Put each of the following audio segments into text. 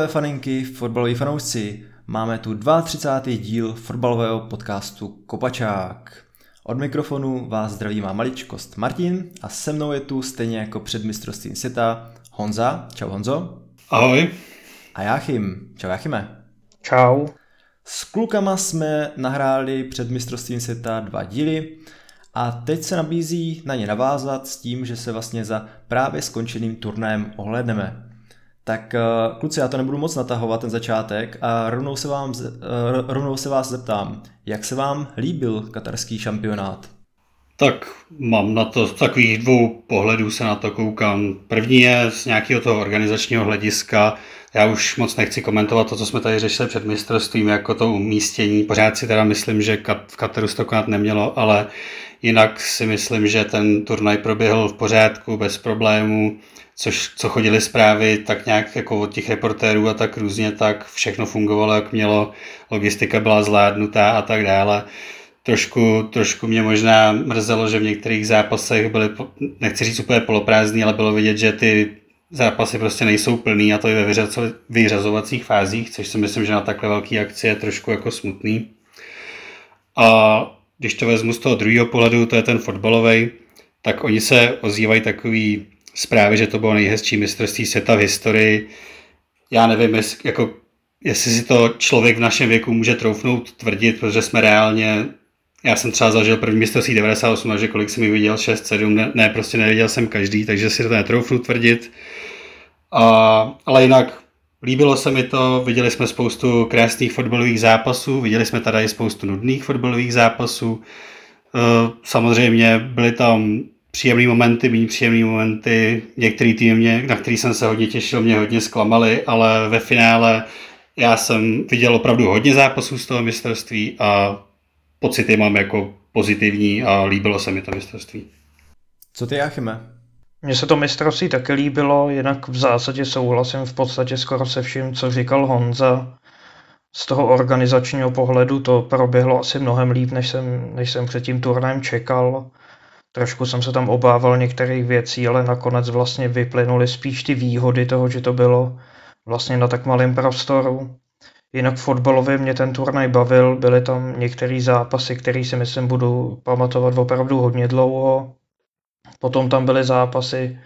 Fotbalové faninky, fotbaloví fanoušci, máme tu 32. díl fotbalového podcastu Kopačák. Od mikrofonu vás zdraví má maličkost Martin a se mnou je tu stejně jako před mistrovstvím světa Honza. Čau Honzo. Ahoj. A Jáchym. Čau Jáchyme. Čau. S klukama jsme nahráli před mistrovstvím světa dva díly a teď se nabízí na ně navázat s tím, že se vlastně za právě skončeným turnajem ohledneme. Tak eh, kluci, já to nebudu moc natahovat ten začátek a rovnou se, vám, eh, rovnou se vás zeptám, jak se vám líbil katarský šampionát? Tak mám na to z takových dvou pohledů se na to koukám. První je z nějakého toho organizačního hlediska. Já už moc nechci komentovat to, co jsme tady řešili před mistrovstvím, jako to umístění. Pořád si teda myslím, že v Kataru se to konat nemělo, ale jinak si myslím, že ten turnaj proběhl v pořádku, bez problémů což, co chodili zprávy, tak nějak jako od těch reportérů a tak různě, tak všechno fungovalo, jak mělo, logistika byla zvládnutá a tak dále. Trošku, trošku mě možná mrzelo, že v některých zápasech byly, nechci říct úplně poloprázdný, ale bylo vidět, že ty zápasy prostě nejsou plný a to i ve vyřazovacích fázích, což si myslím, že na takhle velký akci je trošku jako smutný. A když to vezmu z toho druhého pohledu, to je ten fotbalový, tak oni se ozývají takový zprávy, že to bylo nejhezčí mistrovství světa v historii. Já nevím, jestli, jako, jestli si to člověk v našem věku může troufnout tvrdit, protože jsme reálně, já jsem třeba zažil první mistrovství 98, takže kolik jsem mi viděl, 6, 7, ne, ne, prostě neviděl jsem každý, takže si to netroufnu tvrdit. A, ale jinak líbilo se mi to, viděli jsme spoustu krásných fotbalových zápasů, viděli jsme tady i spoustu nudných fotbalových zápasů. E, samozřejmě byly tam příjemné momenty, méně příjemné momenty. Některý týmy, mě, na který jsem se hodně těšil, mě hodně zklamali, ale ve finále já jsem viděl opravdu hodně zápasů z toho mistrovství a pocity mám jako pozitivní a líbilo se mi to mistrovství. Co ty, Jachime? Mně se to mistrovství taky líbilo, jinak v zásadě souhlasím v podstatě skoro se vším, co říkal Honza. Z toho organizačního pohledu to proběhlo asi mnohem líp, než jsem, než jsem před tím turnajem čekal. Trošku jsem se tam obával některých věcí, ale nakonec vlastně vyplynuly spíš ty výhody toho, že to bylo vlastně na tak malém prostoru. Jinak fotbalově mě ten turnaj bavil, byly tam některé zápasy, které si myslím budu pamatovat opravdu hodně dlouho. Potom tam byly zápasy,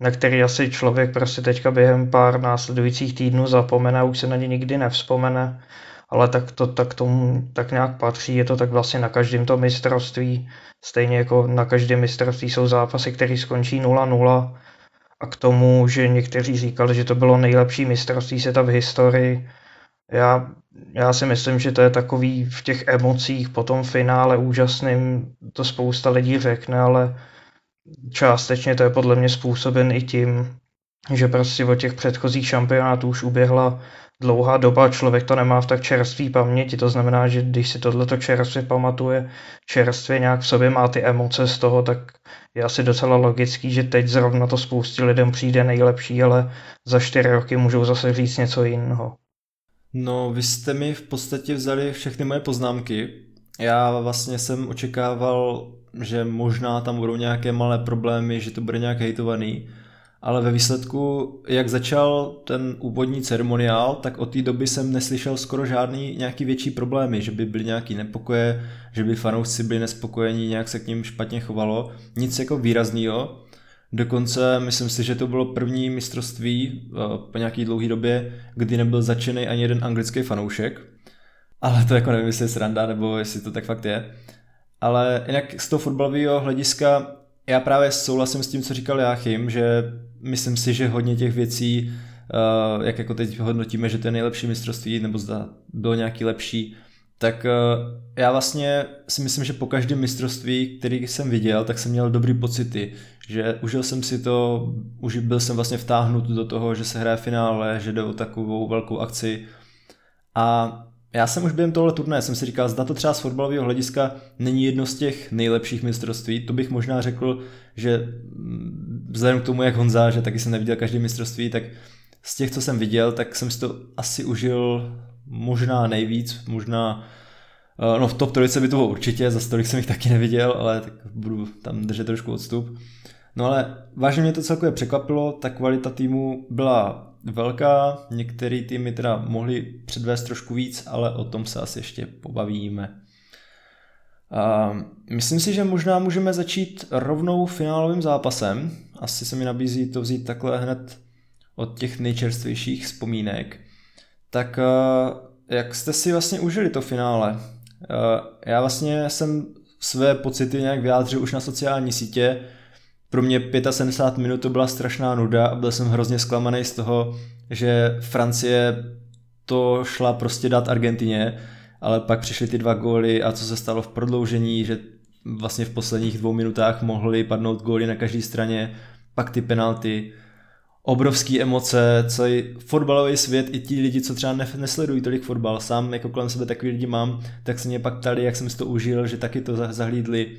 na který asi člověk prostě teďka během pár následujících týdnů zapomene a už se na ně nikdy nevzpomene. Ale tak to tak tomu tak nějak patří, je to tak vlastně na každém to mistrovství. Stejně jako na každém mistrovství jsou zápasy, které skončí 0-0 a k tomu, že někteří říkali, že to bylo nejlepší mistrovství světa v historii, já, já si myslím, že to je takový v těch emocích po tom finále úžasným, to spousta lidí řekne, ale částečně to je podle mě způsoben i tím, že prostě od těch předchozích šampionátů už uběhla dlouhá doba, člověk to nemá v tak čerstvý paměti, to znamená, že když si tohleto čerstvě pamatuje, čerstvě nějak v sobě má ty emoce z toho, tak je asi docela logický, že teď zrovna to spoustě lidem přijde nejlepší, ale za čtyři roky můžou zase říct něco jiného. No, vy jste mi v podstatě vzali všechny moje poznámky. Já vlastně jsem očekával, že možná tam budou nějaké malé problémy, že to bude nějak hejtovaný, ale ve výsledku, jak začal ten úvodní ceremoniál, tak od té doby jsem neslyšel skoro žádný nějaký větší problémy, že by byly nějaký nepokoje, že by fanoušci byli nespokojení, nějak se k ním špatně chovalo, nic jako výrazného. Dokonce myslím si, že to bylo první mistrovství eh, po nějaký dlouhé době, kdy nebyl začený ani jeden anglický fanoušek. Ale to jako nevím, jestli je sranda, nebo jestli to tak fakt je. Ale jinak z toho fotbalového hlediska já právě souhlasím s tím, co říkal Jáchym, že myslím si, že hodně těch věcí, uh, jak jako teď hodnotíme, že to je nejlepší mistrovství, nebo zda bylo nějaký lepší, tak uh, já vlastně si myslím, že po každém mistrovství, který jsem viděl, tak jsem měl dobrý pocity, že užil jsem si to, už byl jsem vlastně vtáhnut do toho, že se hraje finále, že jde o takovou velkou akci. A já jsem už během tohle turné jsem si říkal, zda to třeba z fotbalového hlediska není jedno z těch nejlepších mistrovství, to bych možná řekl, že mm, vzhledem k tomu, jak Honza, že taky jsem neviděl každý mistrovství, tak z těch, co jsem viděl, tak jsem si to asi užil možná nejvíc, možná eh, No v top trojice by to bylo určitě, za stolik jsem jich taky neviděl, ale tak budu tam držet trošku odstup. No ale vážně mě to celkově překvapilo, ta kvalita týmu byla velká, některé týmy teda mohly předvést trošku víc, ale o tom se asi ještě pobavíme. A myslím si, že možná můžeme začít rovnou finálovým zápasem. Asi se mi nabízí to vzít takhle hned od těch nejčerstvějších vzpomínek. Tak jak jste si vlastně užili to finále? Já vlastně jsem své pocity nějak vyjádřil už na sociální sítě. Pro mě 75 minut to byla strašná nuda a byl jsem hrozně zklamaný z toho, že Francie to šla prostě dát Argentině, ale pak přišly ty dva góly a co se stalo v prodloužení, že vlastně v posledních dvou minutách mohly padnout góly na každé straně, pak ty penalty obrovské emoce, celý fotbalový svět, i ti lidi, co třeba nesledují tolik fotbal, sám jako kolem sebe takový lidi mám, tak se mě pak ptali, jak jsem si to užil, že taky to zahlídli.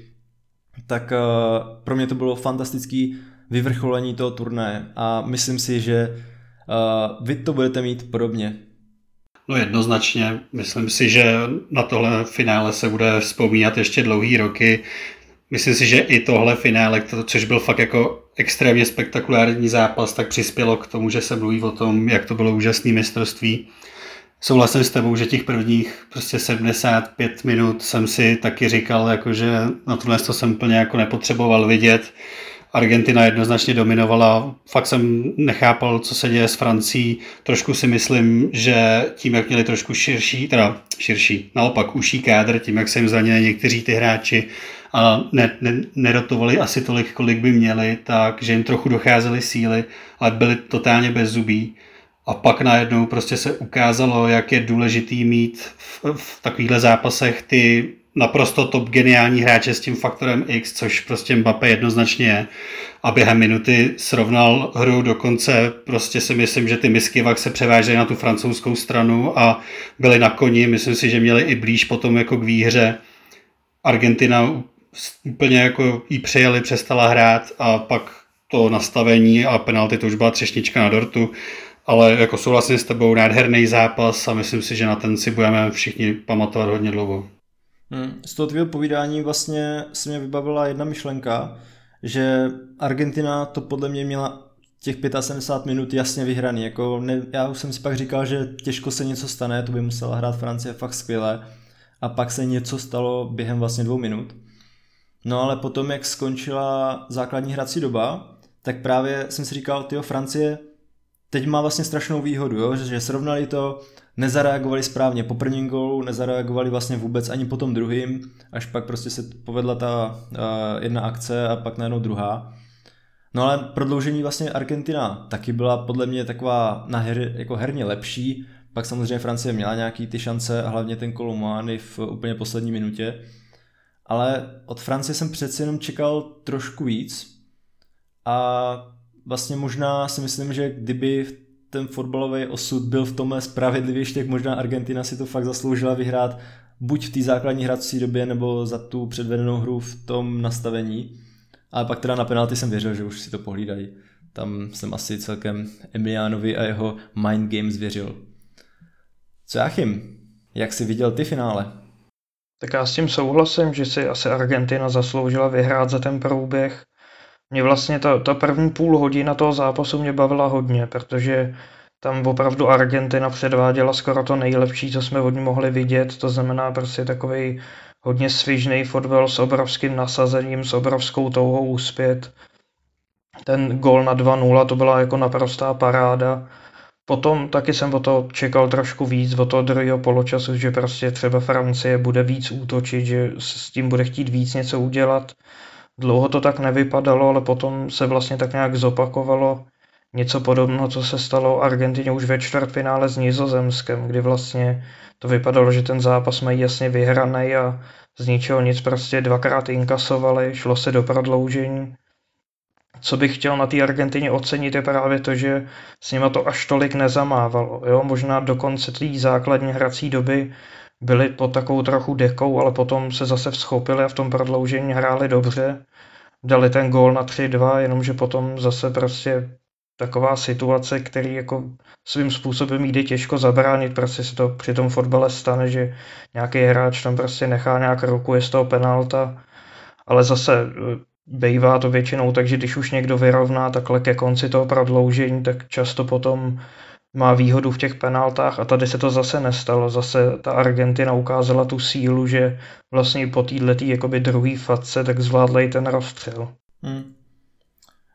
Tak uh, pro mě to bylo fantastický vyvrcholení toho turnaje a myslím si, že uh, vy to budete mít podobně. No jednoznačně, myslím si, že na tohle finále se bude vzpomínat ještě dlouhý roky. Myslím si, že i tohle finále, což byl fakt jako extrémně spektakulární zápas, tak přispělo k tomu, že se mluví o tom, jak to bylo úžasné mistrovství. Souhlasím s tebou, že těch prvních prostě 75 minut jsem si taky říkal, jako že na tohle to jsem úplně jako nepotřeboval vidět. Argentina jednoznačně dominovala. Fakt jsem nechápal, co se děje s Francií. Trošku si myslím, že tím, jak měli trošku širší, teda širší, naopak uší kádr, tím, jak se jim zranili někteří ty hráči, a ne, ne, nerotovali asi tolik, kolik by měli, takže jim trochu docházely síly, ale byli totálně bez zubí. A pak najednou prostě se ukázalo, jak je důležitý mít v, v takovýchhle zápasech ty naprosto top geniální hráče s tím faktorem X, což prostě Mbappé jednoznačně je. A během minuty srovnal hru, dokonce prostě si myslím, že ty misky se převážely na tu francouzskou stranu a byli na koni, myslím si, že měli i blíž potom jako k výhře. Argentina úplně jako jí přejeli, přestala hrát a pak to nastavení a penalty to už byla třešnička na dortu, ale jako souhlasím s tebou, nádherný zápas a myslím si, že na ten si budeme všichni pamatovat hodně dlouho. Hmm, z toho tvého povídání vlastně se mě vybavila jedna myšlenka, že Argentina to podle mě měla těch 75 minut jasně vyhraný. Jako ne, já už jsem si pak říkal, že těžko se něco stane, to by musela hrát Francie fakt skvěle. A pak se něco stalo během vlastně dvou minut. No ale potom, jak skončila základní hrací doba, tak právě jsem si říkal, tyjo, Francie teď má vlastně strašnou výhodu, jo? Že, že srovnali to, nezareagovali správně po prvním gólu, nezareagovali vlastně vůbec ani po tom druhým, až pak prostě se povedla ta uh, jedna akce a pak najednou druhá. No ale prodloužení vlastně Argentina taky byla podle mě taková na her, jako herně lepší, pak samozřejmě Francie měla nějaký ty šance hlavně ten Kolomány v úplně poslední minutě, ale od Francie jsem přeci jenom čekal trošku víc a vlastně možná si myslím, že kdyby ten fotbalový osud byl v tomhle spravedlivější, tak možná Argentina si to fakt zasloužila vyhrát buď v té základní hrací době, nebo za tu předvedenou hru v tom nastavení. Ale pak teda na penalty jsem věřil, že už si to pohlídají. Tam jsem asi celkem Emilianovi a jeho mind games věřil. Co Jachim, jak jsi viděl ty finále? Tak já s tím souhlasím, že si asi Argentina zasloužila vyhrát za ten průběh. Mě vlastně ta, ta první půl hodina toho zápasu mě bavila hodně, protože tam opravdu Argentina předváděla skoro to nejlepší, co jsme od ní mohli vidět, to znamená prostě takový hodně svižný fotbal s obrovským nasazením, s obrovskou touhou uspět. Ten gol na 2-0 to byla jako naprostá paráda. Potom taky jsem o to čekal trošku víc, o toho druhého poločasu, že prostě třeba Francie bude víc útočit, že s tím bude chtít víc něco udělat. Dlouho to tak nevypadalo, ale potom se vlastně tak nějak zopakovalo něco podobného, co se stalo Argentině už ve čtvrtfinále s Nizozemskem, kdy vlastně to vypadalo, že ten zápas mají jasně vyhraný a z ničeho nic prostě dvakrát inkasovali, šlo se do prodloužení co bych chtěl na té Argentině ocenit, je právě to, že s nima to až tolik nezamávalo. Jo? Možná do konce té základní hrací doby byli pod takovou trochu dekou, ale potom se zase vzchopili a v tom prodloužení hráli dobře. Dali ten gól na 3-2, jenomže potom zase prostě taková situace, který jako svým způsobem jde těžko zabránit, prostě se to při tom fotbale stane, že nějaký hráč tam prostě nechá nějak ruku, je z toho penalta, ale zase Bejvá to většinou, takže když už někdo vyrovná takhle ke konci toho prodloužení, tak často potom má výhodu v těch penaltách a tady se to zase nestalo. Zase ta Argentina ukázala tu sílu, že vlastně po této jakoby druhý fatce tak zvládla i ten rozstřel. Hmm.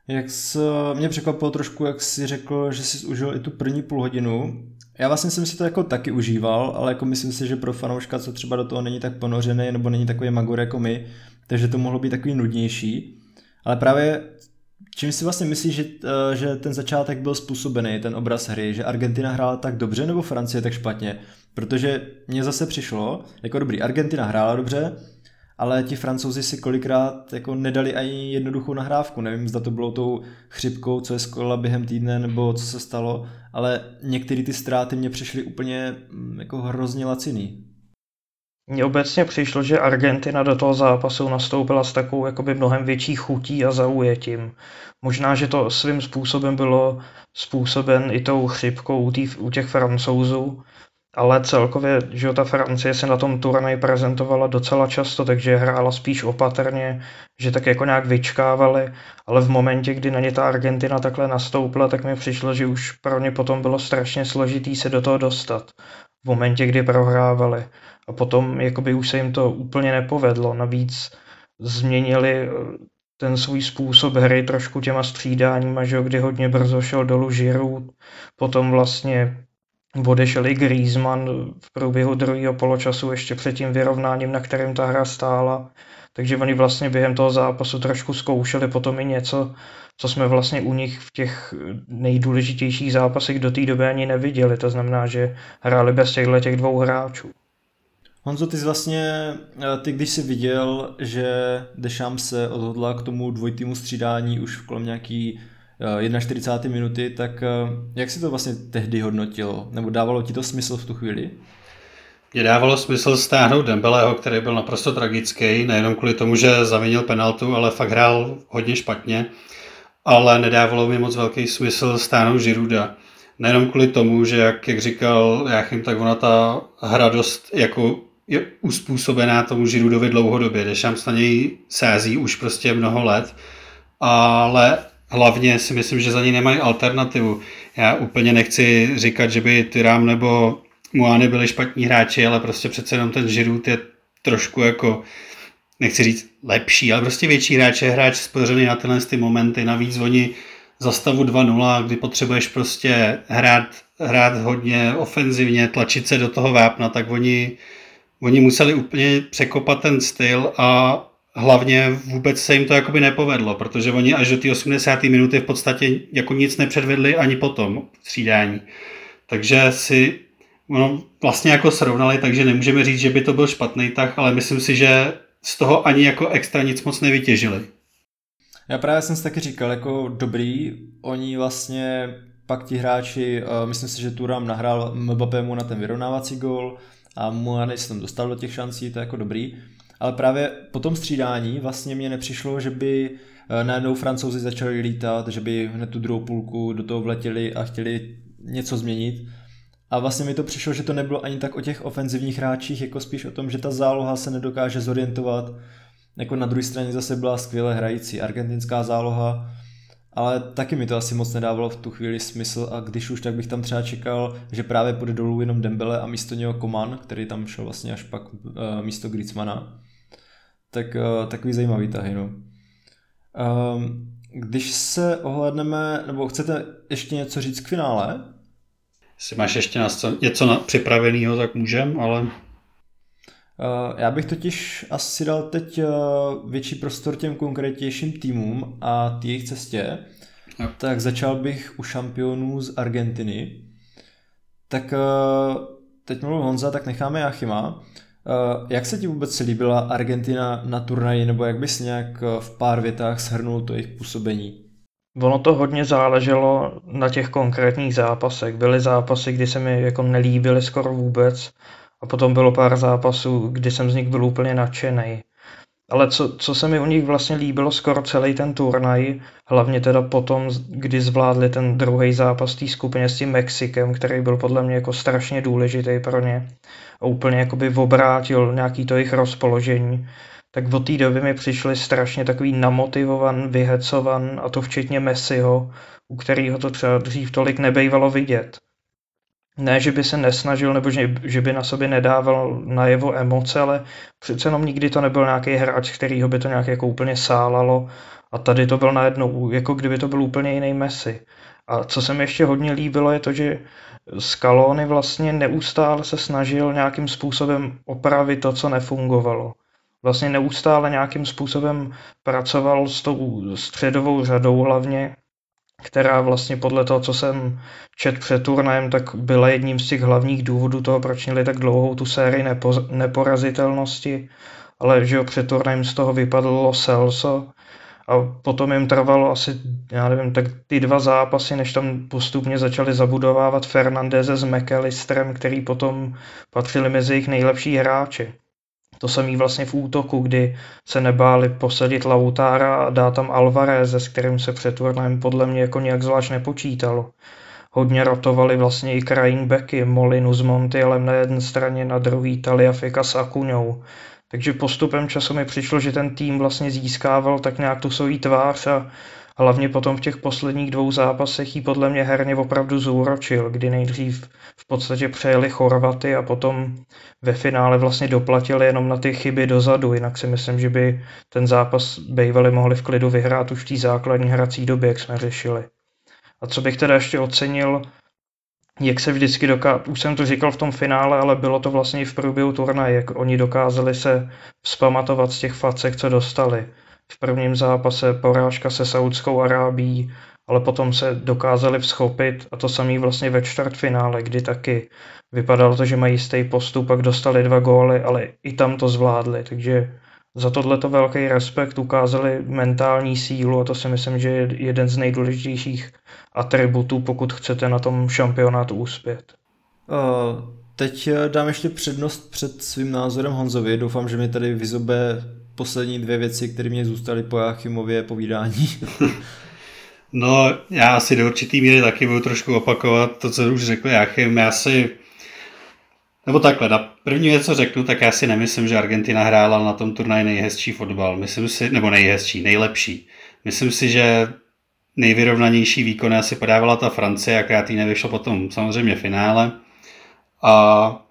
Jak jsi, mě překvapilo trošku, jak jsi řekl, že jsi užil i tu první půl hodinu. Já vlastně jsem si to jako taky užíval, ale jako myslím si, že pro fanouška, co třeba do toho není tak ponořený nebo není takový magor jako my, takže to mohlo být takový nudnější. Ale právě čím si vlastně myslíš, že, eh, že ten začátek byl způsobený, ten obraz hry, že Argentina hrála tak dobře nebo Francie tak špatně? Protože mně zase přišlo, jako dobrý, Argentina hrála dobře, ale ti francouzi si kolikrát jako nedali ani jednoduchou nahrávku. Nevím, zda to bylo tou chřipkou, co je skola během týdne, nebo co se stalo, ale některé ty ztráty mě přišly úplně mm, jako hrozně laciný. Mně obecně přišlo, že Argentina do toho zápasu nastoupila s takovou jakoby mnohem větší chutí a zaujetím. Možná, že to svým způsobem bylo způsoben i tou chřipkou u, tý, u těch francouzů, ale celkově, že ta Francie se na tom turnaji prezentovala docela často, takže hrála spíš opatrně, že tak jako nějak vyčkávali, ale v momentě, kdy na ně ta Argentina takhle nastoupila, tak mi přišlo, že už pro ně potom bylo strašně složitý se do toho dostat. V momentě, kdy prohrávali. A potom jakoby už se jim to úplně nepovedlo. Navíc změnili eh, ten svůj způsob hry trošku těma střídáníma, že kdy hodně brzo šel dolů Žiru, potom vlastně odešel i Griezmann v průběhu druhého poločasu ještě před tím vyrovnáním, na kterém ta hra stála. Takže oni vlastně během toho zápasu trošku zkoušeli potom i něco, co jsme vlastně u nich v těch nejdůležitějších zápasech do té doby ani neviděli. To znamená, že hráli bez těchto těch dvou hráčů. Honzo, ty jsi vlastně, eh, ty když jsi viděl, že Dešam se odhodla k tomu dvojitýmu střídání už kolem nějaký 41. Eh, minuty, tak eh, jak si to vlastně tehdy hodnotilo? Nebo dávalo ti to smysl v tu chvíli? Mně dávalo smysl stáhnout Dembeleho, který byl naprosto tragický, nejenom kvůli tomu, že zavinil penaltu, ale fakt hrál hodně špatně. Ale nedávalo mi moc velký smysl stáhnout Žiruda. Nejenom kvůli tomu, že jak, jak říkal Jáchym, tak ona ta hra dost jako je uspůsobená tomu Žirudovi dlouhodobě. Dešams na něj sází už prostě mnoho let, ale hlavně si myslím, že za ní nemají alternativu. Já úplně nechci říkat, že by Tyram nebo Muány byli špatní hráči, ale prostě přece jenom ten Žirut je trošku jako, nechci říct lepší, ale prostě větší hráč je hráč spořený na tyhle ty momenty. Navíc oni za stavu 2-0, kdy potřebuješ prostě hrát, hrát hodně ofenzivně, tlačit se do toho vápna, tak oni, oni museli úplně překopat ten styl a hlavně vůbec se jim to jakoby nepovedlo, protože oni až do té 80. minuty v podstatě jako nic nepředvedli ani potom střídání. Takže si ono vlastně jako srovnali, takže nemůžeme říct, že by to byl špatný tah, ale myslím si, že z toho ani jako extra nic moc nevytěžili. Já právě jsem si taky říkal, jako dobrý, oni vlastně pak ti hráči, uh, myslím si, že Turam nahrál Mbappému na ten vyrovnávací gol a Muane se tam dostal do těch šancí, to je jako dobrý. Ale právě po tom střídání vlastně mě nepřišlo, že by uh, najednou francouzi začali lítat, že by hned tu druhou půlku do toho vletěli a chtěli něco změnit. A vlastně mi to přišlo, že to nebylo ani tak o těch ofenzivních hráčích, jako spíš o tom, že ta záloha se nedokáže zorientovat. Jako na druhé straně zase byla skvěle hrající argentinská záloha, ale taky mi to asi moc nedávalo v tu chvíli smysl a když už, tak bych tam třeba čekal, že právě půjde dolů jenom Dembele a místo něho Koman, který tam šel vlastně až pak uh, místo Griezmana. Tak uh, takový zajímavý tahy, no. Um, když se ohledneme, nebo chcete ještě něco říct k finále? Jestli máš ještě na něco na, připraveného, tak můžem, ale... Uh, já bych totiž asi dal teď uh, větší prostor těm konkrétnějším týmům a jejich cestě. Jo. Tak začal bych u šampionů z Argentiny. Tak uh, teď mluvil Honza, tak necháme Jachima. Jak se ti vůbec líbila Argentina na turnaji, nebo jak bys nějak v pár větách shrnul to jejich působení? Ono to hodně záleželo na těch konkrétních zápasech. Byly zápasy, kdy se mi jako nelíbily skoro vůbec a potom bylo pár zápasů, kdy jsem z nich byl úplně nadšený. Ale co, co se mi u nich vlastně líbilo skoro celý ten turnaj, hlavně teda potom, kdy zvládli ten druhý zápas té skupině s tím Mexikem, který byl podle mě jako strašně důležitý pro ně a úplně jakoby obrátil nějaký to jejich rozpoložení, tak od té doby mi přišli strašně takový namotivovan, vyhecovan, a to včetně Messiho, u kterého to třeba dřív tolik nebejvalo vidět. Ne, že by se nesnažil, nebo že, že by na sobě nedával najevo emoce, ale přece jenom nikdy to nebyl nějaký hráč, kterýho by to nějak jako úplně sálalo. A tady to byl najednou, jako kdyby to byl úplně jiný Messi. A co se mi ještě hodně líbilo, je to, že Scaloni vlastně neustále se snažil nějakým způsobem opravit to, co nefungovalo. Vlastně neustále nějakým způsobem pracoval s tou středovou řadou hlavně, která vlastně podle toho, co jsem čet před turnajem, tak byla jedním z těch hlavních důvodů toho, proč měli tak dlouhou tu sérii nepo, neporazitelnosti, ale že jo, před turnajem z toho vypadlo Celso a potom jim trvalo asi, já nevím, tak ty dva zápasy, než tam postupně začali zabudovávat Fernandeze s McAllisterem, který potom patřili mezi jejich nejlepší hráči. To samý vlastně v útoku, kdy se nebáli posadit Lautára a dát tam Alvareze, s kterým se před turnajem podle mě jako nějak zvlášť nepočítalo. Hodně rotovali vlastně i krajin beky, Molinu s Montielem na jedné straně, na druhý Taliafika s Akuňou. Takže postupem času mi přišlo, že ten tým vlastně získával tak nějak tu svou tvář a hlavně potom v těch posledních dvou zápasech ji podle mě herně opravdu zúročil, kdy nejdřív v podstatě přejeli Chorvaty a potom ve finále vlastně doplatili jenom na ty chyby dozadu, jinak si myslím, že by ten zápas bývali mohli v klidu vyhrát už v té základní hrací době, jak jsme řešili. A co bych teda ještě ocenil, jak se vždycky doká... už jsem to říkal v tom finále, ale bylo to vlastně i v průběhu turnaje, jak oni dokázali se vzpamatovat z těch facek, co dostali. V prvním zápase porážka se Saudskou Arábí, ale potom se dokázali vzchopit a to samý vlastně ve čtvrtfinále, kdy taky vypadalo to, že mají jistý postup, pak dostali dva góly, ale i tam to zvládli, takže za tohleto velký respekt, ukázali mentální sílu a to si myslím, že je jeden z nejdůležitějších atributů, pokud chcete na tom šampionátu uspět. teď eh, dám ještě přednost před svým názorem Honzovi. Doufám, že mi tady vyzobe poslední dvě věci, které mě zůstaly po Jachimově povídání. no, já asi do určitý míry taky budu trošku opakovat to, co už řekl Jachim. Já si nebo takhle, na první věc, co řeknu, tak já si nemyslím, že Argentina hrála na tom turnaji nejhezčí fotbal. Myslím si, nebo nejhezčí, nejlepší. Myslím si, že nejvyrovnanější výkon asi podávala ta Francie, akorát jí nevyšlo potom samozřejmě finále. A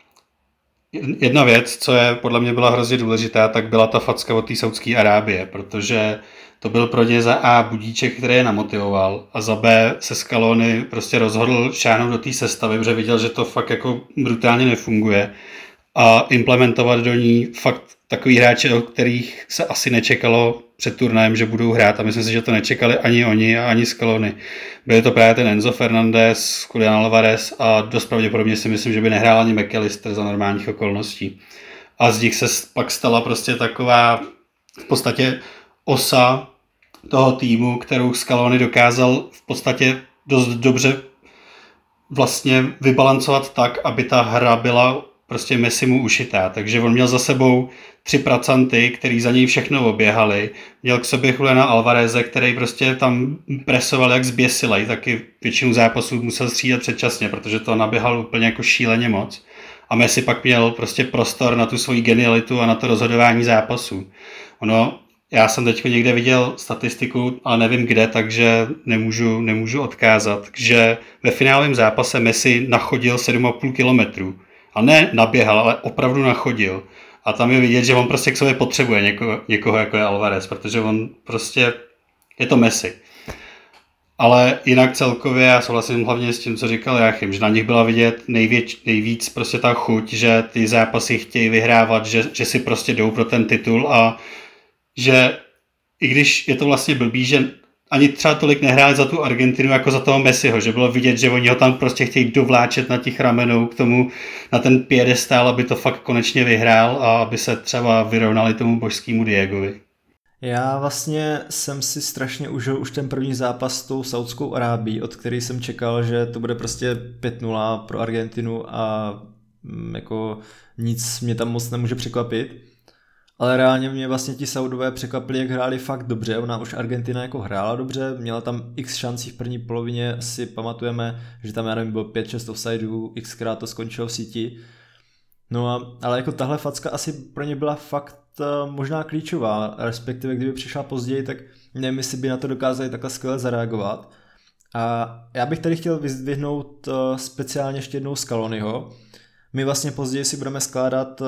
jedna věc, co je podle mě byla hrozně důležitá, tak byla ta facka od té Saudské Arábie, protože to byl pro ně za A budíček, který je namotivoval a za B se Scaloni prostě rozhodl šáhnout do té sestavy, protože viděl, že to fakt jako brutálně nefunguje a implementovat do ní fakt takový hráče, o kterých se asi nečekalo před turnajem, že budou hrát a myslím si, že to nečekali ani oni a ani Scaloni. Byli to právě ten Enzo Fernandez, Julian Alvarez a dost pravděpodobně si myslím, že by nehrál ani McAllister za normálních okolností. A z nich se pak stala prostě taková v podstatě osa toho týmu, kterou Scaloni dokázal v podstatě dost dobře vlastně vybalancovat tak, aby ta hra byla prostě Messi mu ušitá. Takže on měl za sebou tři pracanty, který za něj všechno oběhali. Měl k sobě Juliana Alvareze, který prostě tam presoval jak zběsilej, taky většinu zápasů musel střídat předčasně, protože to naběhal úplně jako šíleně moc. A Messi pak měl prostě prostor na tu svoji genialitu a na to rozhodování zápasů. Ono já jsem teď někde viděl statistiku, ale nevím kde, takže nemůžu, nemůžu odkázat, že ve finálovém zápase Messi nachodil 7,5 kilometrů. A ne naběhal, ale opravdu nachodil. A tam je vidět, že on prostě k sobě potřebuje někoho, někoho jako je Alvarez, protože on prostě je to Messi. Ale jinak celkově já souhlasím hlavně s tím, co říkal Jachim, že na nich byla vidět nejvěč, nejvíc prostě ta chuť, že ty zápasy chtějí vyhrávat, že, že si prostě jdou pro ten titul a že i když je to vlastně blbý, že ani třeba tolik nehráli za tu Argentinu jako za toho Messiho, že bylo vidět, že oni ho tam prostě chtějí dovláčet na těch ramenou k tomu, na ten piedestál, aby to fakt konečně vyhrál a aby se třeba vyrovnali tomu božskému Diegovi. Já vlastně jsem si strašně užil už ten první zápas s tou Saudskou Arábí, od který jsem čekal, že to bude prostě 5-0 pro Argentinu a mm, jako nic mě tam moc nemůže překvapit ale reálně mě vlastně ti Saudové překvapili, jak hráli fakt dobře. Ona už Argentina jako hrála dobře, měla tam x šancí v první polovině, si pamatujeme, že tam, já nevím, bylo 5-6 offsideů, xkrát to skončilo v síti. No a, ale jako tahle facka asi pro ně byla fakt uh, možná klíčová, respektive kdyby přišla později, tak nevím, jestli by na to dokázali takhle skvěle zareagovat. A já bych tady chtěl vyzdvihnout uh, speciálně ještě jednou Scaloniho. My vlastně později si budeme skládat uh,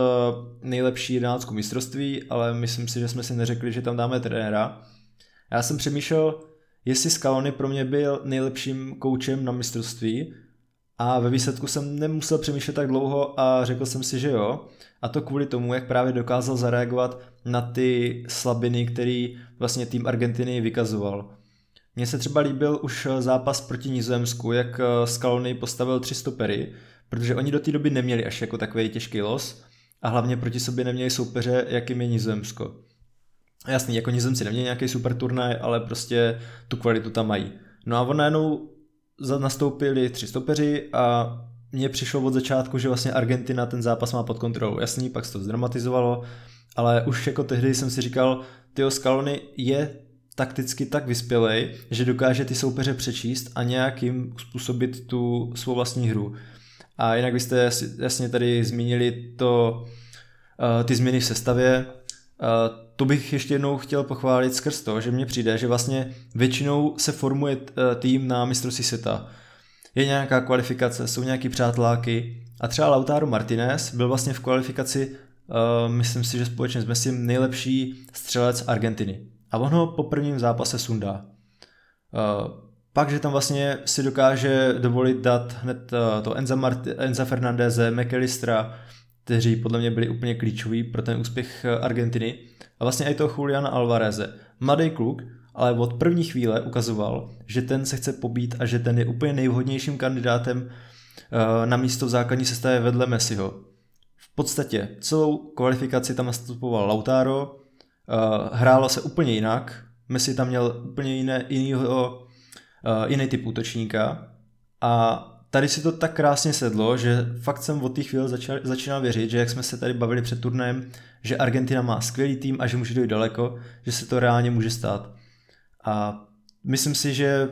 nejlepší jedenáctku mistrovství, ale myslím si, že jsme si neřekli, že tam dáme trenéra. Já jsem přemýšlel, jestli Scaloni pro mě byl nejlepším koučem na mistrovství a ve výsledku jsem nemusel přemýšlet tak dlouho a řekl jsem si, že jo. A to kvůli tomu, jak právě dokázal zareagovat na ty slabiny, který vlastně tým Argentiny vykazoval. Mně se třeba líbil už zápas proti Nizozemsku, jak Scaloni postavil tři stopery, protože oni do té doby neměli až jako takový těžký los a hlavně proti sobě neměli soupeře, jakým je Nizozemsko. Jasný, jako Nizozemci neměli nějaký super turnaj, ale prostě tu kvalitu tam mají. No a on najednou nastoupili tři stopeři a mně přišlo od začátku, že vlastně Argentina ten zápas má pod kontrolou. Jasný, pak se to zdramatizovalo, ale už jako tehdy jsem si říkal, Tio Scaloni je takticky tak vyspělej, že dokáže ty soupeře přečíst a nějakým způsobit tu svou vlastní hru. A jinak vy jste jasně tady zmínili to, uh, ty změny v sestavě. Uh, to bych ještě jednou chtěl pochválit skrz to, že mně přijde, že vlastně většinou se formuje eh, tým na mistrovství světa. Je nějaká kvalifikace, jsou nějaký přáteláky a třeba Lautaro Martinez byl vlastně v kvalifikaci, myslím si, že společně s Messi nejlepší střelec Argentiny. A on ho po prvním zápase sundá. Uh, pak, že tam vlastně si dokáže dovolit dát hned uh, to Enza, Marti- Enza Fernandeze, McAllistera, kteří podle mě byli úplně klíčoví pro ten úspěch Argentiny. A vlastně i toho Juliana Alvareze. Mladý kluk, ale od první chvíle ukazoval, že ten se chce pobít a že ten je úplně nejvhodnějším kandidátem eh, na místo v základní sestavě vedle Messiho. V podstatě celou kvalifikaci tam nastupoval Lautaro, eh, hrálo se úplně jinak, Messi tam měl úplně jiné, jinýho, eh, jiný typ útočníka a tady si to tak krásně sedlo, že fakt jsem od té chvíle začal, začínal věřit, že jak jsme se tady bavili před turnajem, že Argentina má skvělý tým a že může dojít daleko, že se to reálně může stát. A myslím si, že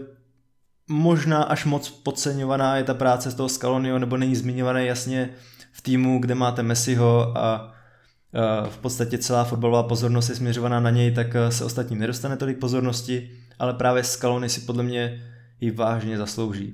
možná až moc podceňovaná je ta práce z toho Scalonio, nebo není zmiňované jasně v týmu, kde máte Messiho a v podstatě celá fotbalová pozornost je směřovaná na něj, tak se ostatním nedostane tolik pozornosti, ale právě Scaloni si podle mě ji vážně zaslouží.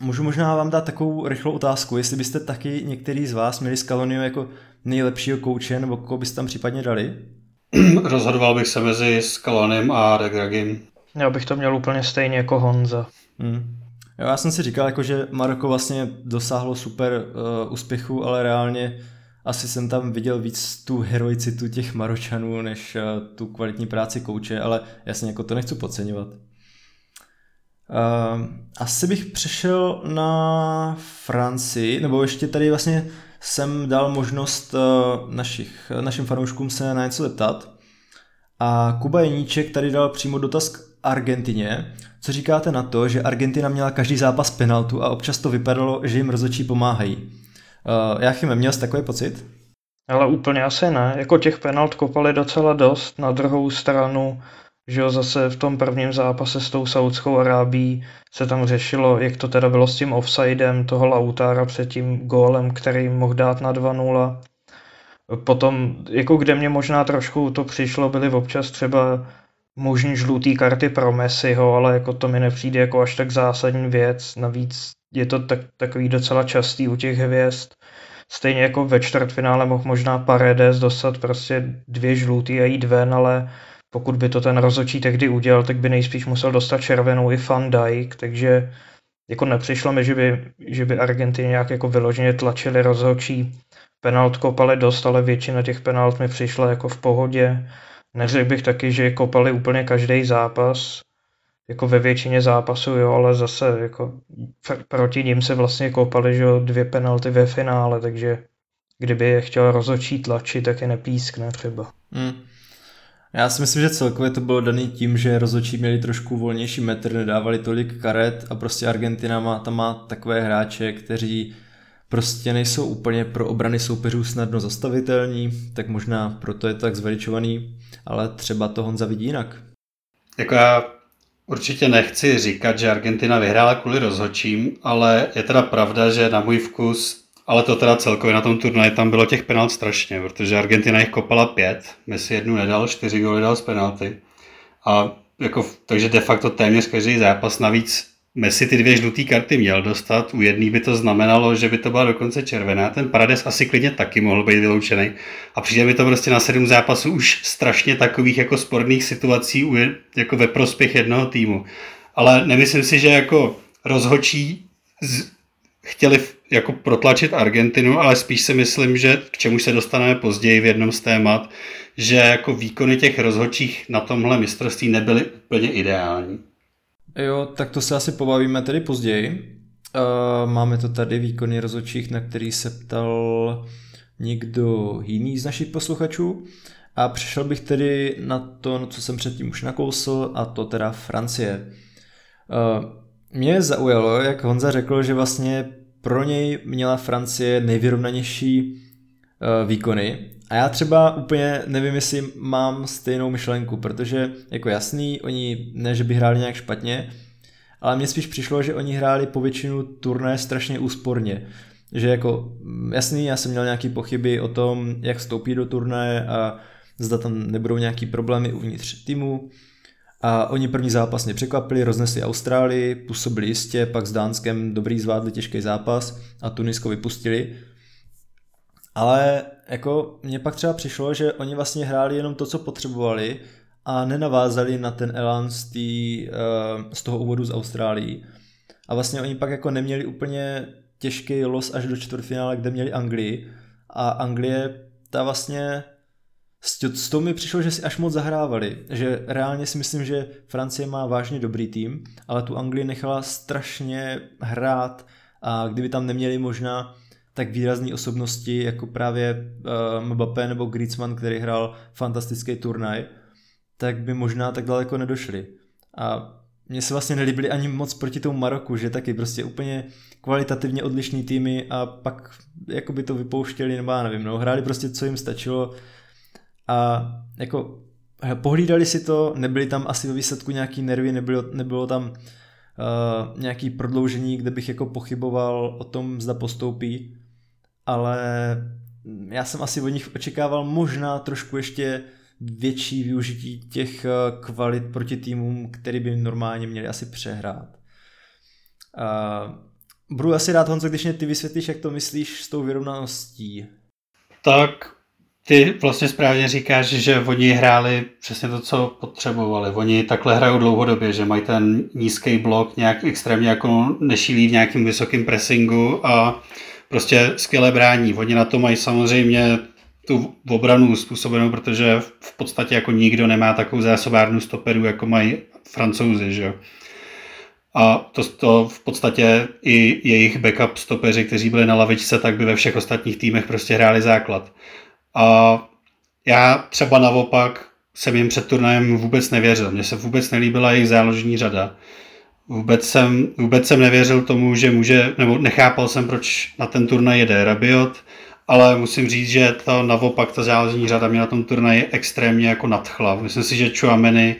Můžu možná vám dát takovou rychlou otázku, jestli byste taky některý z vás měli Scalonio jako nejlepšího kouče, nebo koho byste tam případně dali? Rozhodoval bych se mezi Scalonem a Regragim. Já bych to měl úplně stejně jako Honza. Hmm. Jo, já jsem si říkal, jako, že Maroko vlastně dosáhlo super uh, úspěchu, ale reálně asi jsem tam viděl víc tu heroicitu těch Maročanů, než uh, tu kvalitní práci kouče, ale jasně, jako to nechci podceňovat. Uh, asi bych přešel na Francii, nebo ještě tady vlastně jsem dal možnost uh, našich, našim fanouškům se na něco zeptat. A Kuba Jeníček tady dal přímo dotaz k Argentině. Co říkáte na to, že Argentina měla každý zápas penaltu a občas to vypadalo, že jim rozočí pomáhají? Uh, Jáchyme, měl jsi takový pocit? Ale úplně asi ne. Jako těch penalt kopali docela dost. Na druhou stranu že jo, zase v tom prvním zápase s tou Saudskou Arábí se tam řešilo, jak to teda bylo s tím offsidem toho Lautára před tím gólem, který mohl dát na 2-0. Potom, jako kde mě možná trošku to přišlo, byly občas třeba možný žlutý karty pro Messiho, ale jako to mi nepřijde jako až tak zásadní věc. Navíc je to tak, takový docela častý u těch hvězd. Stejně jako ve čtvrtfinále mohl možná Paredes dostat prostě dvě žlutý a jít ven, ale pokud by to ten rozočí tehdy udělal, tak by nejspíš musel dostat červenou i Van Dijk, takže jako nepřišlo mi, že by, že by Argentině nějak jako vyloženě tlačili rozhodčí. Penalt kopali dost, ale většina těch penalt mi přišla jako v pohodě. Neřekl bych taky, že kopali úplně každý zápas, jako ve většině zápasů, jo, ale zase jako proti ním se vlastně kopali, že jo, dvě penalty ve finále, takže kdyby je chtěl rozočí tlačit, tak je nepískne třeba. Hmm. Já si myslím, že celkově to bylo daný tím, že rozhodčí měli trošku volnější metr, nedávali tolik karet a prostě Argentina má, tam má takové hráče, kteří prostě nejsou úplně pro obrany soupeřů snadno zastavitelní, tak možná proto je to tak zveličovaný, ale třeba to Honza vidí jinak. Jako já určitě nechci říkat, že Argentina vyhrála kvůli rozhodčím, ale je teda pravda, že na můj vkus ale to teda celkově na tom turnaji tam bylo těch penalt strašně, protože Argentina jich kopala pět, Messi jednu nedal, čtyři góly dal z penalty. A jako, takže de facto téměř každý zápas navíc Messi ty dvě žluté karty měl dostat, u jedné by to znamenalo, že by to byla dokonce červená. Ten Parades asi klidně taky mohl být vyloučený. A přijde mi to prostě na sedm zápasů už strašně takových jako sporných situací jako ve prospěch jednoho týmu. Ale nemyslím si, že jako rozhočí z, chtěli jako protlačit Argentinu, ale spíš si myslím, že k čemu se dostaneme později v jednom z témat, že jako výkony těch rozhodčích na tomhle mistrovství nebyly úplně ideální. Jo, tak to se asi pobavíme tedy později. Uh, máme to tady výkony rozhodčích, na který se ptal někdo jiný z našich posluchačů. A přišel bych tedy na to, co jsem předtím už nakousl, a to teda Francie. Uh, mě zaujalo, jak Honza řekl, že vlastně pro něj měla Francie nejvyrovnanější uh, výkony. A já třeba úplně nevím, jestli mám stejnou myšlenku, protože jako jasný, oni ne, že by hráli nějak špatně, ale mně spíš přišlo, že oni hráli po většinu turné strašně úsporně. Že jako, mm, jasný, já jsem měl nějaký pochyby o tom, jak vstoupí do turnaje a zda tam nebudou nějaký problémy uvnitř týmu. A oni první zápas mě překvapili, roznesli Austrálii, působili jistě, pak s Dánskem dobrý zvládli těžký zápas a Tunisko vypustili. Ale jako mně pak třeba přišlo, že oni vlastně hráli jenom to, co potřebovali a nenavázali na ten elán z, tý, uh, z toho úvodu z Austrálií. A vlastně oni pak jako neměli úplně těžký los až do čtvrtfinále, kde měli Anglii. A Anglie, ta vlastně s tou mi přišlo, že si až moc zahrávali, že reálně si myslím, že Francie má vážně dobrý tým, ale tu Anglii nechala strašně hrát a kdyby tam neměli možná tak výrazné osobnosti jako právě uh, Mbappé nebo Griezmann, který hrál fantastický turnaj, tak by možná tak daleko nedošli. A mně se vlastně nelíbily ani moc proti tomu Maroku, že taky prostě úplně kvalitativně odlišný týmy a pak jako by to vypouštěli, nebo já nevím, no, hráli prostě co jim stačilo a jako pohlídali si to, nebyly tam asi ve výsledku nějaký nervy, nebylo, nebylo tam uh, nějaký prodloužení, kde bych jako pochyboval o tom, zda postoupí, ale já jsem asi od nich očekával možná trošku ještě větší využití těch eh, kvalit proti týmům, který by normálně měli asi přehrát. Uh, budu asi rád, Honzo, když mě ty vysvětlíš, jak to myslíš s tou vyrovnaností. Tak ty vlastně správně říkáš, že oni hráli přesně to, co potřebovali. Oni takhle hrajou dlouhodobě, že mají ten nízký blok nějak extrémně jako nešílí v nějakým vysokém pressingu a prostě skvěle brání. Oni na to mají samozřejmě tu obranu způsobenou, protože v podstatě jako nikdo nemá takovou zásobárnu stoperu, jako mají francouzi, že A to, to v podstatě i jejich backup stopeři, kteří byli na lavičce, tak by ve všech ostatních týmech prostě hráli základ. A já třeba naopak jsem jim před turnajem vůbec nevěřil. Mně se vůbec nelíbila jejich záložní řada. Vůbec jsem, vůbec jsem nevěřil tomu, že může, nebo nechápal jsem, proč na ten turnaj jede Rabiot, ale musím říct, že to naopak ta záložní řada mě na tom turnaji extrémně jako nadchla. Myslím si, že Chouameni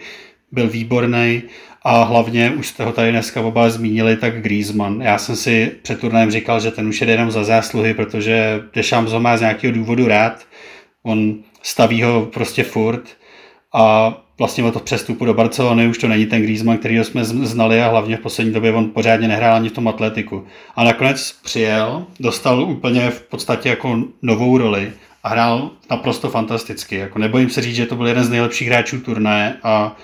byl výborný a hlavně, už jste ho tady dneska oba zmínili, tak Griezmann. Já jsem si před turnajem říkal, že ten už jede jenom za zásluhy, protože Deschamps ho má z nějakého důvodu rád. On staví ho prostě furt a vlastně od přestupu do Barcelony už to není ten Griezmann, který jsme znali a hlavně v poslední době on pořádně nehrál ani v tom atletiku. A nakonec přijel, dostal úplně v podstatě jako novou roli a hrál naprosto fantasticky. Jako nebojím se říct, že to byl jeden z nejlepších hráčů turnaje a,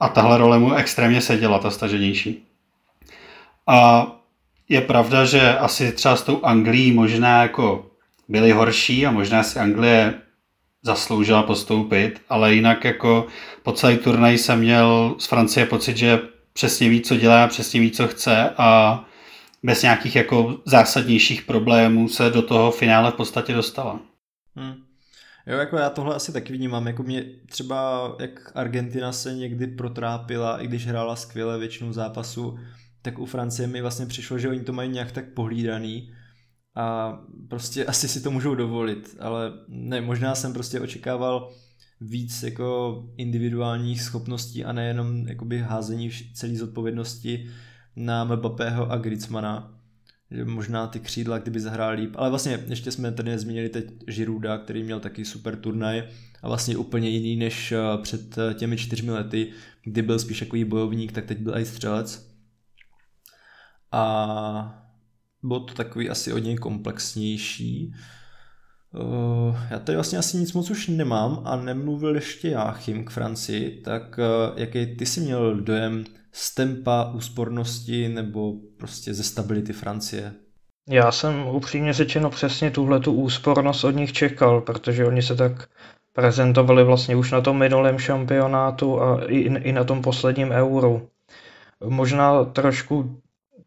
a tahle role mu extrémně seděla, ta staženější. A je pravda, že asi třeba s tou Anglií možná jako byli horší a možná si Anglie zasloužila postoupit, ale jinak jako po celý turnaj jsem měl z Francie pocit, že přesně ví, co dělá, přesně ví, co chce a bez nějakých jako zásadnějších problémů se do toho finále v podstatě dostala. Hmm. Jo, jako já tohle asi taky vnímám, jako mě třeba, jak Argentina se někdy protrápila, i když hrála skvěle většinu zápasu, tak u Francie mi vlastně přišlo, že oni to mají nějak tak pohlídaný, a prostě asi si to můžou dovolit, ale ne, možná jsem prostě očekával víc jako individuálních schopností a nejenom jakoby házení celé zodpovědnosti na Mbappého a Griezmana, že možná ty křídla, kdyby zahrál líp, ale vlastně ještě jsme tady nezmínili teď Žiruda, který měl taky super turnaj a vlastně úplně jiný než před těmi čtyřmi lety, kdy byl spíš takový bojovník, tak teď byl i střelec. A bylo to takový asi od něj komplexnější. Uh, já tady vlastně asi nic moc už nemám a nemluvil ještě Jáchym k Francii, tak uh, jaký ty jsi měl dojem z tempa, úspornosti nebo prostě ze stability Francie? Já jsem upřímně řečeno přesně tuhle tu úspornost od nich čekal, protože oni se tak prezentovali vlastně už na tom minulém šampionátu a i, i na tom posledním euru. Možná trošku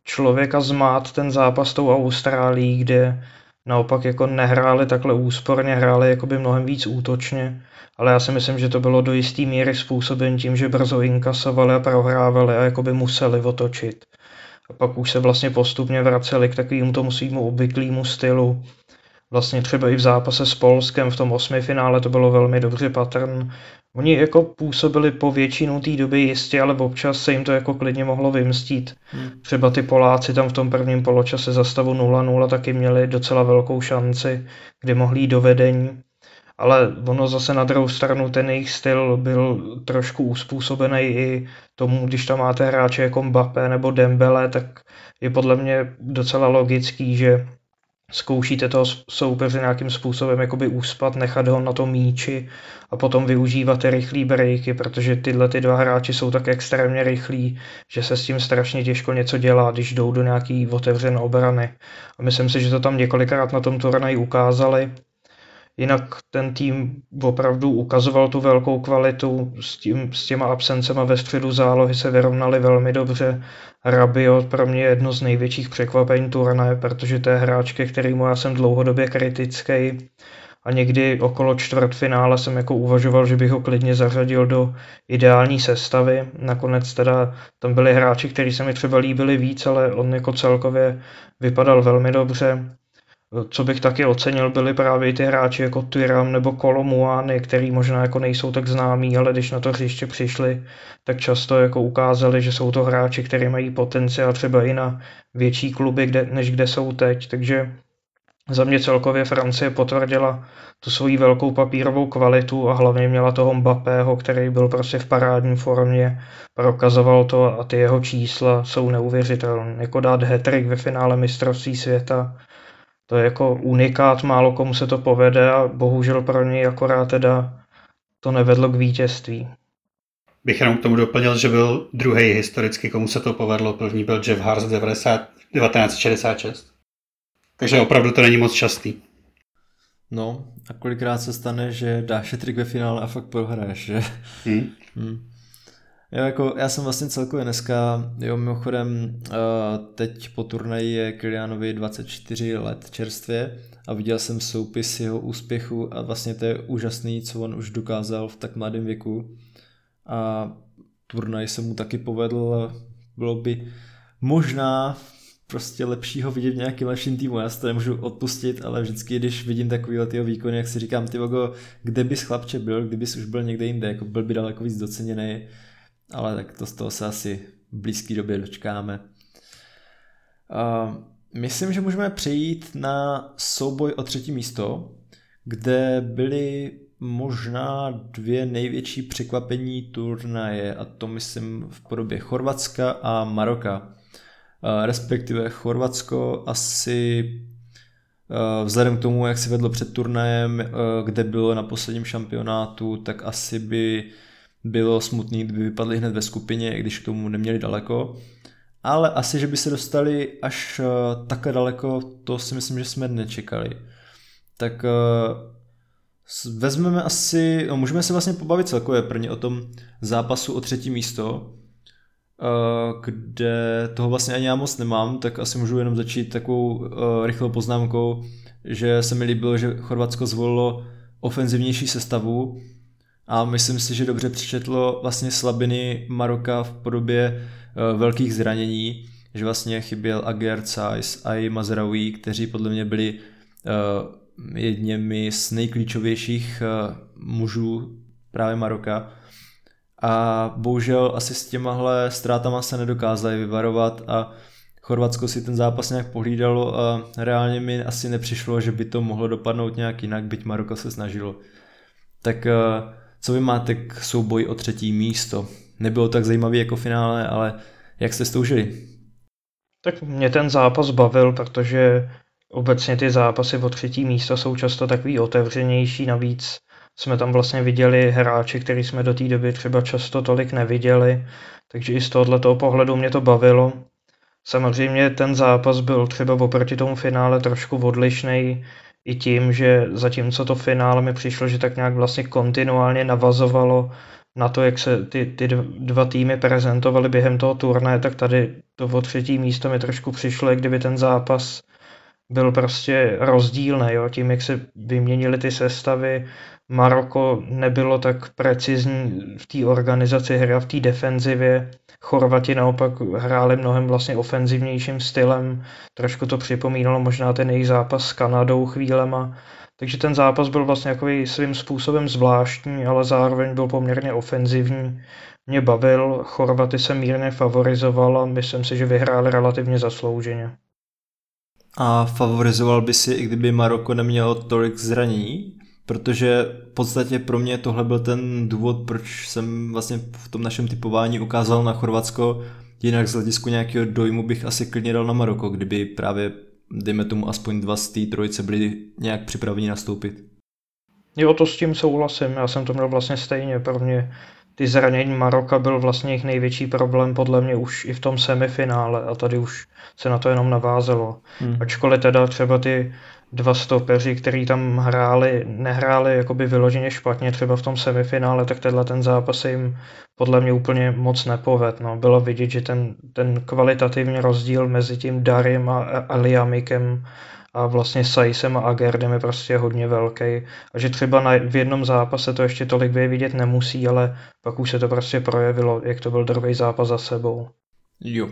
člověka zmát ten zápas tou Austrálií, kde naopak jako nehráli takhle úsporně, hráli jakoby mnohem víc útočně, ale já si myslím, že to bylo do jisté míry způsoben tím, že brzo inkasovali a prohrávali a jakoby museli otočit. A pak už se vlastně postupně vraceli k takovému tomu svýmu obvyklému stylu, vlastně třeba i v zápase s Polskem v tom osmi finále to bylo velmi dobře patrn. Oni jako působili po většinu té doby jistě, ale občas se jim to jako klidně mohlo vymstít. Hmm. Třeba ty Poláci tam v tom prvním poločase za stavu 0-0 taky měli docela velkou šanci, kdy mohli jít do vedení. Ale ono zase na druhou stranu ten jejich styl byl trošku uspůsobený i tomu, když tam máte hráče jako Mbappé nebo Dembele, tak je podle mě docela logický, že zkoušíte toho soupeře nějakým způsobem jakoby uspat, nechat ho na tom míči a potom využívat ty rychlý breaky, protože tyhle ty dva hráči jsou tak extrémně rychlí, že se s tím strašně těžko něco dělá, když jdou do nějaký otevřené obrany. A myslím si, že to tam několikrát na tom turnaji ukázali Jinak ten tým opravdu ukazoval tu velkou kvalitu, s, tím, s těma absencema ve středu zálohy se vyrovnali velmi dobře. Rabiot pro mě je jedno z největších překvapení turnaje, protože to je hráč, ke kterému já jsem dlouhodobě kritický a někdy okolo čtvrtfinále jsem jako uvažoval, že bych ho klidně zařadil do ideální sestavy. Nakonec teda tam byli hráči, kteří se mi třeba líbili víc, ale on jako celkově vypadal velmi dobře. Co bych taky ocenil, byli právě ty hráči jako Tyram nebo Kolomuany, který možná jako nejsou tak známí, ale když na to hřiště přišli, tak často jako ukázali, že jsou to hráči, kteří mají potenciál třeba i na větší kluby, kde, než kde jsou teď. Takže za mě celkově Francie potvrdila tu svoji velkou papírovou kvalitu a hlavně měla toho Mbappého, který byl prostě v parádní formě, prokazoval to a ty jeho čísla jsou neuvěřitelné. Jako dát hetrik ve finále mistrovství světa, to je jako unikát, málo komu se to povede a bohužel pro něj akorát teda to nevedlo k vítězství. Bych jenom k tomu doplnil, že byl druhý historicky, komu se to povedlo. První byl Jeff Hart 1966. Takže opravdu to není moc častý. No, a kolikrát se stane, že dáš trik ve finále a fakt prohraješ, že? Hmm. Hmm. Jo, jako já jsem vlastně celkově dneska, jo, mimochodem uh, teď po turnaji je Kylianovi 24 let čerstvě a viděl jsem soupis jeho úspěchu a vlastně to je úžasný, co on už dokázal v tak mladém věku. A turnaj se mu taky povedl, bylo by možná prostě lepšího vidět v nějakým lepším týmu. Já si to nemůžu odpustit, ale vždycky, když vidím takovýhle tyho výkony, jak si říkám, ty kde bys chlapče byl, kdybys už byl někde jinde, jako byl by daleko víc doceněný ale tak to z toho se asi v blízké době dočkáme. Uh, myslím, že můžeme přejít na souboj o třetí místo, kde byly možná dvě největší překvapení turnaje, a to myslím v podobě Chorvatska a Maroka. Uh, respektive Chorvatsko asi uh, vzhledem k tomu, jak se vedlo před turnajem, kde bylo na posledním šampionátu, tak asi by bylo smutný, kdyby vypadli hned ve skupině, když k tomu neměli daleko. Ale asi, že by se dostali až uh, takhle daleko, to si myslím, že jsme nečekali. Tak uh, vezmeme asi, no můžeme se vlastně pobavit celkově prvně o tom zápasu o třetí místo, uh, kde toho vlastně ani já moc nemám, tak asi můžu jenom začít takovou rychlou poznámkou, že se mi líbilo, že Chorvatsko zvolilo ofenzivnější sestavu, a myslím si, že dobře přečetlo vlastně slabiny Maroka v podobě uh, velkých zranění, že vlastně chyběl Aguiar, Saiz a i Mazraoui, kteří podle mě byli uh, jedněmi z nejklíčovějších uh, mužů právě Maroka. A bohužel asi s těmahle ztrátama se nedokázali vyvarovat a Chorvatsko si ten zápas nějak pohlídalo a reálně mi asi nepřišlo, že by to mohlo dopadnout nějak jinak, byť Maroko se snažilo. Tak co vy máte k souboji o třetí místo? Nebylo tak zajímavý jako finále, ale jak jste stoužili? Tak mě ten zápas bavil, protože obecně ty zápasy o třetí místo jsou často takový otevřenější, navíc jsme tam vlastně viděli hráče, který jsme do té doby třeba často tolik neviděli, takže i z tohoto pohledu mě to bavilo. Samozřejmě ten zápas byl třeba oproti tomu finále trošku odlišný i tím, že zatímco to finále mi přišlo, že tak nějak vlastně kontinuálně navazovalo na to, jak se ty, ty dva týmy prezentovaly během toho turné, tak tady to o třetí místo mi trošku přišlo, jak kdyby ten zápas byl prostě rozdílný, jo? tím, jak se vyměnily ty sestavy, Maroko nebylo tak precizní v té organizaci hry a v té defenzivě. Chorvati naopak hráli mnohem vlastně ofenzivnějším stylem. Trošku to připomínalo možná ten jejich zápas s Kanadou chvílema. Takže ten zápas byl vlastně takový svým způsobem zvláštní, ale zároveň byl poměrně ofenzivní. Mě bavil, Chorvaty se mírně favorizoval a myslím si, že vyhráli relativně zaslouženě. A favorizoval by si, i kdyby Maroko nemělo tolik zranění? Protože v podstatě pro mě tohle byl ten důvod, proč jsem vlastně v tom našem typování ukázal na Chorvatsko, jinak z hledisku nějakého dojmu bych asi klidně dal na Maroko, kdyby právě, dejme tomu, aspoň dva z té trojice byli nějak připraveni nastoupit. Jo, to s tím souhlasím, já jsem to měl vlastně stejně, pro mě ty zranění Maroka byl vlastně jejich největší problém podle mě už i v tom semifinále a tady už se na to jenom navázelo. Hmm. Ačkoliv teda třeba ty dva stopeři, který tam hráli, nehráli jakoby vyloženě špatně třeba v tom semifinále, tak tenhle ten zápas jim podle mě úplně moc nepoved. No. Bylo vidět, že ten, ten kvalitativní rozdíl mezi tím Darim a Aliamikem a vlastně Saisem a Agerdem je prostě hodně velký. A že třeba na, v jednom zápase to ještě tolik vidět nemusí, ale pak už se to prostě projevilo, jak to byl druhý zápas za sebou. Jo,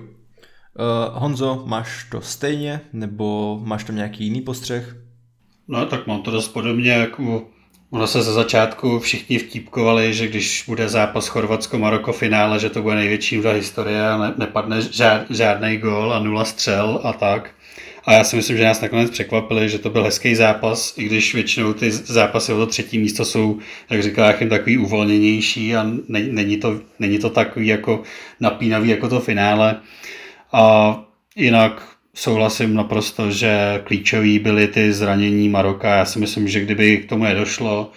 Uh, Honzo, máš to stejně, nebo máš tam nějaký jiný postřeh? No tak mám to dost podobně, jako ono se ze začátku všichni vtípkovali, že když bude zápas Chorvatsko-Maroko finále, že to bude největší v historie a ne, nepadne žád, žádný gol a nula střel a tak. A já si myslím, že nás nakonec překvapili, že to byl hezký zápas, i když většinou ty zápasy o to třetí místo jsou, jak říká Jachim, takový uvolněnější a není to, není to takový jako napínavý jako to finále. A jinak souhlasím naprosto, že klíčový byly ty zranění Maroka. Já si myslím, že kdyby k tomu nedošlo,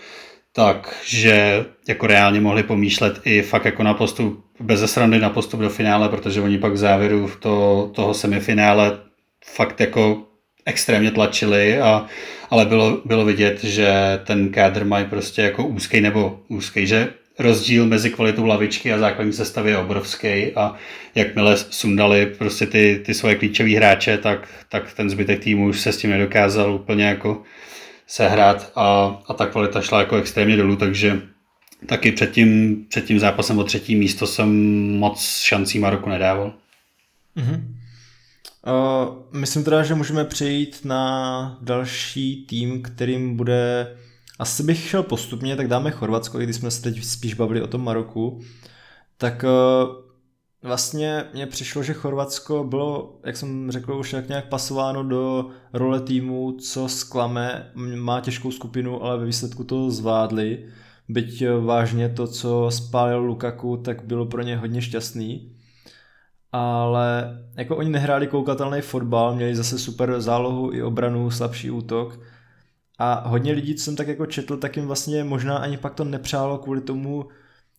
tak že jako reálně mohli pomýšlet i fakt jako na postup, bez srandy na postup do finále, protože oni pak v závěru to, toho semifinále fakt jako extrémně tlačili, a, ale bylo, bylo vidět, že ten kádr mají prostě jako úzký nebo úzký, že rozdíl mezi kvalitou lavičky a základní sestavy je obrovský a jakmile sundali prostě ty, ty svoje klíčové hráče, tak, tak ten zbytek týmu už se s tím nedokázal úplně jako sehrát a, a ta kvalita šla jako extrémně dolů, takže taky před tím, před tím zápasem o třetí místo jsem moc šancí Maroku nedával. Mm-hmm. Uh, myslím teda, že můžeme přejít na další tým, kterým bude asi bych šel postupně, tak dáme Chorvatsko, i když jsme se teď spíš bavili o tom Maroku. Tak eh, vlastně mně přišlo, že Chorvatsko bylo, jak jsem řekl, už tak nějak pasováno do role týmu, co sklame, má těžkou skupinu, ale ve výsledku to zvládli. Byť eh, vážně to, co spálil Lukaku, tak bylo pro ně hodně šťastný. Ale jako oni nehráli koukatelný fotbal, měli zase super zálohu i obranu, slabší útok a hodně lidí, co jsem tak jako četl, tak jim vlastně možná ani pak to nepřálo kvůli tomu,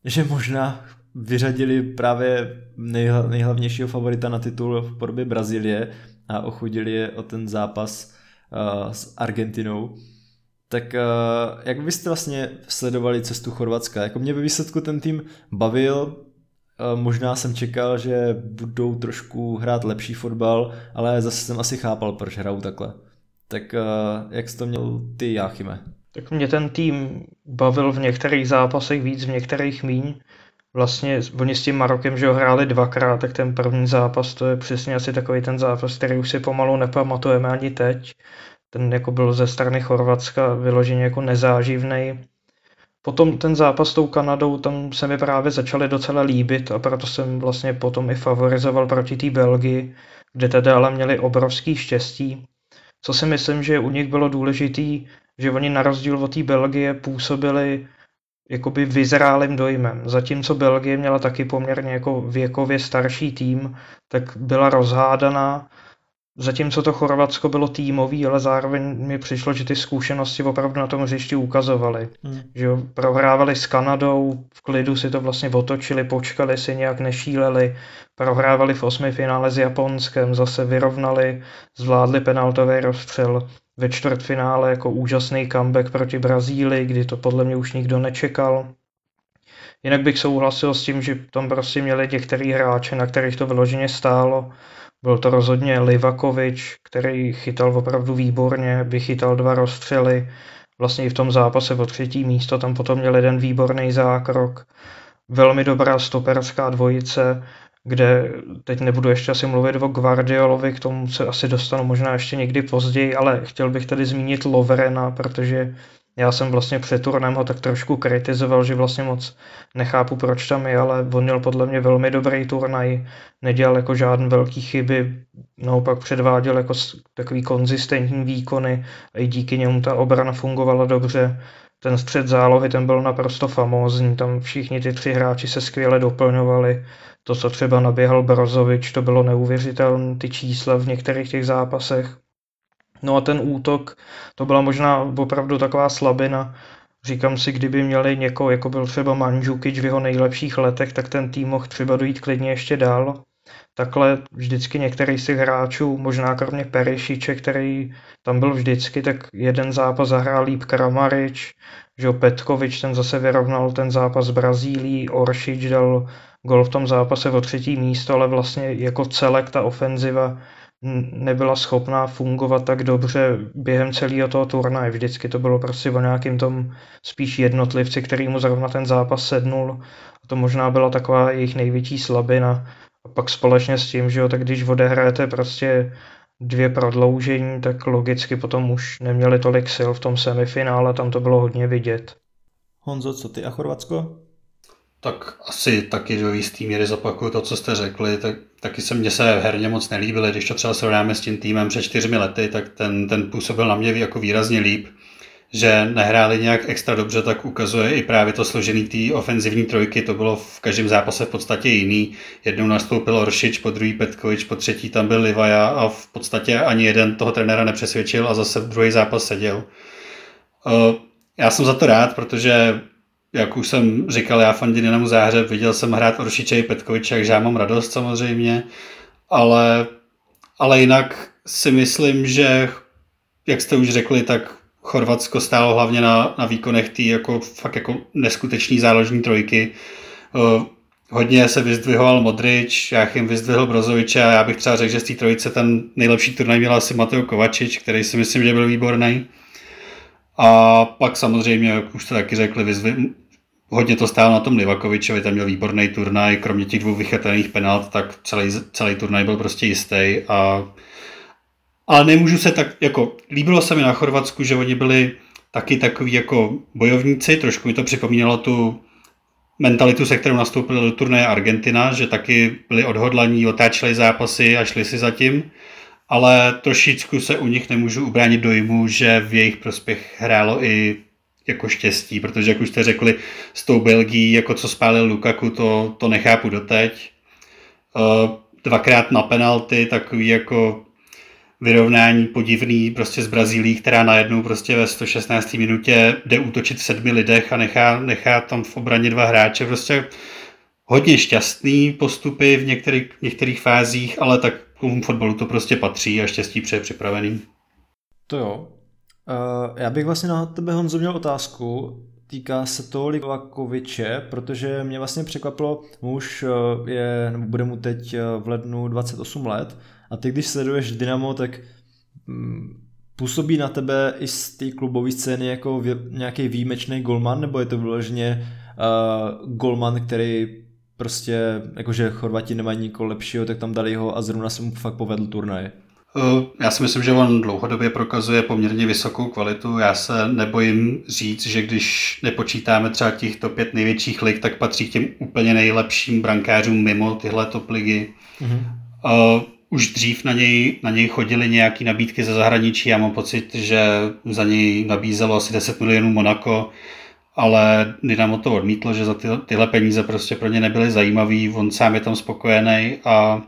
že možná vyřadili právě nejhla, nejhlavnějšího favorita na titul v podobě Brazílie a ochudili je o ten zápas uh, s Argentinou. Tak uh, jak byste vlastně sledovali cestu Chorvatska? Jako mě ve výsledku ten tým bavil, uh, možná jsem čekal, že budou trošku hrát lepší fotbal, ale zase jsem asi chápal, proč hrajou takhle. Tak uh, jak jsi to měl ty, Jáchyme? Tak mě ten tým bavil v některých zápasech víc, v některých míň. Vlastně oni s tím Marokem, že ho hráli dvakrát, tak ten první zápas, to je přesně asi takový ten zápas, který už si pomalu nepamatujeme ani teď. Ten jako byl ze strany Chorvatska vyloženě jako nezáživný. potom ten zápas s tou Kanadou, tam se mi právě začaly docela líbit a proto jsem vlastně potom i favorizoval proti té Belgii, kde tedy ale měli obrovský štěstí. Co si myslím, že u nich bylo důležitý, že oni na rozdíl od té Belgie působili jakoby vyzrálým dojmem. Zatímco Belgie měla taky poměrně jako věkově starší tým, tak byla rozhádaná Zatímco to Chorvatsko bylo týmový, ale zároveň mi přišlo, že ty zkušenosti opravdu na tom hřišti ukazovaly. Hmm. Že prohrávali s Kanadou, v klidu si to vlastně otočili, počkali si, nějak nešíleli, prohrávali v osmi finále s Japonskem, zase vyrovnali, zvládli penaltový rozstřel. Ve čtvrtfinále jako úžasný comeback proti Brazílii, kdy to podle mě už nikdo nečekal. Jinak bych souhlasil s tím, že tam prostě měli některý hráče, na kterých to vyloženě stálo byl to rozhodně Livakovič, který chytal opravdu výborně, vychytal dva rozstřely, vlastně i v tom zápase o třetí místo, tam potom měl jeden výborný zákrok. Velmi dobrá stoperská dvojice, kde teď nebudu ještě asi mluvit o Guardiolovi, k tomu se asi dostanu možná ještě někdy později, ale chtěl bych tady zmínit Loverena, protože já jsem vlastně před turnem ho tak trošku kritizoval, že vlastně moc nechápu, proč tam je, ale on měl podle mě velmi dobrý turnaj, nedělal jako žádné velké chyby, naopak předváděl jako takový konzistentní výkony a i díky němu ta obrana fungovala dobře. Ten střed zálohy, ten byl naprosto famózní, tam všichni ty tři hráči se skvěle doplňovali. To, co třeba naběhal Brozovič, to bylo neuvěřitelné, ty čísla v některých těch zápasech. No a ten útok, to byla možná opravdu taková slabina. Říkám si, kdyby měli někoho, jako byl třeba Mandžukič v jeho nejlepších letech, tak ten tým mohl třeba dojít klidně ještě dál. Takhle vždycky některý z těch hráčů, možná kromě Perišiče, který tam byl vždycky, tak jeden zápas zahrál líp Kramarič, že Petkovič ten zase vyrovnal ten zápas s Brazílií, Oršič dal gol v tom zápase o třetí místo, ale vlastně jako celek ta ofenziva nebyla schopná fungovat tak dobře během celého toho turnaje. Vždycky to bylo prostě o nějakým tom spíš jednotlivci, který mu zrovna ten zápas sednul. A to možná byla taková jejich největší slabina. A pak společně s tím, že jo, tak když odehrajete prostě dvě prodloužení, tak logicky potom už neměli tolik sil v tom semifinále, tam to bylo hodně vidět. Honzo, co ty a Chorvatsko? Tak asi taky do jistý míry zopakuju to, co jste řekli, tak taky se mně se herně moc nelíbily, když to třeba srovnáme s tím týmem před čtyřmi lety, tak ten, ten působil na mě jako výrazně líp, že nehráli nějak extra dobře, tak ukazuje i právě to složený té ofenzivní trojky, to bylo v každém zápase v podstatě jiný. Jednou nastoupil Oršič, po druhý Petkovič, po třetí tam byl Livaja a v podstatě ani jeden toho trenéra nepřesvědčil a zase v druhý zápas seděl. Eh, já jsem za to rád, protože jak už jsem říkal, já fandím Dynamu Záhřeb, viděl jsem hrát Oršiče i Petkoviče, takže já mám radost samozřejmě, ale, ale jinak si myslím, že, jak jste už řekli, tak Chorvatsko stálo hlavně na, na výkonech té jako, fakt jako neskutečný záložní trojky. Uh, hodně se vyzdvihoval Modrič, jim vyzdvihl Brozoviče a já bych třeba řekl, že z té trojice ten nejlepší turnaj měl asi Mateo Kovačič, který si myslím, že byl výborný. A pak samozřejmě, jak už jste taky řekli, hodně to stálo na tom Livakovičovi, tam měl výborný turnaj, kromě těch dvou vychytaných penalt, tak celý, celý turnaj byl prostě jistý. A, ale nemůžu se tak, jako, líbilo se mi na Chorvatsku, že oni byli taky takový jako bojovníci, trošku mi to připomínalo tu mentalitu, se kterou nastoupili do turnaje Argentina, že taky byli odhodlaní, otáčeli zápasy a šli si za tím ale trošičku se u nich nemůžu ubránit dojmu, že v jejich prospěch hrálo i jako štěstí, protože jak už jste řekli, s tou Belgií, jako co spálil Lukaku, to, to nechápu doteď. Uh, dvakrát na penalty, takový jako vyrovnání podivný prostě z Brazílií, která najednou prostě ve 116. minutě jde útočit v sedmi lidech a nechá, nechá tam v obraně dva hráče. Prostě hodně šťastný postupy v některých, některých fázích, ale tak klubům fotbalu to prostě patří a štěstí přeje připravený. To jo. Uh, já bych vlastně na tebe, Honzo, měl otázku. Týká se to Livakoviče, protože mě vlastně překvapilo, muž eh, je, nebo bude mu teď eh, v lednu 28 let a ty, když sleduješ Dynamo, tak mm, působí na tebe i z té klubové scény jako nějaký výjimečný golman, nebo je to vyloženě uh, golman, který prostě, jakože Chorvati nemají nikoho lepšího, tak tam dali ho a zrovna se mu fakt povedl turnaj. Já si myslím, že on dlouhodobě prokazuje poměrně vysokou kvalitu. Já se nebojím říct, že když nepočítáme třeba těch top 5 největších lig, tak patří k těm úplně nejlepším brankářům mimo tyhle top ligy. Mm-hmm. Už dřív na něj, na něj chodily nějaké nabídky ze zahraničí. Já mám pocit, že za něj nabízelo asi 10 milionů Monako, ale Dynamo to odmítlo, že za ty, tyhle peníze prostě pro ně nebyly zajímavý. On sám je tam spokojený a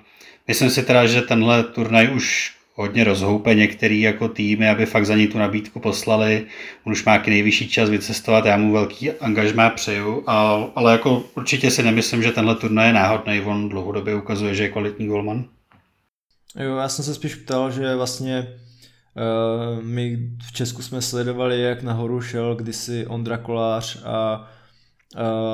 myslím si teda, že tenhle turnaj už hodně rozhoupe některý jako týmy, aby fakt za něj tu nabídku poslali. On už má jaký nejvyšší čas vycestovat, já mu velký angažmá přeju, a, ale jako určitě si nemyslím, že tenhle turnaj je náhodný, on dlouhodobě ukazuje, že je kvalitní golman. Jo, já jsem se spíš ptal, že vlastně uh, my v Česku jsme sledovali, jak nahoru šel kdysi Ondra Kolář a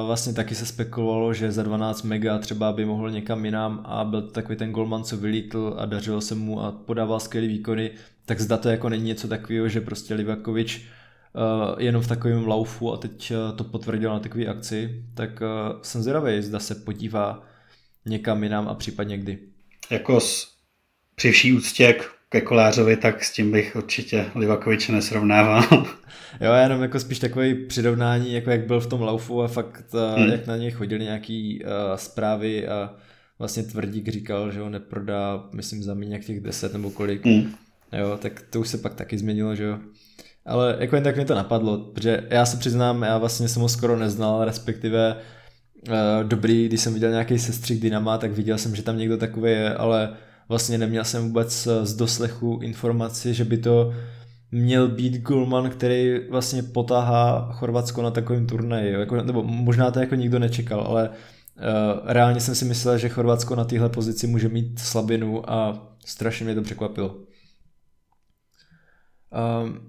vlastně taky se spekulovalo, že za 12 mega třeba by mohl někam jinam a byl to takový ten golman, co vylítl a dařilo se mu a podával skvělé výkony, tak zda to jako není něco takového, že prostě Livakovič uh, jenom v takovém laufu a teď uh, to potvrdil na takové akci, tak uh, jsem zvědavý, zda se podívá někam jinam a případně kdy. Jako s, při vší úctě k ke Kolářovi, tak s tím bych určitě Livakoviče nesrovnával. jo, jenom jako spíš takový přirovnání, jako jak byl v tom laufu a fakt, hmm. jak na něj chodili nějaký uh, zprávy a vlastně Tvrdík říkal, že ho neprodá, myslím, za méně jak těch 10 nebo kolik. Hmm. Jo, tak to už se pak taky změnilo, že jo. Ale jako jen tak mě to napadlo, protože já se přiznám, já vlastně jsem ho skoro neznal, respektive uh, dobrý, když jsem viděl nějaký sestřik Dynama, tak viděl jsem, že tam někdo takový je, ale vlastně neměl jsem vůbec eh, z doslechu informaci, že by to měl být Gulman, který vlastně potáhá Chorvatsko na takovém turnaji. Jako, nebo možná to jako nikdo nečekal, ale uh, reálně jsem si myslel, že Chorvatsko na téhle pozici může mít slabinu a strašně mě to překvapilo. Uh,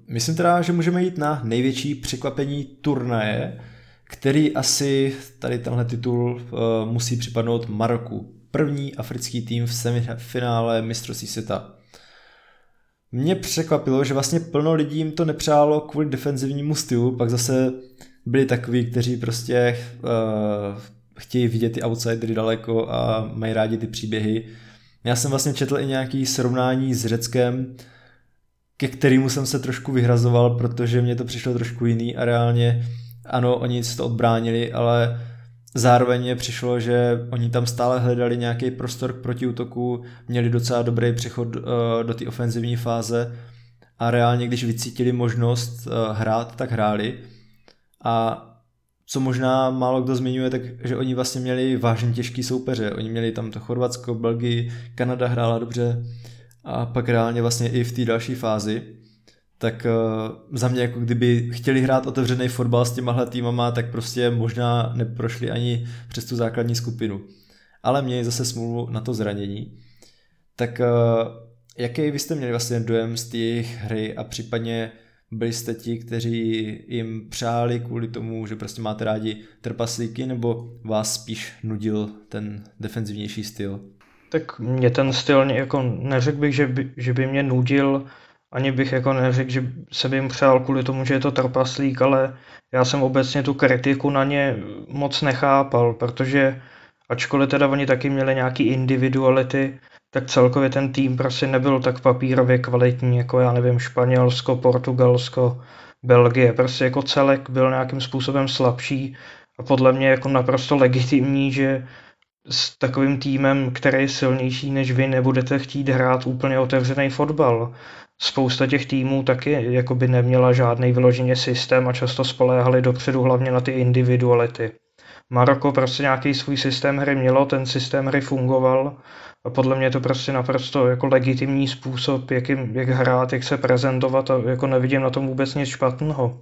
myslím teda, že můžeme jít na největší překvapení turnaje, který asi tady tenhle titul uh, musí připadnout Maroku první africký tým v semifinále mistrovství světa. Mě překvapilo, že vlastně plno lidí jim to nepřálo kvůli defenzivnímu stylu, pak zase byli takový, kteří prostě uh, chtějí vidět ty outsidery daleko a mají rádi ty příběhy. Já jsem vlastně četl i nějaký srovnání s Řeckem, ke kterému jsem se trošku vyhrazoval, protože mě to přišlo trošku jiný a reálně ano, oni si to odbránili, ale Zároveň mě přišlo, že oni tam stále hledali nějaký prostor k protiútoku, měli docela dobrý přechod uh, do té ofenzivní fáze a reálně, když vycítili možnost uh, hrát, tak hráli. A co možná málo kdo zmiňuje, tak že oni vlastně měli vážně těžký soupeře. Oni měli tam to Chorvatsko, Belgii, Kanada hrála dobře a pak reálně vlastně i v té další fázi tak uh, za mě jako kdyby chtěli hrát otevřený fotbal s těmahle týmama, tak prostě možná neprošli ani přes tu základní skupinu. Ale měli zase smůlu na to zranění. Tak uh, jaký vy jste měli vlastně dojem z té hry a případně byli jste ti, kteří jim přáli kvůli tomu, že prostě máte rádi trpaslíky, nebo vás spíš nudil ten defenzivnější styl? Tak mě ten styl, jako neřekl bych, že by, že by mě nudil, ani bych jako neřekl, že se by jim přál kvůli tomu, že je to trpaslík, ale já jsem obecně tu kritiku na ně moc nechápal, protože ačkoliv teda oni taky měli nějaký individuality, tak celkově ten tým prostě nebyl tak papírově kvalitní, jako já nevím, Španělsko, Portugalsko, Belgie. Prostě jako celek byl nějakým způsobem slabší a podle mě jako naprosto legitimní, že s takovým týmem, který je silnější než vy, nebudete chtít hrát úplně otevřený fotbal spousta těch týmů taky jakoby neměla žádný vyloženě systém a často spoléhali dopředu hlavně na ty individuality. Maroko prostě nějaký svůj systém hry mělo, ten systém hry fungoval a podle mě je to prostě naprosto jako legitimní způsob, jak, jim, jak hrát, jak se prezentovat a jako nevidím na tom vůbec nic špatného.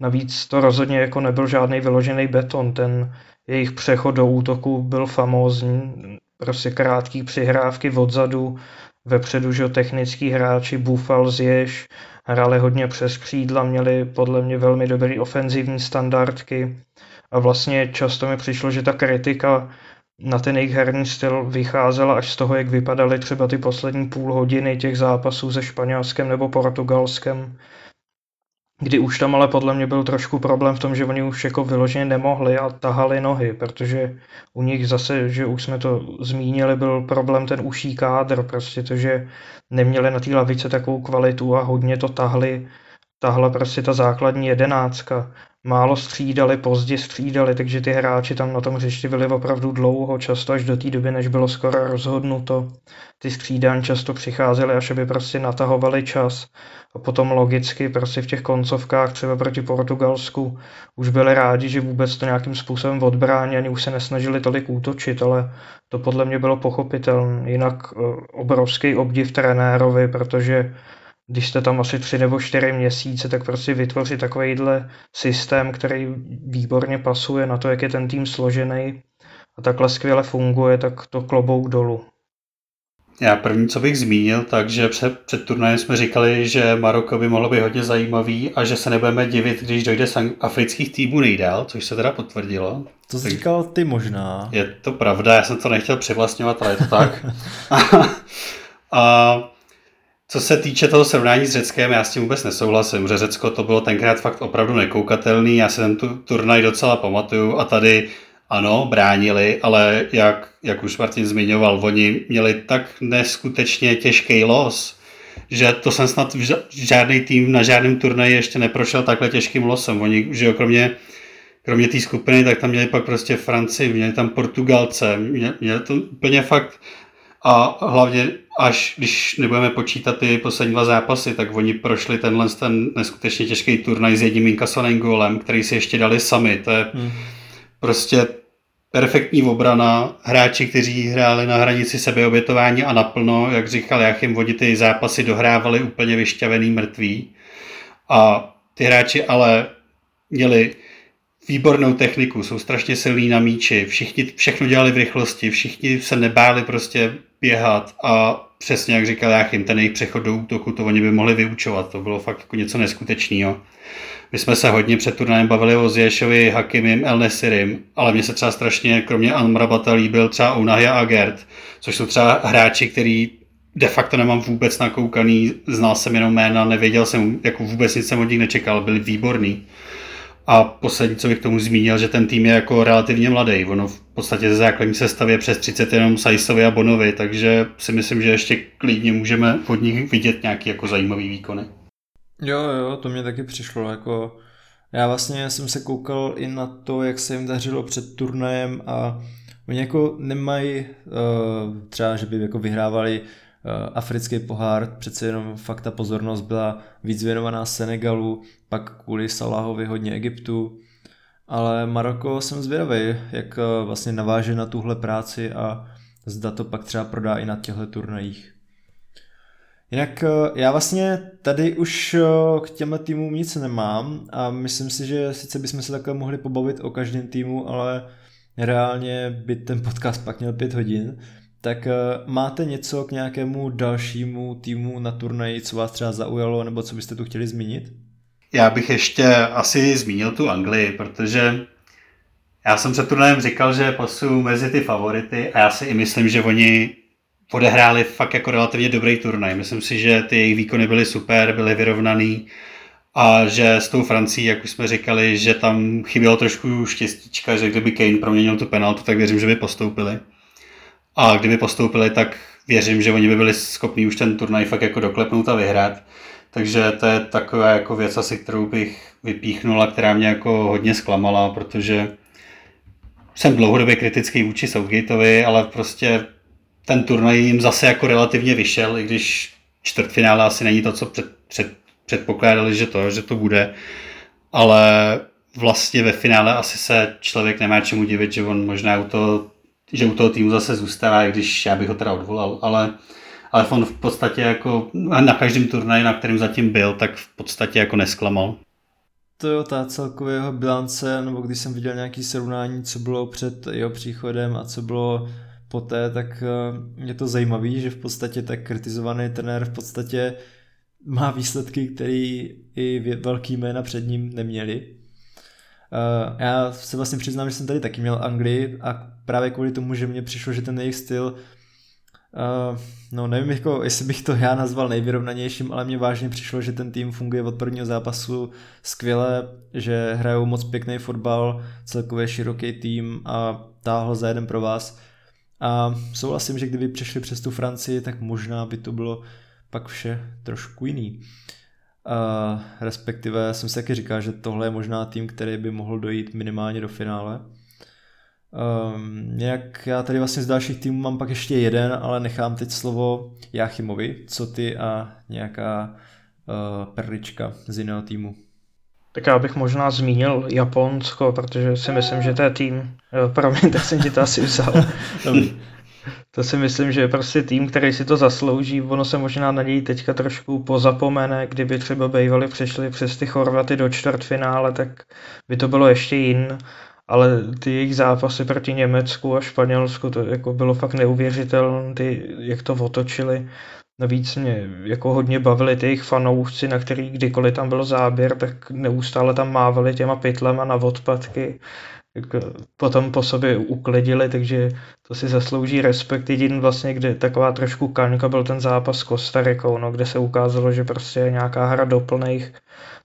Navíc to rozhodně jako nebyl žádný vyložený beton, ten jejich přechod do útoku byl famózní, prostě krátký přihrávky odzadu, vepředu, že technický hráči Bufal, Zješ hráli hodně přes křídla, měli podle mě velmi dobrý ofenzivní standardky a vlastně často mi přišlo, že ta kritika na ten jejich herní styl vycházela až z toho, jak vypadaly třeba ty poslední půl hodiny těch zápasů se Španělskem nebo Portugalskem. Kdy už tam ale podle mě byl trošku problém v tom, že oni už jako vyloženě nemohli a tahali nohy, protože u nich zase, že už jsme to zmínili, byl problém ten uší kádr, prostě to, že neměli na té lavice takovou kvalitu a hodně to tahli, tahla prostě ta základní jedenáctka málo střídali, pozdě střídali, takže ty hráči tam na tom hřišti byli opravdu dlouho, často až do té doby, než bylo skoro rozhodnuto. Ty střídání často přicházely, až aby prostě natahovali čas. A potom logicky prostě v těch koncovkách, třeba proti Portugalsku, už byli rádi, že vůbec to nějakým způsobem odbrání, ani už se nesnažili tolik útočit, ale to podle mě bylo pochopitelné. Jinak eh, obrovský obdiv trenérovi, protože když jste tam asi tři nebo čtyři měsíce, tak prostě vytvořit takovýhle systém, který výborně pasuje na to, jak je ten tým složený a takhle skvěle funguje, tak to klobouk dolů. Já první, co bych zmínil, takže před, před turnajem jsme říkali, že Maroko by mohlo být hodně zajímavý a že se nebudeme divit, když dojde z afrických týmů nejdál, což se teda potvrdilo. To jsi říkal ty možná. Je to pravda, já jsem to nechtěl přivlastňovat, ale je to tak. a, a co se týče toho srovnání s Řeckem, já s tím vůbec nesouhlasím, že Řecko to bylo tenkrát fakt opravdu nekoukatelný, já si ten tu, turnaj docela pamatuju a tady ano, bránili, ale jak, jak už Martin zmiňoval, oni měli tak neskutečně těžký los, že to jsem snad žádný tým na žádném turnaji ještě neprošel takhle těžkým losem. Oni, že jo, kromě, kromě té skupiny, tak tam měli pak prostě Francii, měli tam Portugalce, měli, měli to úplně fakt a hlavně až když nebudeme počítat ty poslední dva zápasy, tak oni prošli tenhle ten neskutečně těžký turnaj s jedním inkasovaným gólem, který si ještě dali sami. To je hmm. prostě perfektní obrana, hráči, kteří hráli na hranici sebeobětování a naplno, jak říkal Jachim, oni ty zápasy dohrávali úplně vyšťavený mrtví. A ty hráči ale měli výbornou techniku, jsou strašně silní na míči, všichni všechno dělali v rychlosti, všichni se nebáli prostě běhat a přesně jak říkal Jáchym, ten jejich přechod do útoku, to oni by mohli vyučovat, to bylo fakt jako něco neskutečného. My jsme se hodně před turnajem bavili o Zješovi, Hakimim, El Nesirim, ale mně se třeba strašně, kromě Amrabata, líbil třeba Unahia a Gert, což jsou třeba hráči, který de facto nemám vůbec nakoukaný, znal jsem jenom jména, nevěděl jsem, jako vůbec nic jsem od nich nečekal, byli výborní. A poslední, co bych k tomu zmínil, že ten tým je jako relativně mladý. Ono v podstatě ze základní sestavě přes 30 jenom Sajsovi a Bonovi, takže si myslím, že ještě klidně můžeme od nich vidět nějaký jako zajímavý výkony. Jo, jo, to mě taky přišlo, jako já vlastně jsem se koukal i na to, jak se jim dařilo před turnajem a oni jako nemají uh, třeba, že by jako vyhrávali africký pohár, přece jenom fakt ta pozornost byla víc věnovaná Senegalu, pak kvůli Salahovi hodně Egyptu, ale Maroko jsem zvědavý, jak uh, vlastně naváže na tuhle práci a zda to pak třeba prodá i na těchto turnajích. Jinak eh, já vlastně tady už eh, k těmhle týmům nic nemám a myslím si, že sice bychom se takhle mohli pobavit o každém týmu, ale reálně by ten podcast pak měl pět hodin. Tak eh, máte něco k nějakému dalšímu týmu na turnaji, co vás třeba zaujalo, nebo co byste tu chtěli zmínit? Já bych ještě asi zmínil tu Anglii, protože já jsem před turnajem říkal, že pasuju mezi ty favority a já si i myslím, že oni odehráli fakt jako relativně dobrý turnaj. Myslím si, že ty jejich výkony byly super, byly vyrovnaný a že s tou Francií, jak už jsme říkali, že tam chybělo trošku štěstíčka, že kdyby Kane proměnil tu penaltu, tak věřím, že by postoupili. A kdyby postoupili, tak věřím, že oni by byli schopni už ten turnaj fakt jako doklepnout a vyhrát. Takže to je taková jako věc asi, kterou bych vypíchnula, která mě jako hodně zklamala, protože jsem dlouhodobě kritický vůči Southgateovi, ale prostě ten turnaj jim zase jako relativně vyšel, i když čtvrtfinále asi není to, co před, před, předpokládali, že to, že to bude, ale vlastně ve finále asi se člověk nemá čemu divit, že on možná u toho, že u toho týmu zase zůstává, i když já bych ho teda odvolal, ale, ale on v podstatě jako na každém turnaji, na kterém zatím byl, tak v podstatě jako nesklamal. To je ta celkově jeho bilance, nebo když jsem viděl nějaký srovnání, co bylo před jeho příchodem a co bylo poté, tak eh, je to zajímavý, že v podstatě tak kritizovaný trenér v podstatě má výsledky, které i velký jména před ním neměli. Eh, já se vlastně přiznám, že jsem tady taky měl Anglii a právě kvůli tomu, že mně přišlo, že ten jejich styl Uh, no nevím, jako, jestli bych to já nazval nejvyrovnanějším, ale mně vážně přišlo, že ten tým funguje od prvního zápasu skvěle, že hrajou moc pěkný fotbal, celkově široký tým a táhl za jeden pro vás. A souhlasím, že kdyby přešli přes tu Francii, tak možná by to bylo pak vše trošku jiný. Uh, respektive jsem si taky říkal, že tohle je možná tým, který by mohl dojít minimálně do finále. Um, nějak já tady vlastně z dalších týmů mám pak ještě jeden, ale nechám teď slovo Jáchymovi, co ty a nějaká uh, perlička z jiného týmu. Tak já bych možná zmínil Japonsko, protože si myslím, že to je tým, promiň, tak jsem ti to asi vzal. to si myslím, že je prostě tým, který si to zaslouží. Ono se možná na něj teďka trošku pozapomene, kdyby třeba bývali přišli přes ty Chorvaty do čtvrtfinále, tak by to bylo ještě jin ale ty jejich zápasy proti Německu a Španělsku, to jako bylo fakt neuvěřitelné, ty, jak to otočili. Navíc mě jako hodně bavili ty jejich fanoušci, na který kdykoliv tam byl záběr, tak neustále tam mávali těma pytlema na odpadky. Jako potom po sobě uklidili, takže to si zaslouží respekt. Jediný vlastně, kde taková trošku kaňka byl ten zápas s Kostarikou, no, kde se ukázalo, že prostě nějaká hra doplných,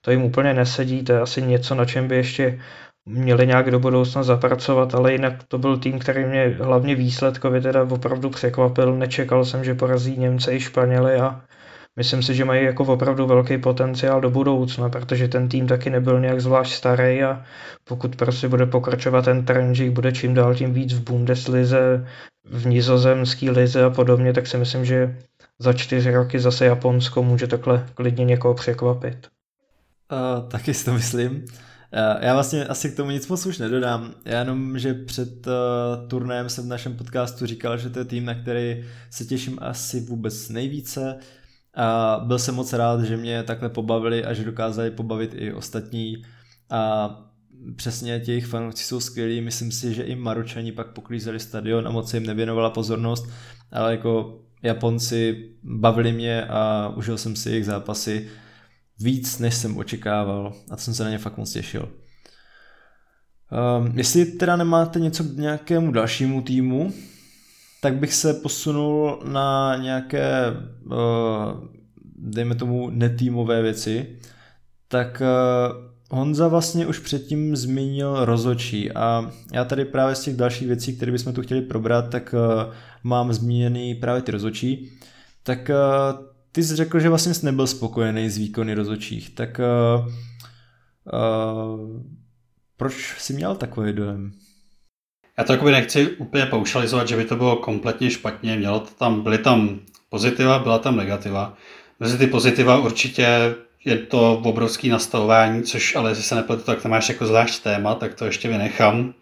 to jim úplně nesedí, to je asi něco, na čem by ještě měli nějak do budoucna zapracovat, ale jinak to byl tým, který mě hlavně výsledkově teda opravdu překvapil. Nečekal jsem, že porazí Němce i Španěli a myslím si, že mají jako opravdu velký potenciál do budoucna, protože ten tým taky nebyl nějak zvlášť starý a pokud prostě bude pokračovat ten trend, že jich bude čím dál tím víc v Bundeslize, v nizozemské lize a podobně, tak si myslím, že za čtyři roky zase Japonsko může takhle klidně někoho překvapit. Uh, taky si to myslím. Eh, já vlastně asi k tomu nic moc už nedodám. Já jenom, že před uh, turnajem jsem v našem podcastu říkal, že to je tým, na který se těším asi vůbec nejvíce. A byl jsem moc rád, že mě takhle pobavili a že dokázali pobavit i ostatní. A přesně těch fanoušci jsou skvělí. Myslím si, že i Maročani pak poklízeli stadion a moc jim nevěnovala pozornost, ale jako Japonci bavili mě a užil jsem si jejich zápasy víc, než jsem očekával a to jsem se na ně fakt moc těšil. Um, jestli teda nemáte něco k nějakému dalšímu týmu, tak bych se posunul na nějaké, uh, dejme tomu, netýmové věci. Tak uh, Honza vlastně už předtím zmínil rozočí a já tady právě z těch dalších věcí, které bychom tu chtěli probrat, tak uh, mám zmíněný právě ty rozočí. Tak uh, ty jsi řekl, že vlastně jsi nebyl spokojený s výkony rozočích, tak uh, uh, proč jsi měl takový dojem? Já to nechci úplně paušalizovat, že by to bylo kompletně špatně. Mělo to tam, byly tam pozitiva, byla tam negativa. Mezi ty pozitiva určitě je to obrovský nastavování, což ale jestli se nepletu, tak to máš jako zvlášť téma, tak to ještě vynechám.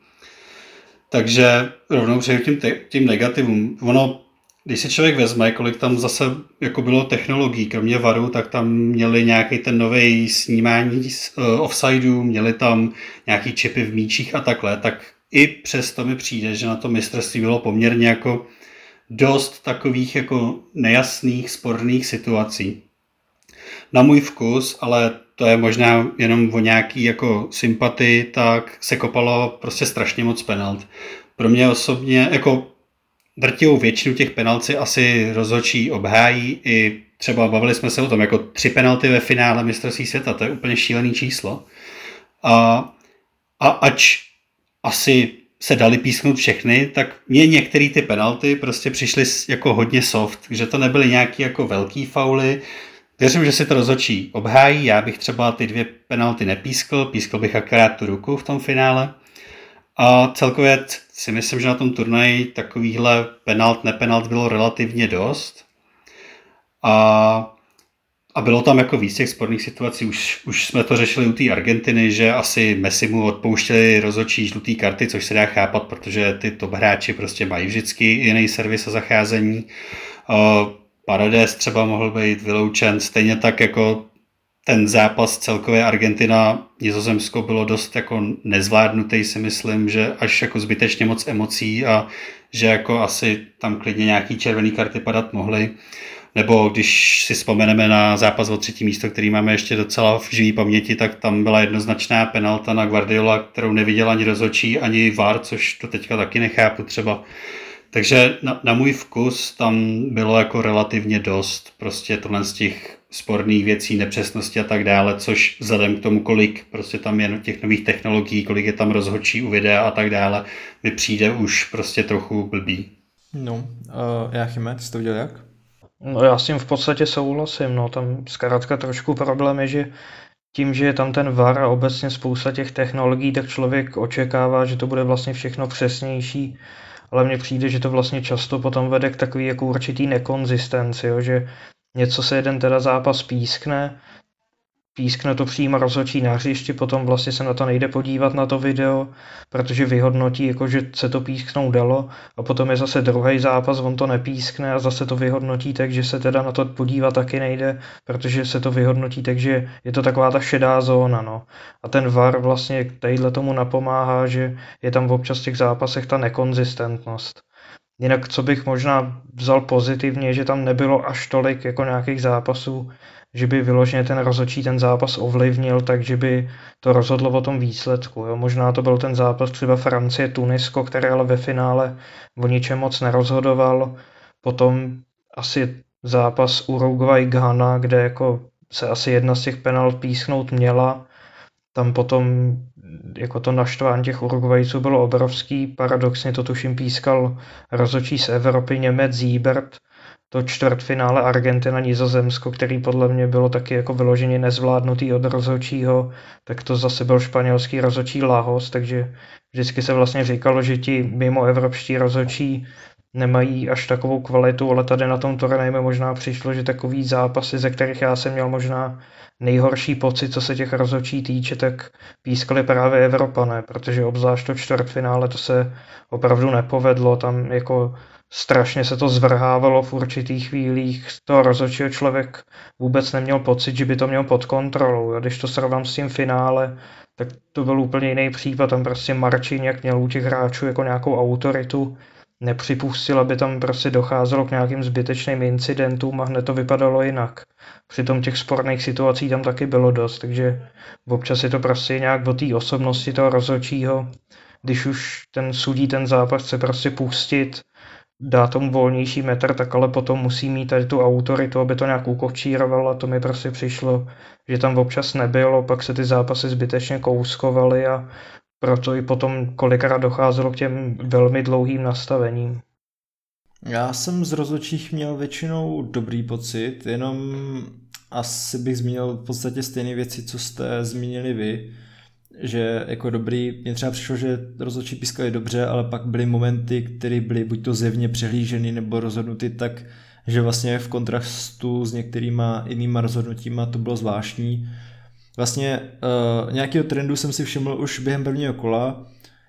Takže rovnou přejdu tím, tím negativům. Ono když si člověk vezme, kolik tam zase jako bylo technologií, kromě varu, tak tam měli nějaký ten nový snímání uh, offsideu, měli tam nějaký čipy v míčích a takhle, tak i přesto mi přijde, že na to mistrovství bylo poměrně jako dost takových jako nejasných, sporných situací. Na můj vkus, ale to je možná jenom o nějaký jako sympatii, tak se kopalo prostě strašně moc penalt. Pro mě osobně, jako drtivou většinu těch penalcí asi rozhodčí obhájí i třeba bavili jsme se o tom, jako tři penalty ve finále mistrovství světa, to je úplně šílený číslo. A, a ač asi se dali písknout všechny, tak mě některé ty penalty prostě přišly jako hodně soft, že to nebyly nějaký jako velký fauly. Věřím, že si to rozhodčí obhájí, já bych třeba ty dvě penalty nepískl, pískl bych akorát tu ruku v tom finále. A celkově si myslím, že na tom turnaji takovýhle penalt, nepenalt bylo relativně dost. A, a bylo tam jako víc těch sporných situací. Už, už jsme to řešili u té Argentiny, že asi Messi mu odpouštěli rozočí žlutý karty, což se dá chápat, protože ty top hráči prostě mají vždycky jiný servis a zacházení. Paredes třeba mohl být vyloučen, stejně tak jako ten zápas celkově Argentina Nizozemsko bylo dost jako nezvládnutý si myslím, že až jako zbytečně moc emocí a že jako asi tam klidně nějaký červený karty padat mohly. Nebo když si vzpomeneme na zápas o třetí místo, který máme ještě docela v živý paměti, tak tam byla jednoznačná penalta na Guardiola, kterou neviděl ani rozhodčí, ani VAR, což to teďka taky nechápu třeba. Takže na, na můj vkus tam bylo jako relativně dost prostě tohle z těch sporných věcí, nepřesnosti a tak dále, což vzhledem k tomu, kolik prostě tam je těch nových technologií, kolik je tam rozhodčí u videa a tak dále, mi přijde už prostě trochu blbý. No, uh, já Chyme, ty jsi to viděl jak? No já s tím v podstatě souhlasím, no tam zkrátka trošku problém je, že tím, že je tam ten VAR a obecně spousta těch technologií, tak člověk očekává, že to bude vlastně všechno přesnější, ale mně přijde, že to vlastně často potom vede k takový jako určitý nekonzistenci, jo, že něco se jeden teda zápas pískne, pískne to přímo rozhodčí na hřišti, potom vlastně se na to nejde podívat na to video, protože vyhodnotí, jako že se to písknout dalo a potom je zase druhý zápas, on to nepískne a zase to vyhodnotí, takže se teda na to podívat taky nejde, protože se to vyhodnotí, takže je to taková ta šedá zóna, no. A ten VAR vlastně tadyhle tomu napomáhá, že je tam občas v těch zápasech ta nekonzistentnost. Jinak, co bych možná vzal pozitivně, že tam nebylo až tolik jako nějakých zápasů, že by vyloženě ten rozhodčí ten zápas ovlivnil, takže by to rozhodlo o tom výsledku. Jo. Možná to byl ten zápas třeba Francie-Tunisko, který ale ve finále o ničem moc nerozhodoval. Potom asi zápas Uruguay-Ghana, kde jako se asi jedna z těch penalt písknout měla. Tam potom jako to naštvání těch Uruguayců bylo obrovský. Paradoxně to tuším pískal rozhodčí z Evropy Němec Zíbert, to čtvrtfinále Argentina-Nizozemsko, který podle mě bylo taky jako vyloženě nezvládnutý od rozhodčího, tak to zase byl španělský rozhodčí Lagos, takže vždycky se vlastně říkalo, že ti mimo evropští rozhodčí nemají až takovou kvalitu, ale tady na tom turnaji mi možná přišlo, že takový zápasy, ze kterých já jsem měl možná nejhorší pocit, co se těch rozhodčí týče, tak pískali právě Evropané, protože obzvlášť to čtvrtfinále to se opravdu nepovedlo, tam jako strašně se to zvrhávalo v určitých chvílích. Toho rozhodčího člověk vůbec neměl pocit, že by to měl pod kontrolou. A když to srovnám s tím finále, tak to byl úplně jiný případ. Tam prostě jak měl u těch hráčů jako nějakou autoritu, nepřipustil, aby tam prostě docházelo k nějakým zbytečným incidentům a hned to vypadalo jinak. Přitom těch sporných situací tam taky bylo dost, takže občas je to prostě nějak o té osobnosti toho rozhodčího. Když už ten sudí ten zápas chce prostě pustit, dá tomu volnější metr, tak ale potom musí mít tady tu autoritu, aby to nějak ukočíroval a to mi prostě přišlo, že tam občas nebylo, pak se ty zápasy zbytečně kouskovaly a proto i potom kolikrát docházelo k těm velmi dlouhým nastavením. Já jsem z rozhodčích měl většinou dobrý pocit, jenom asi bych zmínil v podstatě stejné věci, co jste zmínili vy že jako dobrý, mně třeba přišlo, že rozhodčí pískali dobře, ale pak byly momenty, které byly buď to zevně přehlíženy nebo rozhodnuty tak, že vlastně v kontrastu s některýma jinýma rozhodnutíma to bylo zvláštní. Vlastně uh, nějakého trendu jsem si všiml už během prvního kola,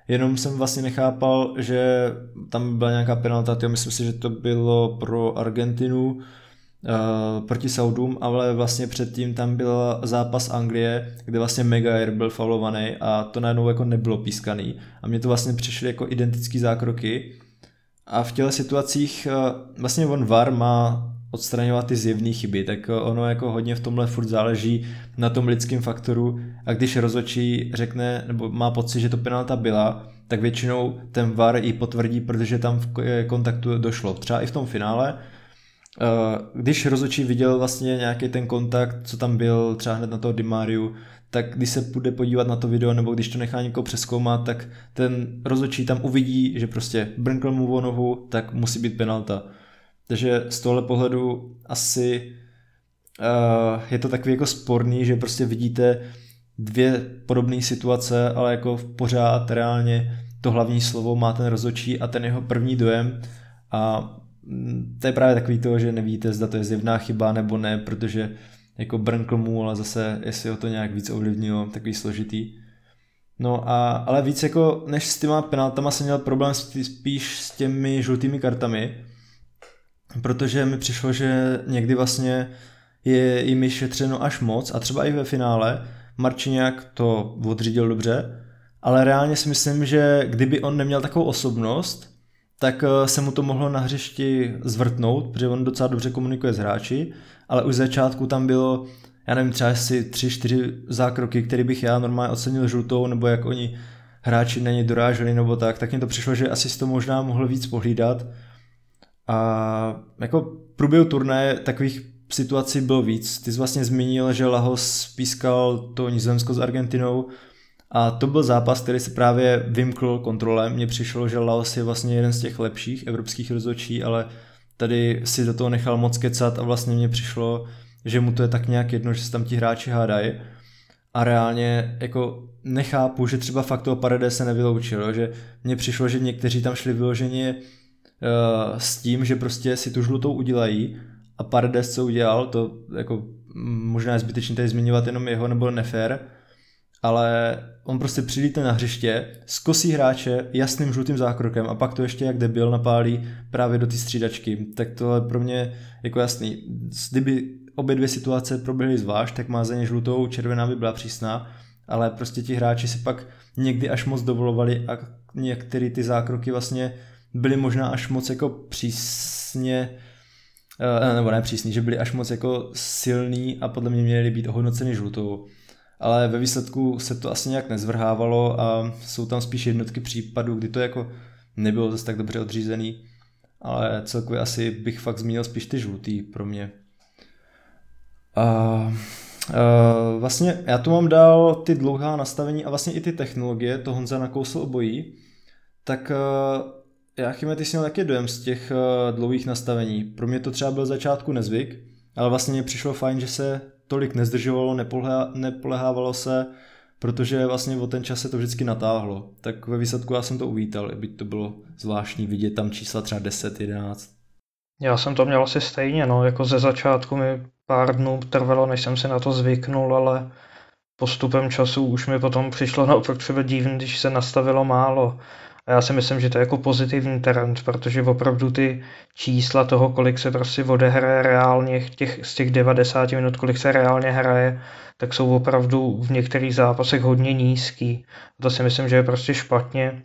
jenom jsem vlastně nechápal, že tam byla nějaká penalta, myslím si, že to bylo pro Argentinu, uh, proti Saudům, ale vlastně předtím tam byl zápas Anglie, kde vlastně Megair byl faulovaný a to najednou jako nebylo pískaný. A mně to vlastně přišly jako identické zákroky. A v těle situacích uh, vlastně on VAR má odstraňovat ty zjevné chyby, tak ono jako hodně v tomhle furt záleží na tom lidském faktoru a když rozočí řekne, nebo má pocit, že to penalta byla, tak většinou ten VAR ji potvrdí, protože tam v kontaktu došlo. Třeba i v tom finále, Eh, když rozočí viděl vlastně nějaký ten kontakt, co tam byl třeba hned na toho Dimariu, tak když se půjde podívat na to video, nebo když to nechá někoho přeskoumat, tak ten rozočí tam uvidí, že prostě brnkl mu o nohu, tak musí být penalta. Takže z tohle pohledu asi uh, je to takový jako sporný, že prostě vidíte dvě podobné situace, ale jako v pořád reálně to hlavní slovo má ten rozočí a ten jeho první dojem a to je právě takový to, že nevíte, zda to je zjevná chyba nebo ne, protože jako brnkl mu, ale zase jestli ho to nějak víc ovlivnilo, takový složitý. No a, ale víc jako než s těma penaltama jsem měl problém spíš s těmi žlutými kartami, protože mi přišlo, že někdy vlastně je jim šetřeno až moc a třeba i ve finále Marčiňák to odřídil dobře, ale reálně si myslím, že kdyby on neměl takovou osobnost, tak eh, se mu to mohlo na hřišti zvrtnout, protože on docela dobře komunikuje s hráči, ale už začátku tam bylo, já nevím, třeba asi tři, čtyři zákroky, které bych já normálně ocenil žlutou, nebo jak oni hráči na ně doráželi nebo tak, tak mi to přišlo, že asi si to možná mohl víc pohlídat. A jako průběhu turné takových situací bylo víc. Ty jsi vlastně zmínil, že Lahos pískal to Nizozemsko s Argentinou a to byl zápas, který se právě vymkl kontrole. Mně přišlo, že Laos je vlastně jeden z těch lepších evropských rozhodčí, ale tady si do toho nechal moc kecat a vlastně mně přišlo, že mu to je tak nějak jedno, že se tam ti hráči hádají. A reálně jako nechápu, že třeba fakt toho Paredes se nevyloučil, že mně přišlo, že někteří tam šli vyloženě uh, s tím, že prostě si tu žlutou udělají a Paredes co udělal, to jako možná je zbytečný tady zmiňovat jenom jeho nebo nefér, ale on prostě přilítne na hřiště, skosí hráče jasným žlutým zákrokem a pak to ještě jak debil napálí právě do té střídačky. Tak to je pro mě jako jasný. Kdyby obě dvě situace proběhly zvlášť, tak má za ně žlutou, červená by byla přísná, ale prostě ti hráči si pak někdy až moc dovolovali a některé ty zákroky vlastně byly možná až moc jako přísně eh, nebo ne přísný, že byly až moc jako silný a podle mě měly být ohodnoceny žlutou ale ve výsledku se to asi nějak nezvrhávalo a jsou tam spíš jednotky případů, kdy to jako nebylo zase tak dobře odřízený, ale celkově asi bych fakt zmínil spíš ty žlutý pro mě. A, a vlastně já tu mám dál ty dlouhá nastavení a vlastně i ty technologie, to Honza nakousl obojí, tak já chyme, ty jsi měl taky dojem z těch dlouhých nastavení. Pro mě to třeba byl začátku nezvyk, ale vlastně mě přišlo fajn, že se tolik nezdržovalo, nepolehávalo se, protože vlastně o ten čas se to vždycky natáhlo. Tak ve výsledku já jsem to uvítal, byť to bylo zvláštní vidět tam čísla třeba 10, 11. Já jsem to měl asi stejně, no, jako ze začátku mi pár dnů trvalo, než jsem si na to zvyknul, ale postupem času už mi potom přišlo naopak třeba divný, když se nastavilo málo. A já si myslím, že to je jako pozitivní trend, protože opravdu ty čísla toho, kolik se prostě odehraje reálně těch, z těch 90 minut, kolik se reálně hraje, tak jsou opravdu v některých zápasech hodně nízký. A to si myslím, že je prostě špatně.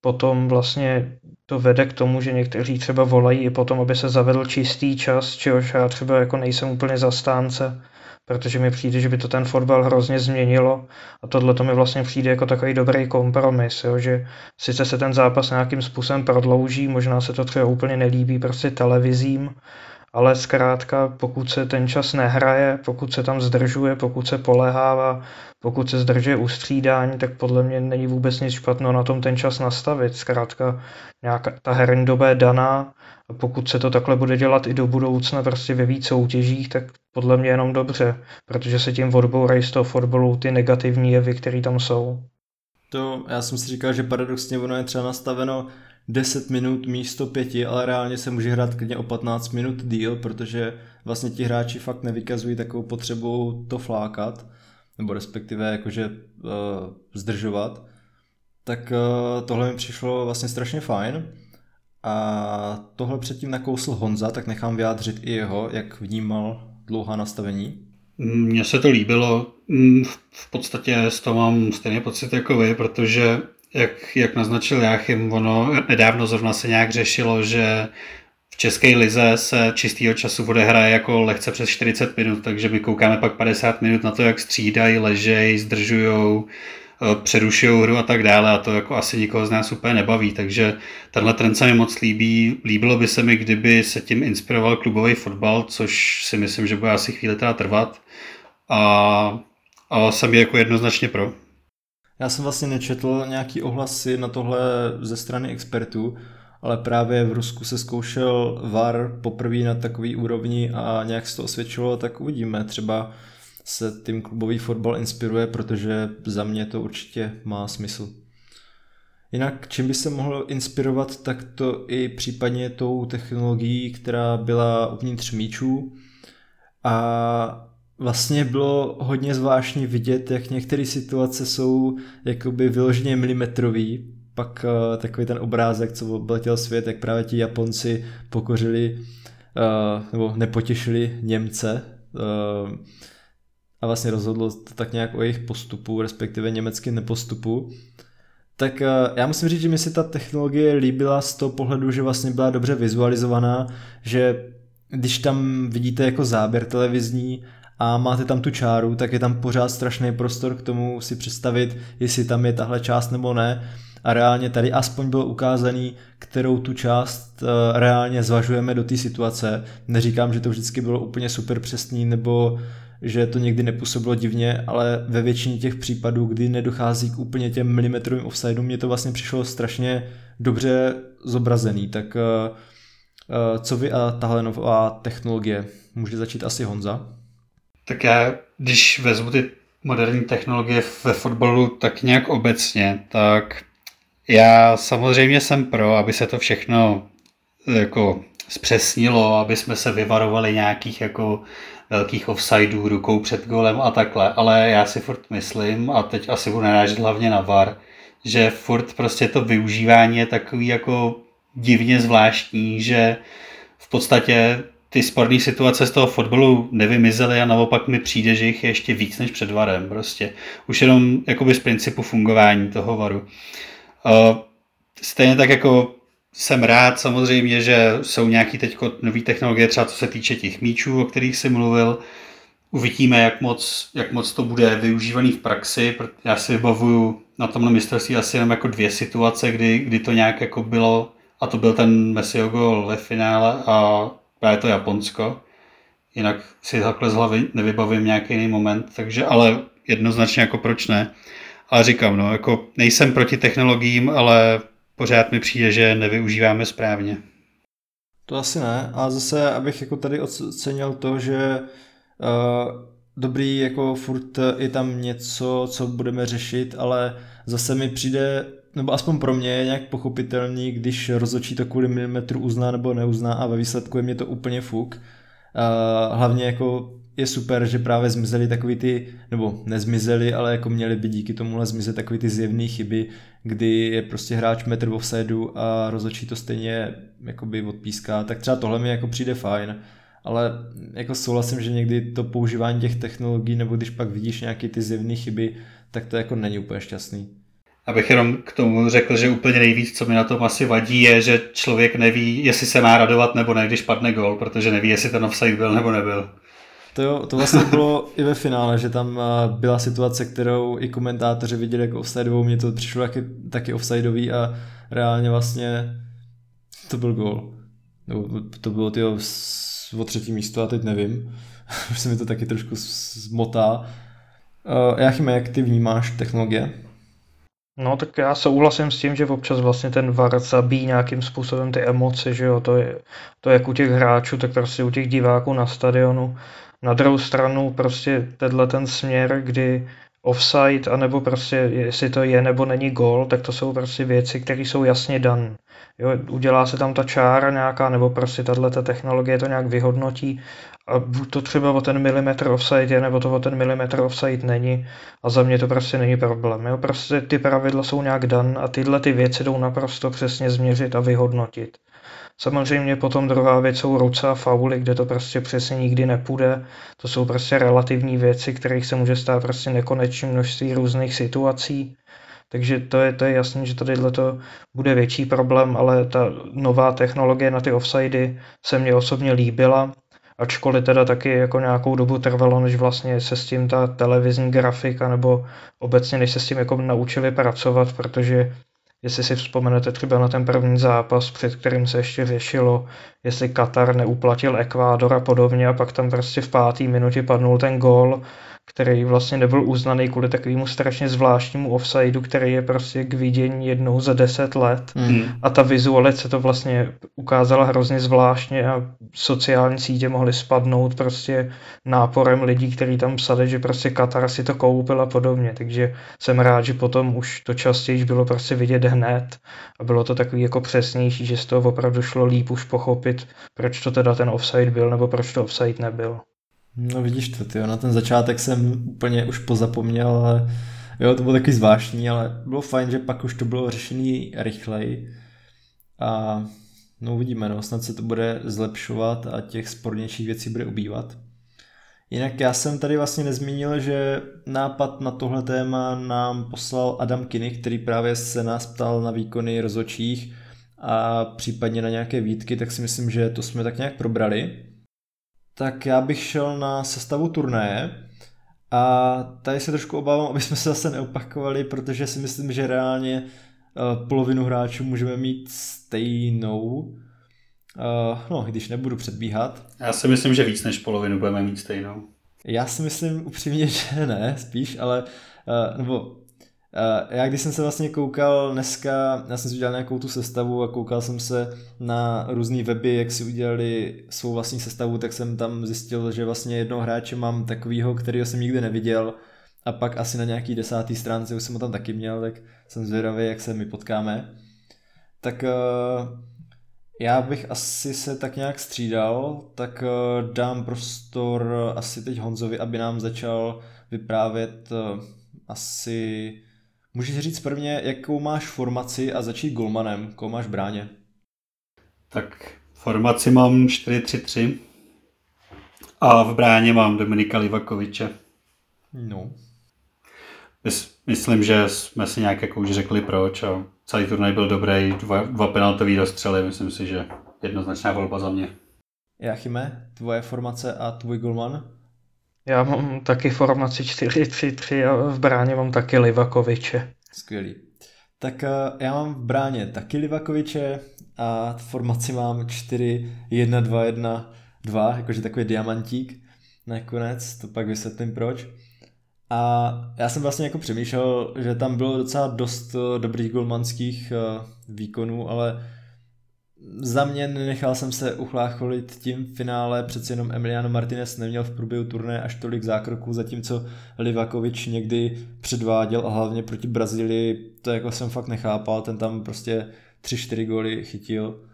Potom vlastně to vede k tomu, že někteří třeba volají i potom, aby se zavedl čistý čas, čehož já třeba jako nejsem úplně zastánce protože mi přijde, že by to ten fotbal hrozně změnilo a tohle to mi vlastně přijde jako takový dobrý kompromis, jo, že sice se ten zápas nějakým způsobem prodlouží, možná se to třeba úplně nelíbí prostě televizím, ale zkrátka pokud se ten čas nehraje, pokud se tam zdržuje, pokud se polehává, pokud se zdržuje ustřídání, tak podle mě není vůbec nic špatného na tom ten čas nastavit. Zkrátka nějaká ta herní doba je daná pokud se to takhle bude dělat i do budoucna prostě ve víc soutěžích, tak podle mě jenom dobře, protože se tím odbourají z toho fotbalu ty negativní jevy, které tam jsou. To já jsem si říkal, že paradoxně ono je třeba nastaveno 10 minut místo 5, ale reálně se může hrát klidně o 15 minut díl, protože vlastně ti hráči fakt nevykazují takovou potřebu to flákat, nebo respektive jakože uh, zdržovat. Tak uh, tohle mi přišlo vlastně strašně fajn. A tohle předtím nakousl Honza, tak nechám vyjádřit i jeho, jak vnímal dlouhá nastavení. Mně se to líbilo, mm, v podstatě z toho mám stejný pocit jako vy, protože jak, jak naznačil Jáchym, ono nedávno zrovna se nějak řešilo, že v české lize se čistého času odehraje jako lehce přes 40 minut, takže my koukáme pak 50 minut na to, jak střídají, ležejí, zdržujou, přerušují hru a tak dále a to jako asi nikoho z nás úplně nebaví, takže tenhle trend se mi moc líbí. Líbilo by se mi, kdyby se tím inspiroval klubový fotbal, což si myslím, že bude asi chvíli teda trvat a, a jsem jako jednoznačně pro. Já jsem vlastně nečetl nějaký ohlasy na tohle ze strany expertů, ale právě v Rusku se zkoušel VAR poprvé na takový úrovni a nějak se to osvědčilo, tak uvidíme. Třeba se tím klubový fotbal inspiruje, protože za mě to určitě má smysl. Jinak, čím by se mohl inspirovat, tak to i případně tou technologií, která byla uvnitř míčů. A vlastně bylo hodně zvláštní vidět, jak některé situace jsou jakoby vyloženě milimetrový. Pak uh, takový ten obrázek, co obletěl svět, jak právě ti Japonci pokořili uh, nebo nepotěšili Němce uh, a vlastně rozhodlo to tak nějak o jejich postupu, respektive německým nepostupu. Tak uh, já musím říct, že mi se ta technologie líbila z toho pohledu, že vlastně byla dobře vizualizovaná, že když tam vidíte jako záběr televizní a máte tam tu čáru, tak je tam pořád strašný prostor k tomu si představit, jestli tam je tahle část nebo ne. A reálně tady aspoň bylo ukázaný, kterou tu část uh, reálně zvažujeme do té situace. Neříkám, že to vždycky bylo úplně super přesný, nebo že to někdy nepůsobilo divně, ale ve většině těch případů, kdy nedochází k úplně těm milimetrovým offsideům, mě to vlastně přišlo strašně dobře zobrazený. Tak uh, uh, co vy a tahle nová technologie? Může začít asi Honza? Tak já, když vezmu ty moderní technologie ve fotbalu tak nějak obecně, tak já samozřejmě jsem pro, aby se to všechno jako zpřesnilo, aby jsme se vyvarovali nějakých jako velkých offsideů rukou před golem a takhle, ale já si furt myslím, a teď asi budu narážet hlavně na VAR, že furt prostě to využívání je takový jako divně zvláštní, že v podstatě ty sporné situace z toho fotbalu nevymizely a naopak mi přijde, že jich je ještě víc než před varem prostě. Už jenom jakoby z principu fungování toho varu. Uh, stejně tak jako jsem rád samozřejmě, že jsou nějaké teď nové technologie, třeba co se týče těch míčů, o kterých jsi mluvil. Uvidíme, jak moc, jak moc to bude využívaný v praxi. Já si vybavuju na tomhle mistrovství asi jenom jako dvě situace, kdy, kdy to nějak jako bylo, a to byl ten Messiho gol ve finále a právě to Japonsko. Jinak si takhle z hlavy nevybavím nějaký jiný moment, takže ale jednoznačně jako proč ne. Ale říkám, no, jako nejsem proti technologiím, ale pořád mi přijde, že nevyužíváme správně. To asi ne. A zase, abych jako tady ocenil to, že uh, dobrý, jako furt je tam něco, co budeme řešit, ale zase mi přijde, nebo aspoň pro mě je nějak pochopitelný, když rozhodčí to kvůli milimetru uzná nebo neuzná a ve výsledku je mě to úplně fuk. Uh, hlavně jako je super, že právě zmizely takový ty, nebo nezmizely, ale jako měly by díky tomuhle zmizet takový ty zjevné chyby, kdy je prostě hráč metr v offsideu a rozhodčí to stejně jakoby odpíská, tak třeba tohle mi jako přijde fajn, ale jako souhlasím, že někdy to používání těch technologií, nebo když pak vidíš nějaké ty zjevné chyby, tak to jako není úplně šťastný. Abych jenom k tomu řekl, že úplně nejvíc, co mi na tom asi vadí, je, že člověk neví, jestli se má radovat nebo ne, když padne gol, protože neví, jestli ten offside byl nebo nebyl. To, jo, to vlastně bylo i ve finále, že tam eh, byla situace, kterou i komentátoři viděli jako offsideovou, mně to přišlo taky, taky offsideový a reálně vlastně to byl gol. To bylo tyjo, o třetí místo a teď nevím. Už se mi to taky trošku zmotá. Uh, Jachime, jak ty vnímáš technologie? No tak já souhlasím s tím, že občas vlastně ten VAR zabíjí nějakým způsobem ty emoce, že jo, to je, to jak u těch hráčů, tak prostě u těch diváků na stadionu. Na druhou stranu prostě tenhle ten směr, kdy offside, anebo prostě jestli to je nebo není gol, tak to jsou prostě věci, které jsou jasně dané. Jo, udělá se tam ta čára nějaká, nebo prostě tato technologie to nějak vyhodnotí a buď to třeba o ten milimetr offside je, nebo to o ten milimetr offside není a za mě to prostě není problém. Jo, prostě ty pravidla jsou nějak dan a tyhle ty věci jdou naprosto přesně změřit a vyhodnotit. Samozřejmě potom druhá věc jsou ruce a fauly, kde to prostě přesně nikdy nepůjde. To jsou prostě relativní věci, kterých se může stát prostě nekonečné množství různých situací. Takže to je, to je jasné, že tady to bude větší problém, ale ta nová technologie na ty offsidy se mně osobně líbila, ačkoliv teda taky jako nějakou dobu trvalo, než vlastně se s tím ta televizní grafika nebo obecně než se s tím jako naučili pracovat, protože Jestli si vzpomenete třeba na ten první zápas, před kterým se ještě řešilo, jestli Katar neuplatil Ekvádor a podobně a pak tam prostě v páté minutě padnul ten gól který vlastně nebyl uznaný kvůli takovému strašně zvláštnímu offsideu, který je prostě k vidění jednou za deset let. Mm. A ta vizualice to vlastně ukázala hrozně zvláštně a sociální sítě mohly spadnout prostě náporem lidí, kteří tam psali, že prostě Katar si to koupil a podobně. Takže jsem rád, že potom už to častěji bylo prostě vidět hned a bylo to takový jako přesnější, že z toho opravdu šlo líp už pochopit, proč to teda ten offside byl nebo proč to offside nebyl. No vidíš to, tyjo, na ten začátek jsem úplně už pozapomněl, ale jo, to bylo taky zvláštní, ale bylo fajn, že pak už to bylo řešený rychleji a no uvidíme, no, snad se to bude zlepšovat a těch spornějších věcí bude ubývat. Jinak já jsem tady vlastně nezmínil, že nápad na tohle téma nám poslal Adam Kiny, který právě se nás ptal na výkony rozočích a případně na nějaké výtky, tak si myslím, že to jsme tak nějak probrali. Tak já bych šel na sestavu turnaje a tady se trošku obávám, aby jsme se zase neopakovali, protože si myslím, že reálně uh, polovinu hráčů můžeme mít stejnou. Uh, no, když nebudu předbíhat. Já si myslím, že víc než polovinu budeme mít stejnou. Já si myslím upřímně, že ne, spíš, ale uh, nebo já když jsem se vlastně koukal dneska, já jsem si udělal nějakou tu sestavu a koukal jsem se na různé weby, jak si udělali svou vlastní sestavu, tak jsem tam zjistil, že vlastně jednoho hráče mám takovýho, kterého jsem nikdy neviděl a pak asi na nějaký desátý stránce už jsem ho tam taky měl, tak jsem zvědavý, jak se my potkáme. Tak uh, já bych asi se tak nějak střídal, tak uh, dám prostor asi teď Honzovi, aby nám začal vyprávět uh, asi Můžeš říct prvně, jakou máš formaci a začít golmanem, koho máš v bráně? Tak formaci mám 4-3-3 a v bráně mám Dominika Livakoviče. No. Myslím, že jsme si nějak jako už řekli proč a celý turnaj byl dobrý, dva, dva penaltový dostřely, myslím si, že jednoznačná volba za mě. Jachime, tvoje formace a tvůj golman? Já mám taky formaci 4-3-3 a v bráně mám taky Livakoviče. Skvělý. Tak eh, já mám v bráně taky Livakoviče a v formaci mám 4-1-2-1-2, jakože takový diamantík nakonec, to pak vysvětlím proč. A já jsem vlastně jako přemýšlel, že tam bylo docela dost eh, dobrých golmanských eh, výkonů, ale za mě nenechal jsem se uchlácholit tím finále, přeci jenom Emiliano Martinez neměl v průběhu turné až tolik zákroků, zatímco Livakovič někdy předváděl a hlavně proti Brazílii, to jako jsem fakt nechápal, ten tam prostě 3-4 góly chytil,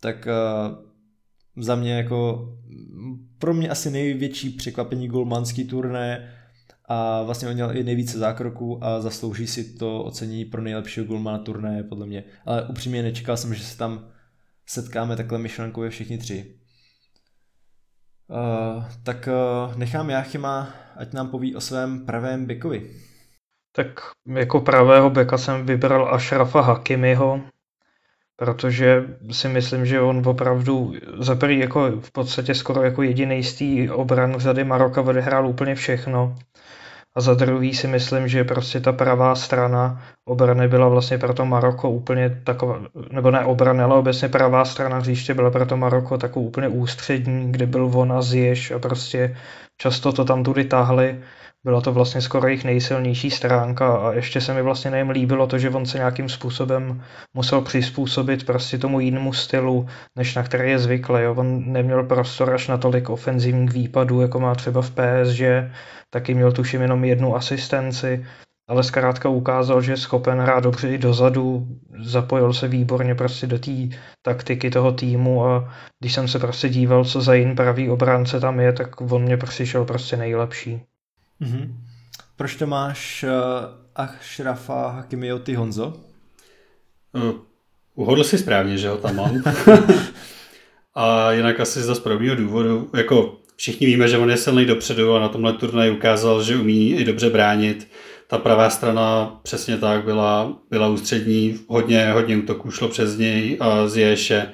tak uh, za mě jako pro mě asi největší překvapení golmanský turné a vlastně on měl i nejvíce zákroků a zaslouží si to ocení pro nejlepšího golmana turné podle mě, ale upřímně nečekal jsem, že se tam setkáme takhle myšlenkově všichni tři. Uh, tak uh, nechám Jáchyma, ať nám poví o svém pravém bekovi. Tak jako pravého beka jsem vybral Ashrafa Hakimiho, protože si myslím, že on opravdu za prvý jako v podstatě skoro jako jediný z té obran řady Maroka odehrál úplně všechno. A za druhý si myslím, že prostě ta pravá strana obrany byla vlastně pro to Maroko úplně taková, nebo ne obrany, ale obecně pravá strana hřiště byla pro to Maroko takovou úplně ústřední, kde byl on a Zješ a prostě často to tam tudy táhli. Byla to vlastně skoro jejich nejsilnější stránka a ještě se mi vlastně nejem líbilo to, že on se nějakým způsobem musel přizpůsobit prostě tomu jinému stylu, než na který je zvyklý. Jo. On neměl prostor až na tolik ofenzivních výpadů, jako má třeba v PSG, taky měl tuším jenom jednu asistenci, ale zkrátka ukázal, že je schopen hrát dobře i dozadu, zapojil se výborně prostě do té taktiky toho týmu a když jsem se prostě díval, co za jiný pravý obránce tam je, tak on mě přišel prostě nejlepší. Mm-hmm. Proč to máš uh, Ashrafa Hakimiho ty Honzo? Uh, uhodl si správně, že ho tam mám. a jinak asi z dost podobného důvodu, jako všichni víme, že on je silný dopředu a na tomhle turnaji ukázal, že umí i dobře bránit. Ta pravá strana přesně tak byla, byla ústřední, hodně, hodně útoků šlo přes něj a z Ješe.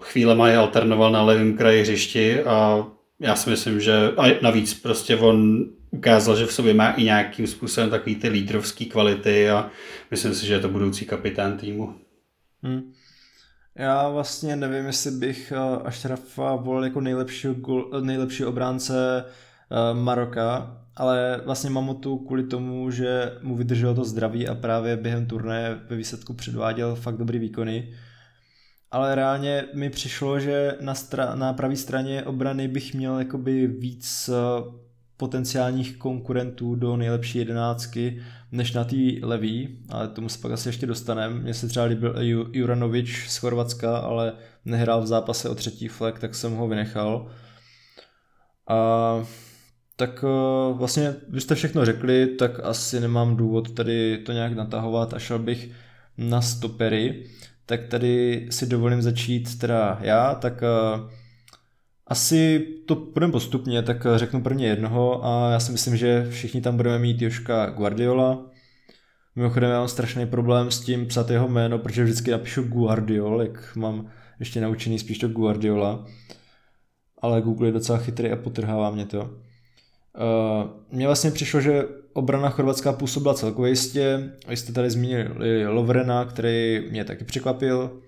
Chvíle mají alternoval na levém kraji hřišti a já si myslím, že a navíc prostě on ukázal, že v sobě má i nějakým způsobem takový ty lídrovské kvality a myslím si, že je to budoucí kapitán týmu. Hmm. Já vlastně nevím, jestli bych eh, Ašrafa volil jako nejlepší, nejlepší obránce eh, Maroka, ale vlastně mám tu kvůli tomu, že mu vydrželo to zdraví a právě během turné ve výsledku předváděl fakt dobrý výkony. Ale reálně mi přišlo, že na, stra- na pravé straně obrany bych měl jakoby víc eh, potenciálních konkurentů do nejlepší jedenáctky, než na té levý, ale tomu se pak asi ještě dostaneme. Mně se třeba líbil Juranovič z Chorvatska, ale nehrál v zápase o třetí flek, tak jsem ho vynechal. A tak eh, vlastně vy jste všechno řekli, tak asi nemám důvod tady to nějak natahovat a šel bych na stopery. Tak tady si dovolím začít teda já, tak uh, asi to půjdeme postupně, tak řeknu prvně jednoho a já si myslím, že všichni tam budeme mít Joška Guardiola. Mimochodem já mám strašný problém s tím psat jeho jméno, protože vždycky napíšu Guardiol, jak mám ještě naučený spíš to Guardiola. ale Google je docela chytrý a potrhává mě to. Uh, mně vlastně přišlo, že obrana chorvatská působila celkově jistě. Vy jste tady zmínili Lovrena, který mě taky překvapil.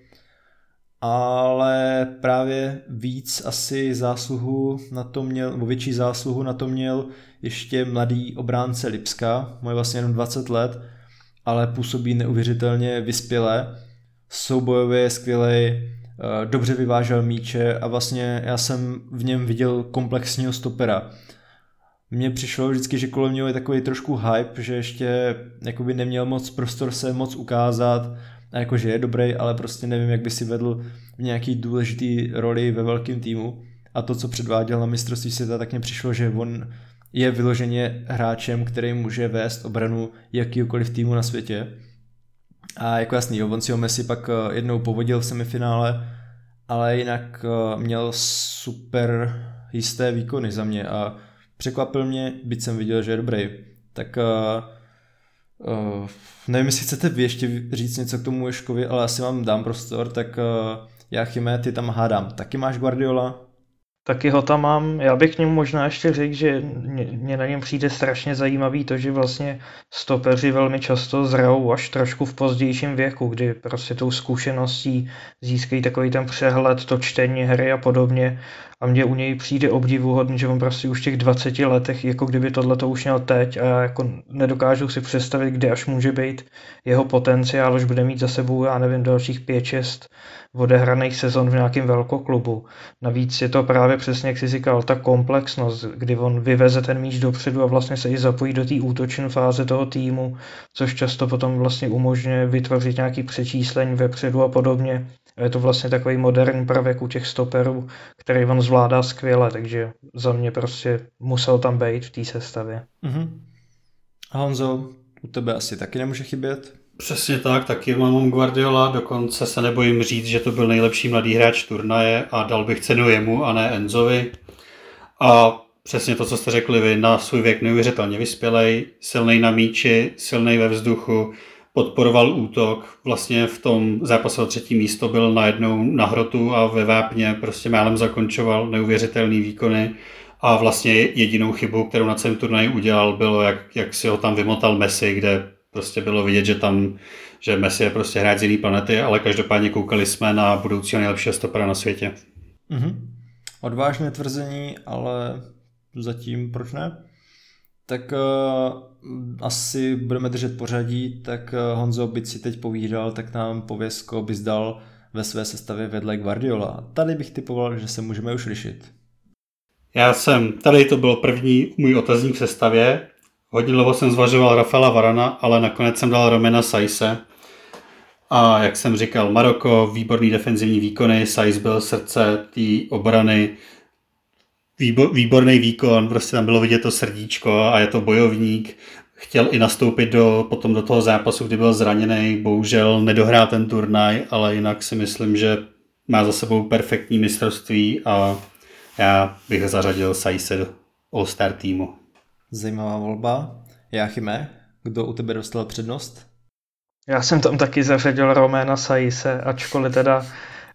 Ale právě víc asi zásluhu na to měl, nebo větší zásluhu na to měl ještě mladý obránce Lipska, moje vlastně jenom 20 let, ale působí neuvěřitelně vyspěle, soubojově je skvělý, eh, dobře vyvážel míče a vlastně já jsem v něm viděl komplexního stopera mně přišlo vždycky, že kolem něho je takový trošku hype, že ještě jakoby neměl moc prostor se moc ukázat, a jakože je dobrý, ale prostě nevím, jak by si vedl v nějaký důležitý roli ve velkém týmu. A to, co předváděl na mistrovství světa, tak mně přišlo, že on je vyloženě hráčem, který může vést obranu jakýkoliv týmu na světě. A jako jasný, jo, on si ho Messi pak eh, jednou povodil v semifinále, ale jinak eh, měl super jisté výkony za mě a překvapil mě, byť jsem viděl, že je dobrý. Tak uh, uh, nevím, jestli chcete vy ještě říct něco k tomu Ješkovi, ale asi vám dám prostor, tak uh, já Chyme, ty tam hádám. Taky máš Guardiola? Taky ho tam mám. Já bych k němu možná ještě řekl, že mě na něm přijde strašně zajímavý to, že vlastně stopeři velmi často zrajou až trošku v pozdějším věku, kdy prostě tou zkušeností získají takový ten přehled, to čtení hry a podobně a mně u něj přijde obdivuhodný, že on prostě už v těch 20 letech, jako kdyby tohle to už měl teď a já jako nedokážu si představit, kde až může být jeho potenciál, až bude mít za sebou, já nevím, dalších 5-6 odehraných sezon v nějakém velkoklubu. Navíc je to právě přesně, jak jsi říkal, ta komplexnost, kdy on vyveze ten míč dopředu a vlastně se i zapojí do té útočné fáze toho týmu, což často potom vlastně umožňuje vytvořit nějaký přečíslení vepředu a podobně. A je to vlastně takový moderní prvek u těch stoperů, který on zvládá skvěle, takže za mě prostě musel tam být v té sestavě. Mm-hmm. A Honzo, u tebe asi taky nemůže chybět? Přesně tak, taky mám Guardiola, dokonce se nebojím říct, že to byl nejlepší mladý hráč turnaje a dal bych cenu jemu a ne Enzovi. A přesně to, co jste řekli vy, na svůj věk neuvěřitelně vyspělej, silný na míči, silný ve vzduchu, podporoval útok. Vlastně v tom zápase o třetí místo byl najednou na hrotu a ve vápně prostě málem zakončoval neuvěřitelný výkony. A vlastně jedinou chybu, kterou na celém turnaji udělal, bylo, jak, jak si ho tam vymotal Messi, kde prostě bylo vidět, že tam, že Messi je prostě hráč z jiné planety, ale každopádně koukali jsme na budoucího nejlepšího stopera na světě. Mm-hmm. Odvážné tvrzení, ale zatím proč ne? Tak uh, asi budeme držet pořadí, tak uh, Honzo, byť si teď povídal, tak nám pověz, koho bys dal ve své sestavě vedle Guardiola. Tady bych typoval, že se můžeme už lišit. Já jsem, tady to bylo první můj otazník v sestavě. Hodně dlouho jsem zvažoval Rafaela Varana, ale nakonec jsem dal Romena Saise. A jak jsem říkal, Maroko, výborný defenzivní výkony, Saiz byl srdce té obrany, výborný výkon, prostě tam bylo vidět to srdíčko a je to bojovník. Chtěl i nastoupit do, potom do toho zápasu, kdy byl zraněný, bohužel nedohrál ten turnaj, ale jinak si myslím, že má za sebou perfektní mistrovství a já bych zařadil Saise do All-Star týmu. Zajímavá volba. Jáchyme, kdo u tebe dostal přednost? Já jsem tam taky zařadil Roména Saise, ačkoliv teda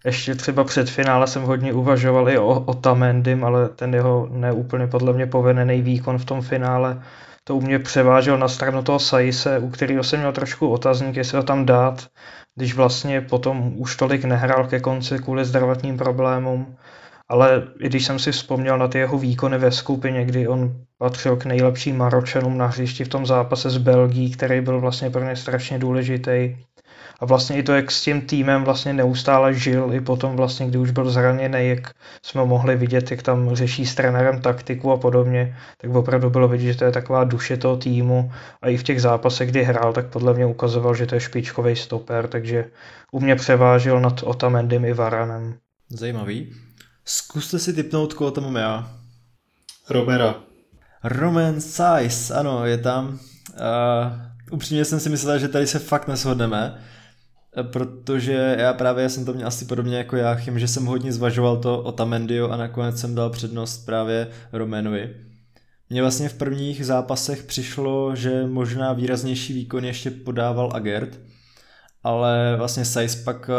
ještě třeba před finále jsem hodně uvažoval i o, o Tamendym, ale ten jeho neúplně podle mě povedený výkon v tom finále to u mě převážel na stranu toho Saise, u kterého jsem měl trošku otazník, jestli ho tam dát, když vlastně potom už tolik nehrál ke konci kvůli zdravotním problémům ale i když jsem si vzpomněl na ty jeho výkony ve skupině, kdy on patřil k nejlepším Maročanům na hřišti v tom zápase s Belgií, který byl vlastně pro ně strašně důležitý. A vlastně i to, jak s tím týmem vlastně neustále žil, i potom vlastně, kdy už byl zraněný, jak jsme mohli vidět, jak tam řeší s trenérem taktiku a podobně, tak opravdu bylo vidět, že to je taková duše toho týmu a i v těch zápasech, kdy hrál, tak podle mě ukazoval, že to je špičkový stoper, takže u mě převážil nad Otamendym i Varanem. Zajímavý. Zkuste si typnout, koho tam mám já. Romera. Roman Size, ano, je tam. Uh, upřímně jsem si myslel, že tady se fakt neshodneme, protože já právě jsem to měl asi podobně jako Jáchym, že jsem hodně zvažoval to o Tamendio a nakonec jsem dal přednost právě Romanovi. Mně vlastně v prvních zápasech přišlo, že možná výraznější výkon ještě podával Agert, ale vlastně Size pak,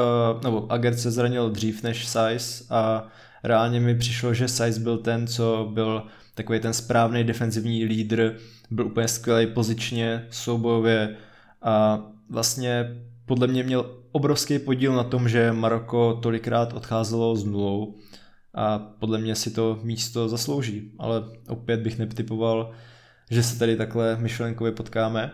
nebo Agert se zranil dřív než Size a reálně mi přišlo, že Size byl ten, co byl takový ten správný defenzivní lídr, byl úplně skvělý pozičně, soubojově a vlastně podle mě měl obrovský podíl na tom, že Maroko tolikrát odcházelo s nulou a podle mě si to místo zaslouží, ale opět bych netypoval, že se tady takhle myšlenkově potkáme.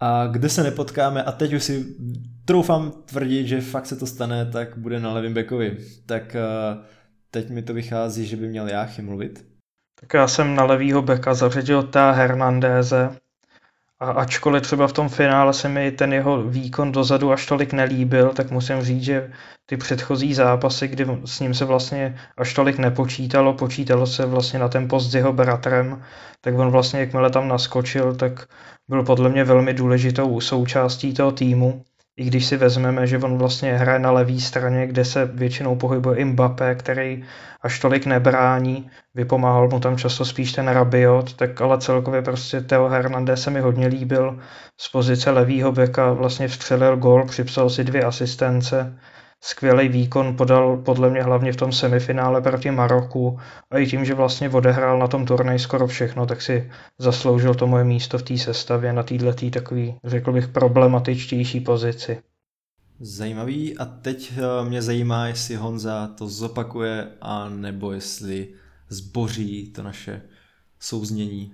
A kde se nepotkáme, a teď už si troufám tvrdit, že fakt se to stane, tak bude na levém bekovi. Tak eh, teď mi to vychází, že by měl Jáchy mluvit. Tak já jsem na levýho beka zařadil ta Hernandéze, a ačkoliv třeba v tom finále se mi ten jeho výkon dozadu až tolik nelíbil, tak musím říct, že ty předchozí zápasy, kdy s ním se vlastně až tolik nepočítalo, počítalo se vlastně na ten post s jeho bratrem, tak on vlastně, jakmile tam naskočil, tak byl podle mě velmi důležitou součástí toho týmu i když si vezmeme, že on vlastně hraje na levé straně, kde se většinou pohybuje Mbappé, který až tolik nebrání, vypomáhal mu tam často spíš ten Rabiot, tak ale celkově prostě Theo Hernandez se mi hodně líbil. Z pozice levýho beka, vlastně vstřelil gol, připsal si dvě asistence, skvělý výkon podal podle mě hlavně v tom semifinále proti Maroku a i tím, že vlastně odehrál na tom turnaji skoro všechno, tak si zasloužil to moje místo v té sestavě na této takový, řekl bych, problematičtější pozici. Zajímavý a teď eh, mě zajímá, jestli Honza to zopakuje a nebo jestli zboří to naše souznění.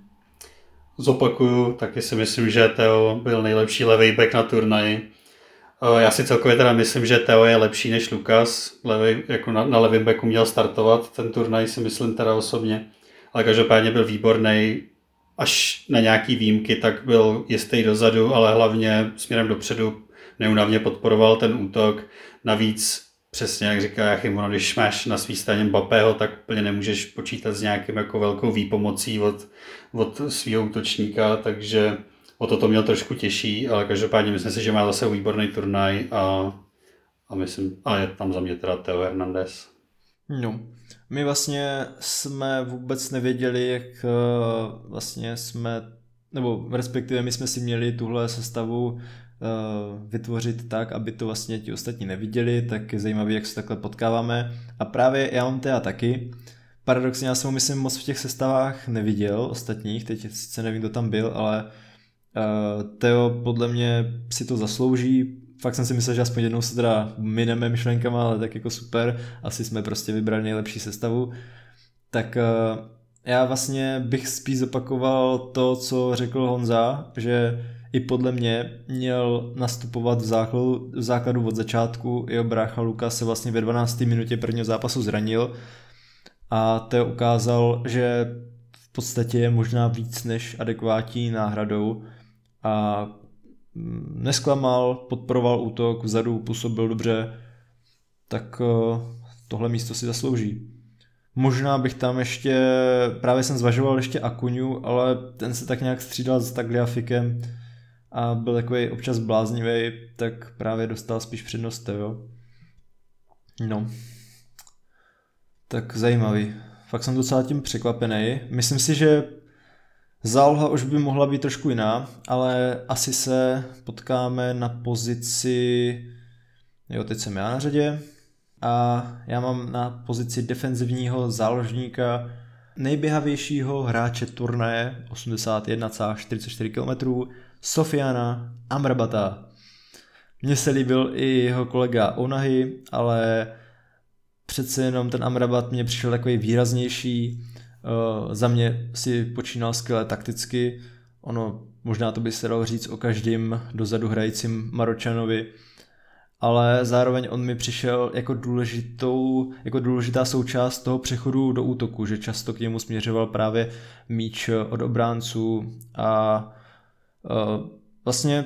Zopakuju, taky si myslím, že Teo byl nejlepší levý back na turnaji já si celkově teda myslím, že Teo je lepší než Lukas. Levý, jako na, na levém beku měl startovat. Ten turnaj si myslím teda osobně. Ale každopádně byl výborný. Až na nějaký výjimky, tak byl jistý dozadu, ale hlavně směrem dopředu neunavně podporoval ten útok. Navíc přesně jak říká Jachim, když máš na svý straně Mbappého, tak úplně nemůžeš počítat s nějakým jako velkou výpomocí od, od svého útočníka, takže o to to měl trošku těžší, ale každopádně myslím si, že má zase výborný turnaj a, a myslím, a je tam za mě teda Teo Hernandez. No, my vlastně jsme vůbec nevěděli, jak uh, vlastně jsme, nebo respektive my jsme si měli tuhle sestavu uh, vytvořit tak, aby to vlastně ti ostatní neviděli, tak je zajímavé, jak se takhle potkáváme. A právě já mám teda taky. Paradoxně já jsem ho myslím moc v těch sestavách neviděl ostatních, teď sice nevím, kdo tam byl, ale Uh, Teo podle mě si to zaslouží, fakt jsem si myslel, že aspoň jednou se teda mineme myšlenkama, ale tak jako super, asi jsme prostě vybrali nejlepší sestavu. Tak uh, já vlastně bych spíš zopakoval to, co řekl Honza, že i podle mě měl nastupovat v základu, v základu od začátku. Jeho brácha Luka se vlastně ve 12. minutě prvního zápasu zranil a Teo ukázal, že v podstatě je možná víc než adekvátní náhradou a nesklamal, podporoval útok, vzadu působil dobře, tak eh, tohle místo si zaslouží. Možná bych tam ještě, právě jsem zvažoval ještě Akuňu, ale ten se tak nějak střídal s Tagliafikem a byl takový občas bláznivý, tak právě dostal spíš přednost jo. No. Tak zajímavý. Fakt jsem docela tím překvapený. Myslím si, že Záloha už by mohla být trošku jiná, ale asi se potkáme na pozici, jo, teď jsem já na řadě, a já mám na pozici defenzivního záložníka nejběhavějšího hráče turnaje 81,44 km Sofiana Amrabata. Mně se líbil i jeho kolega Onahy, ale přece jenom ten Amrabat mě přišel takový výraznější, za mě si počínal skvěle takticky, ono možná to by se dalo říct o každém dozadu hrajícím Maročanovi, ale zároveň on mi přišel jako, důležitou, jako důležitá součást toho přechodu do útoku, že často k němu směřoval právě míč od obránců a uh, vlastně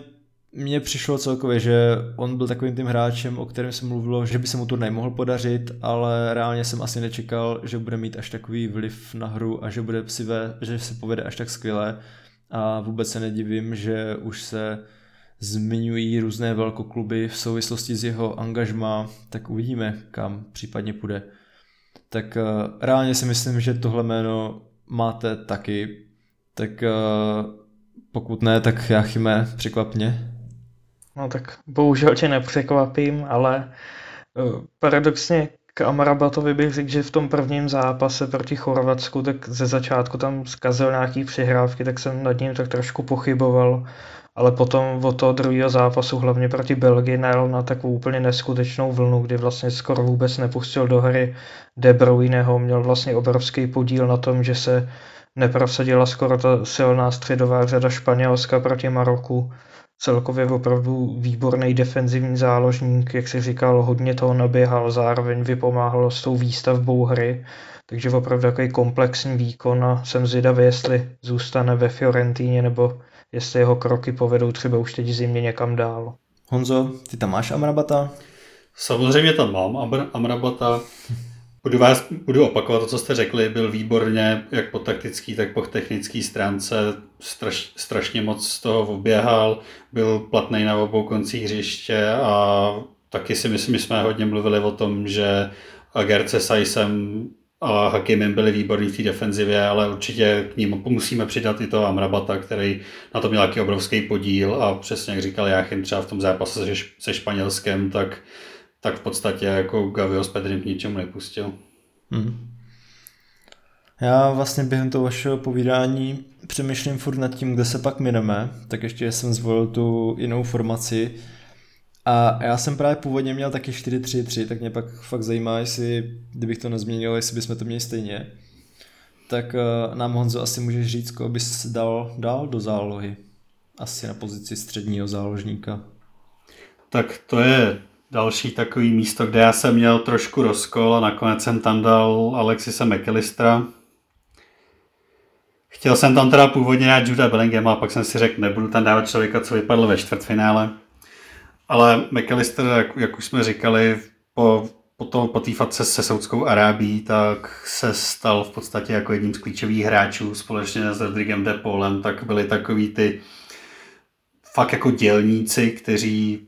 mně přišlo celkově, že on byl takovým tím hráčem, o kterém se mluvilo, že by se mu to nemohl podařit, ale reálně jsem asi nečekal, že bude mít až takový vliv na hru a že bude si ve, že se povede až tak skvěle a vůbec se nedivím, že už se zmiňují různé velkokluby v souvislosti s jeho angažma, tak uvidíme, kam případně půjde. Tak uh, reálně si myslím, že tohle jméno máte taky, tak uh, pokud ne, tak já chyme, překvapně. No tak bohužel tě nepřekvapím, ale uh, paradoxně K Amrabatovi bych řekl, že v tom prvním zápase proti Chorvatsku, tak ze začátku tam zkazil nějaký přihrávky, tak jsem nad ním tak trošku pochyboval, ale potom od toho druhého zápasu, hlavně proti Belgii, najel na takovou úplně neskutečnou vlnu, kdy vlastně skoro vůbec nepustil do hry De Bruyneho, měl vlastně obrovský podíl na tom, že se neprosadila skoro ta silná středová řada Španělska proti Maroku. Celkově opravdu výborný defenzivní záložník, jak si říkal, hodně toho naběhal, zároveň vypomáhal s tou výstavbou hry, takže opravdu takový komplexní výkon a jsem zvědavý, jestli zůstane ve Fiorentíně nebo jestli jeho kroky povedou třeba už teď zimě někam dál. Honzo, ty tam máš Amrabata? Samozřejmě tam mám Amrabata. Budu, vás, budu opakovat to, co jste řekli, byl výborně jak po taktický, tak po technické stránce, straš, strašně moc z toho oběhal, byl platný na obou koncích hřiště a taky si myslím, že jsme hodně mluvili o tom, že Gerce Sajsem a Hakimem byli výborní v té defenzivě, ale určitě k ním musíme přidat i toho Amrabata, který na to měl nějaký obrovský podíl a přesně jak říkal Jáchym třeba v tom zápase se, se Španělskem, tak tak v podstatě jako Gavio s Pedrem k ničemu nepustil. Hmm. Já vlastně během toho vašeho povídání přemýšlím furt nad tím, kde se pak mineme, tak ještě jsem zvolil tu jinou formaci. A já jsem právě původně měl taky 4-3-3, tak mě pak fakt zajímá, jestli, kdybych to nezměnil, jestli bychom to měli stejně. Tak uh, nám Honzo asi můžeš říct, koho bys dal dál do zálohy. Asi na pozici středního záložníka. Tak to je další takový místo, kde já jsem měl trošku rozkol a nakonec jsem tam dal Alexise McAllistera. Chtěl jsem tam teda původně dát Juda Bellingham a pak jsem si řekl, nebudu tam dávat člověka, co vypadl ve čtvrtfinále. Ale McAllister, jak, jak už jsme říkali, po, po, to, po té fatce se Saudskou Arábí, tak se stal v podstatě jako jedním z klíčových hráčů společně s Rodrigem De Paulem, tak byli takový ty fakt jako dělníci, kteří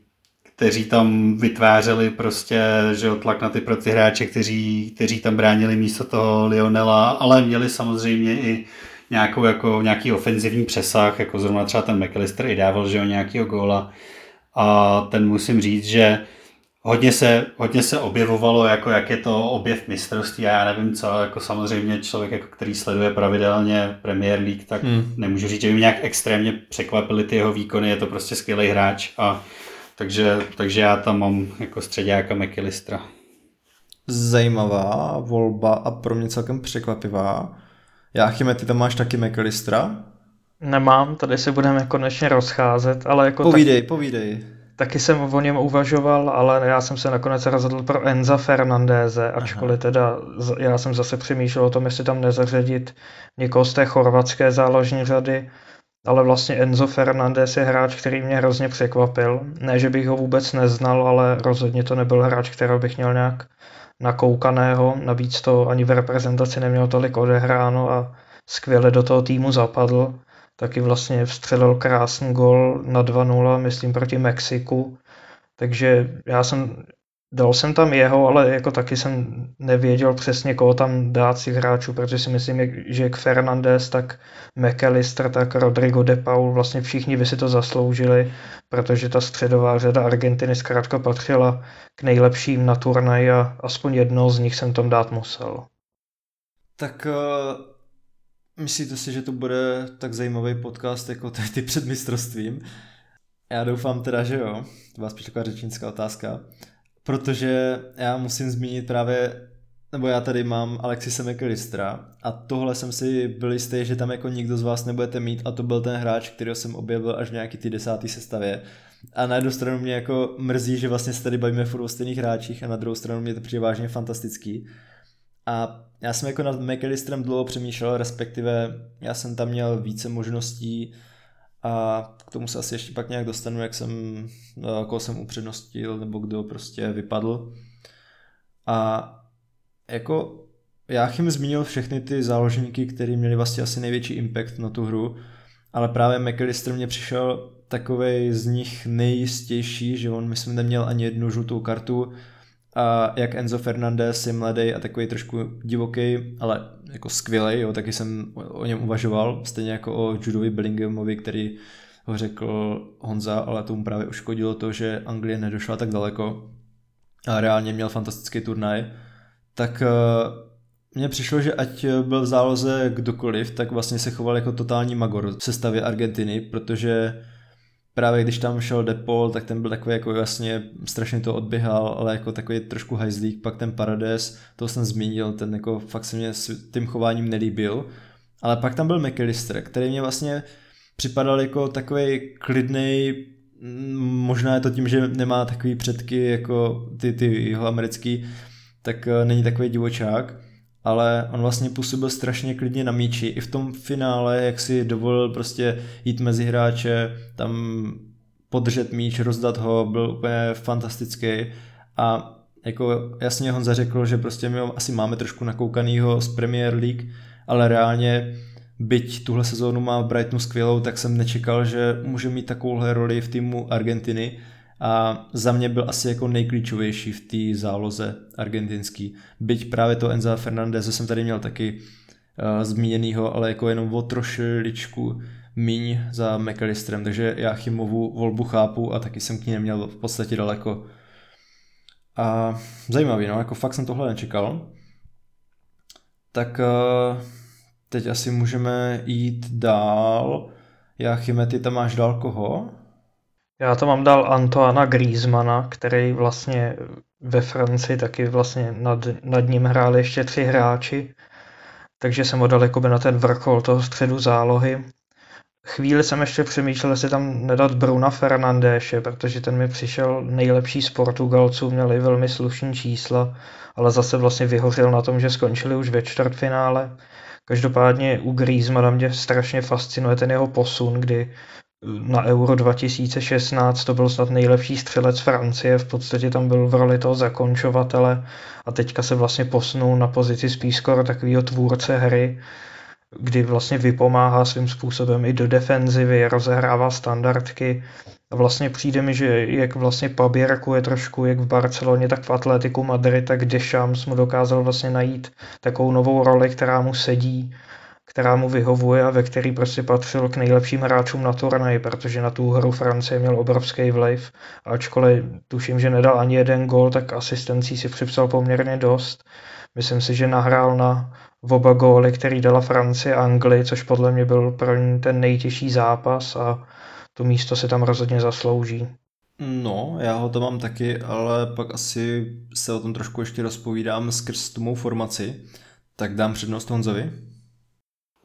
kteří tam vytvářeli prostě že tlak na ty pro ty hráče, kteří, kteří tam bránili místo toho Lionela, ale měli samozřejmě i nějakou, jako, nějaký ofenzivní přesah, jako zrovna třeba ten McAllister i dával že jo, nějakýho góla. A ten musím říct, že hodně se, hodně se objevovalo, jako jak je to objev mistrovství a já nevím co, jako samozřejmě člověk, jako který sleduje pravidelně Premier League, tak hmm. nemůžu říct, že by mě nějak extrémně překvapily ty jeho výkony, je to prostě skvělý hráč a takže, takže já tam mám jako středáka McAllistera. Zajímavá volba a pro mě celkem překvapivá. Jáchyme, ty tam máš taky McAllistera? Nemám, tady se budeme konečně rozcházet, ale jako Povídej, tak, povídej. Taky jsem o něm uvažoval, ale já jsem se nakonec rozhodl pro Enza Fernandéze, ačkoliv teda já jsem zase přemýšlel o tom, jestli tam nezařadit někoho z té chorvatské záložní řady, ale vlastně Enzo Fernandez je hráč, který mě hrozně překvapil. Ne, že bych ho vůbec neznal, ale rozhodně to nebyl hráč, kterého bych měl nějak nakoukaného. Navíc to ani v reprezentaci neměl tolik odehráno a skvěle do toho týmu zapadl. Taky vlastně vstřelil krásný gol na 2-0, myslím, proti Mexiku. Takže já jsem Dal jsem tam jeho, ale jako taky jsem nevěděl přesně, koho tam dát si hráčů, protože si myslím, že jak Fernandez, tak McAllister, tak Rodrigo de Paul, vlastně všichni by si to zasloužili, protože ta středová řada Argentiny zkrátka patřila k nejlepším na turnaj a aspoň jedno z nich jsem tam dát musel. Tak uh, myslíte si, že to bude tak zajímavý podcast jako ty před mistrovstvím? Já doufám teda, že jo. To vás taková řečnická otázka protože já musím zmínit právě, nebo já tady mám Alexise McAllistera a tohle jsem si byl jistý, že tam jako nikdo z vás nebudete mít a to byl ten hráč, kterého jsem objevil až v nějaký ty desátý sestavě. A na jednu stranu mě jako mrzí, že vlastně se tady bavíme furt o stejných hráčích a na druhou stranu mě to přijde vážně fantastický. A já jsem jako nad McAllisterem dlouho přemýšlel, respektive já jsem tam měl více možností, a k tomu se asi ještě pak nějak dostanu, jak jsem, no, koho jsem upřednostil, nebo kdo prostě vypadl. A jako Jáchym zmínil všechny ty záložníky, který měli vlastně asi největší impact na tu hru, ale právě McAllister mě přišel takový z nich nejistější, že on myslím neměl ani jednu žlutou kartu, a jak Enzo Fernandez je mladý a takový trošku divoký, ale jako skvělý, jo, taky jsem o něm uvažoval, stejně jako o Judovi Bellinghamovi, který ho řekl Honza, ale tomu právě uškodilo to, že Anglie nedošla tak daleko a reálně měl fantastický turnaj. tak mně přišlo, že ať byl v záloze kdokoliv, tak vlastně se choval jako totální magor v sestavě Argentiny, protože právě když tam šel Depol, tak ten byl takový jako jasně strašně to odběhal, ale jako takový trošku hajzlík, pak ten Parades, to jsem zmínil, ten jako fakt se mě s tím chováním nelíbil, ale pak tam byl McAllister, který mě vlastně připadal jako takový klidný, možná je to tím, že nemá takový předky jako ty, ty jeho americký, tak eh, není takový divočák, ale on vlastně působil strašně klidně na míči. I v tom finále, jak si dovolil prostě jít mezi hráče, tam podržet míč, rozdat ho, byl úplně fantastický a jako jasně Honza řekl, že prostě my asi máme trošku nakoukanýho z Premier League, ale reálně byť tuhle sezónu má v Brightonu skvělou, tak jsem nečekal, že může mít takovouhle roli v týmu Argentiny a za mě byl asi jako nejklíčovější v té záloze argentinský. Byť právě to Enza Fernandez jsem tady měl taky uh, zmíněnýho, ale jako jenom o trošiličku míň za McAllisterem, takže já Chimovu volbu chápu a taky jsem k ní neměl v podstatě daleko. A zajímavý, no, jako fakt jsem tohle nečekal. Tak uh, teď asi můžeme jít dál. Já Chime, ty tam máš dál koho? Já to mám dal Antoana Griezmana, který vlastně ve Francii taky vlastně nad, nad ním hráli ještě tři hráči, takže jsem ho dal jakoby na ten vrchol toho středu zálohy. Chvíli jsem ještě přemýšlel, jestli tam nedat Bruna Fernandéše, protože ten mi přišel nejlepší z Portugalců, měl i velmi slušný čísla, ale zase vlastně vyhořel na tom, že skončili už ve čtvrtfinále. Každopádně u Griezmana mě strašně fascinuje ten jeho posun, kdy na Euro 2016 to byl snad nejlepší střelec Francie, v podstatě tam byl v roli toho zakončovatele a teďka se vlastně posunul na pozici spíš skoro takového tvůrce hry, kdy vlastně vypomáhá svým způsobem i do defenzivy, rozehrává standardky. A vlastně přijde mi, že jak vlastně Paběrku je trošku jak v Barceloně, tak v Atletiku Madrid, tak Deschamps mu dokázal vlastně najít takovou novou roli, která mu sedí která mu vyhovuje a ve který prostě patřil k nejlepším hráčům na turnaji, protože na tu hru Francie měl obrovský vliv. Ačkoliv tuším, že nedal ani jeden gol, tak asistencí si připsal poměrně dost. Myslím si, že nahrál na oba góly, který dala Francie a Anglii, což podle mě byl pro ní ten nejtěžší zápas a to místo si tam rozhodně zaslouží. No, já ho to mám taky, ale pak asi se o tom trošku ještě rozpovídám skrz tu mou formaci. Tak dám přednost Honzovi.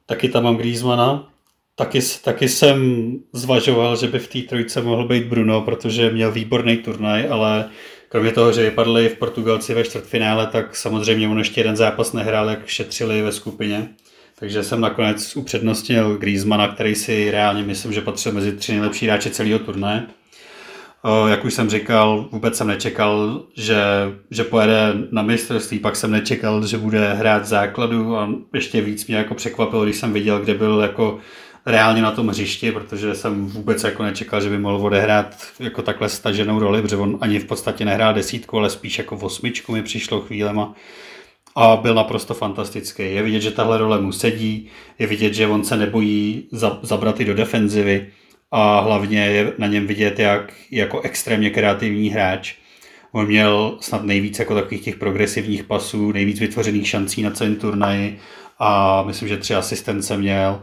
Taky tam mám Griezmana. Taky, taky jsem zvažoval, že by v té trojce mohl být Bruno, protože měl výborný turnaj, ale kromě toho, že vypadli v Portugalci ve čtvrtfinále, tak samozřejmě on ještě jeden zápas nehrál, jak šetřili ve skupině. Takže jsem nakonec upřednostnil Griezmana, který si reálně myslím, že patřil mezi tři nejlepší hráče celého turnaje. Jak už jsem říkal, vůbec jsem nečekal, že, že pojede na mistrovství, pak jsem nečekal, že bude hrát základu a ještě víc mě jako překvapilo, když jsem viděl, kde byl jako reálně na tom hřišti, protože jsem vůbec jako nečekal, že by mohl odehrát jako takhle staženou roli, protože on ani v podstatě nehrál desítku, ale spíš jako osmičku mi přišlo chvílema. A byl naprosto fantastický. Je vidět, že tahle role mu sedí, je vidět, že on se nebojí zabrat i do defenzivy a hlavně je na něm vidět, jak jako extrémně kreativní hráč. On měl snad nejvíc jako takových těch progresivních pasů, nejvíc vytvořených šancí na celém turnaji a myslím, že tři asistence měl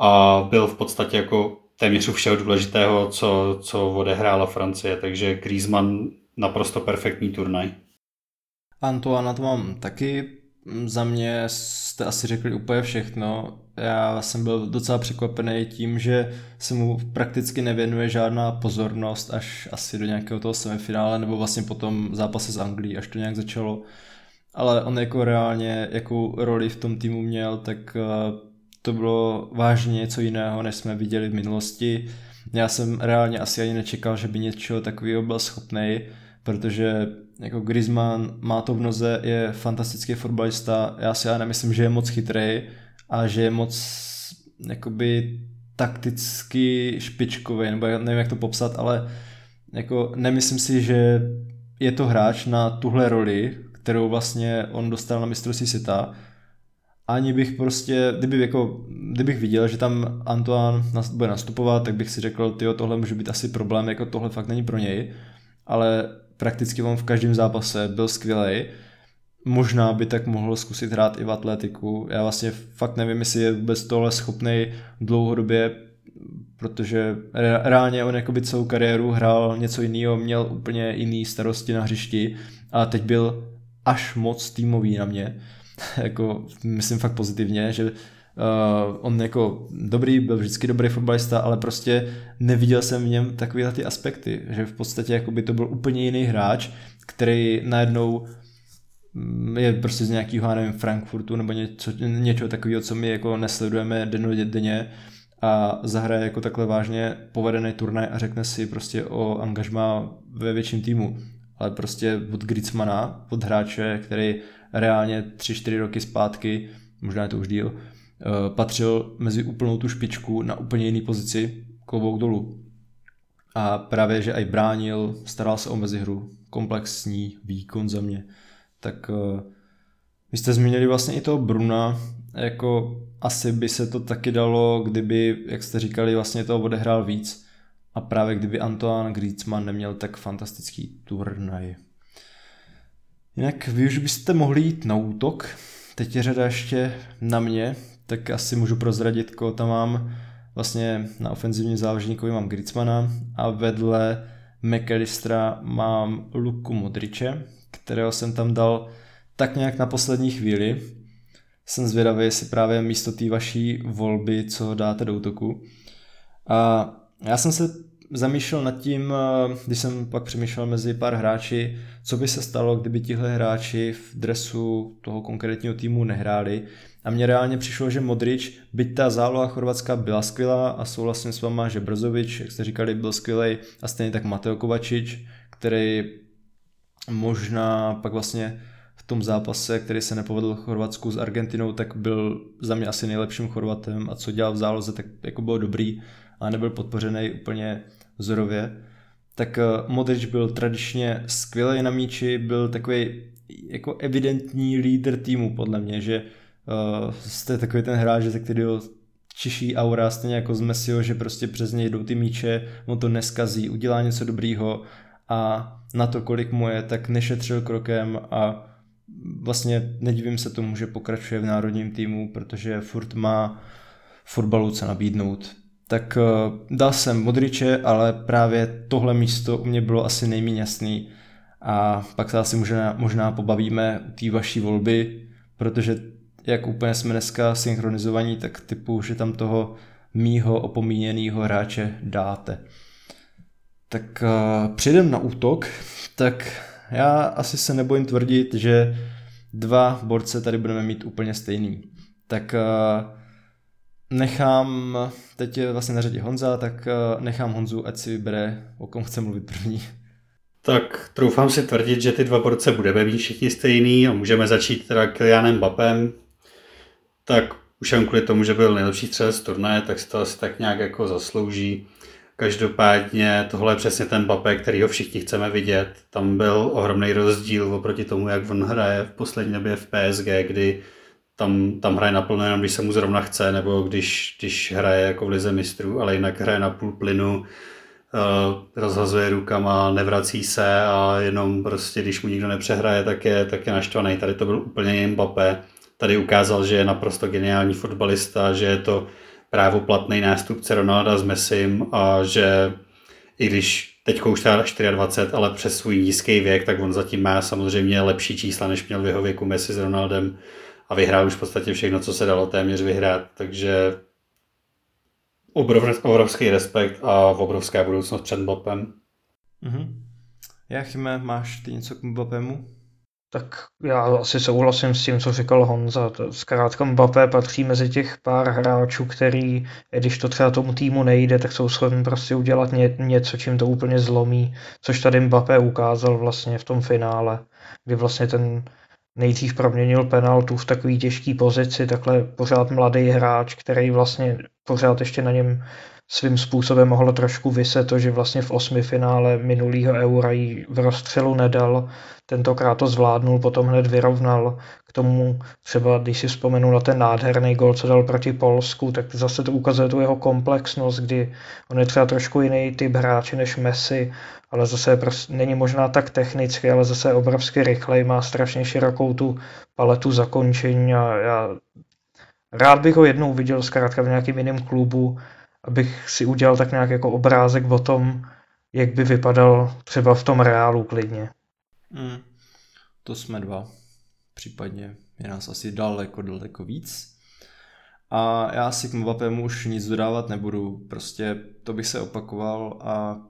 a byl v podstatě jako téměř u všeho důležitého, co, co odehrála Francie, takže Griezmann naprosto perfektní turnaj. Antoana to mám taky, za mě jste asi řekli úplně všechno. Já jsem byl docela překvapený tím, že se mu prakticky nevěnuje žádná pozornost až asi do nějakého toho semifinále nebo vlastně potom zápase s Anglií, až to nějak začalo. Ale on jako reálně, jakou roli v tom týmu měl, tak eh, to bylo vážně něco jiného, než jsme viděli v minulosti. Já jsem reálně asi ani nečekal, že by něčeho takového byl schopný, protože jako Griezmann má to v noze, je fantastický fotbalista, já si já nemyslím, že je moc chytrý a že je moc jakoby takticky špičkový, nebo nevím jak to popsat, ale jako nemyslím si, že je to hráč na tuhle roli, kterou vlastně on dostal na mistrovství světa, ani bych prostě, kdyby jako, kdybych viděl, že tam Antoine bude nastupovat, tak bych si řekl, tyjo, tohle může být asi problém, jako tohle fakt není pro něj, ale prakticky on v každém zápase byl skvělý možná by tak mohl zkusit hrát i v atletiku. Já vlastně fakt nevím, jestli je vůbec tohle schopný dlouhodobě, protože reálně on jakoby celou kariéru hrál něco jiného, měl úplně jiný starosti na hřišti a teď byl až moc týmový na mě. jako, myslím fakt pozitivně, že Uh, on jako dobrý, byl vždycky dobrý fotbalista, ale prostě neviděl jsem v něm takové ty aspekty, že v podstatě jako by to byl úplně jiný hráč, který najednou mm, je prostě z nějakého, nevím, Frankfurtu nebo něco, něčeho takového, co my jako nesledujeme denně a zahraje jako takhle vážně povedený turnaj a řekne si prostě o angažmá ve větším týmu. Ale prostě od Griezmana, od hráče, který reálně 3-4 roky zpátky, možná je to už díl, patřil mezi úplnou tu špičku na úplně jiný pozici, klobouk dolů. A právě, že i bránil, staral se o mezihru, komplexní výkon za mě. Tak uh, vy jste zmínili vlastně i toho Bruna, jako asi by se to taky dalo, kdyby, jak jste říkali, vlastně toho odehrál víc a právě kdyby Antoine Griezmann neměl tak fantastický turnaj. Jinak vy už byste mohli jít na útok, teď je řada ještě na mě, tak asi můžu prozradit, koho tam mám. Vlastně na ofenzivním záložníkovi mám Griezmana a vedle McAllistera mám Luku Modriče, kterého jsem tam dal tak nějak na poslední chvíli. Jsem zvědavý, jestli právě místo té vaší volby, co dáte do útoku. A já jsem se zamýšlel nad tím, když jsem pak přemýšlel mezi pár hráči, co by se stalo, kdyby tihle hráči v dresu toho konkrétního týmu nehráli. A mně reálně přišlo, že Modrič, byť ta záloha chorvatská byla skvělá a souhlasím s váma, že Brzovič, jak jste říkali, byl skvělý a stejně tak Mateo Kovačič, který možná pak vlastně v tom zápase, který se nepovedl Chorvatsku s Argentinou, tak byl za mě asi nejlepším Chorvatem a co dělal v záloze, tak jako bylo dobrý a nebyl podpořený úplně vzorově. Tak eh, Modrič byl tradičně skvělý na míči, byl takový jako evidentní lídr týmu podle mě, že uh, jste takový ten hráč, ze kterého čiší aura, stejně jako z Messiho, že prostě přes něj jdou ty míče, on to neskazí, udělá něco dobrýho a na to, kolik mu je, tak nešetřil krokem a vlastně nedivím se tomu, že pokračuje v národním týmu, protože furt má fotbalu co nabídnout. Tak uh, dal jsem Modriče, ale právě tohle místo u mě bylo asi nejméně jasný a pak se asi možná, možná pobavíme u té vaší volby, protože jak úplně jsme dneska synchronizovaní, tak typu, že tam toho mýho opomíněného hráče dáte. Tak uh, přijdem na útok, tak já asi se nebojím tvrdit, že dva borce tady budeme mít úplně stejný. Tak uh, nechám, teď je vlastně na řadě Honza, tak uh, nechám Honzu, ať si vybere, o kom chce mluvit první. Tak troufám si tvrdit, že ty dva borce budeme mít všichni stejný a můžeme začít teda Kylianem Bapem. Tak už jen kvůli tomu, že byl nejlepší střelec turnaje, tak si to asi tak nějak jako zaslouží. Každopádně tohle je přesně ten Bape, který ho všichni chceme vidět. Tam byl ohromný rozdíl oproti tomu, jak on hraje v poslední době v PSG, kdy tam, tam hraje naplno jenom, když se mu zrovna chce, nebo když, když hraje jako v lize mistrů, ale jinak hraje na půl plynu, uh, rozhazuje rukama, nevrací se a jenom prostě, když mu nikdo nepřehraje, tak je, tak je naštvaný. Tady to byl úplně jen Mbappé. Tady ukázal, že je naprosto geniální fotbalista, že je to právoplatný nástupce Ronalda s Messim a že i když teď už teda 24, ale přes svůj nízký věk, tak on zatím má samozřejmě lepší čísla, než měl v jeho věku Messi s Ronaldem a vyhrál už v podstatě všechno, co se dalo téměř vyhrát, takže obrovský respekt a obrovská budoucnost před Bopem. Mm-hmm. Jachime, máš ty něco k Mbappému? Tak já asi souhlasím s tím, co říkal Honza. Zkrátka Mbappé patří mezi těch pár hráčů, který, když to třeba tomu týmu nejde, tak jsou schopni prostě udělat ně, něco, čím to úplně zlomí, což tady Mbappé ukázal vlastně v tom finále, kdy vlastně ten nejdřív proměnil penaltu v takový těžký pozici, takhle pořád mladý hráč, který vlastně pořád ještě na něm svým způsobem mohlo trošku vyset to, že vlastně v osmi finále minulého eura jí v rozstřelu nedal. Tentokrát to zvládnul, potom hned vyrovnal. K tomu třeba, když si vzpomenu na ten nádherný gol, co dal proti Polsku, tak zase to ukazuje tu jeho komplexnost, kdy on je třeba trošku jiný typ hráče než Messi, ale zase prostě není možná tak technicky, ale zase obrovsky rychlej, má strašně širokou tu paletu zakončení a já rád bych ho jednou viděl zkrátka v nějakém jiném klubu, abych si udělal tak nějak jako obrázek o tom, jak by vypadal třeba v tom reálu klidně. Hmm, to jsme dva. Případně je nás asi daleko, daleko víc. A já si k Mbappému už nic dodávat nebudu, prostě to bych se opakoval a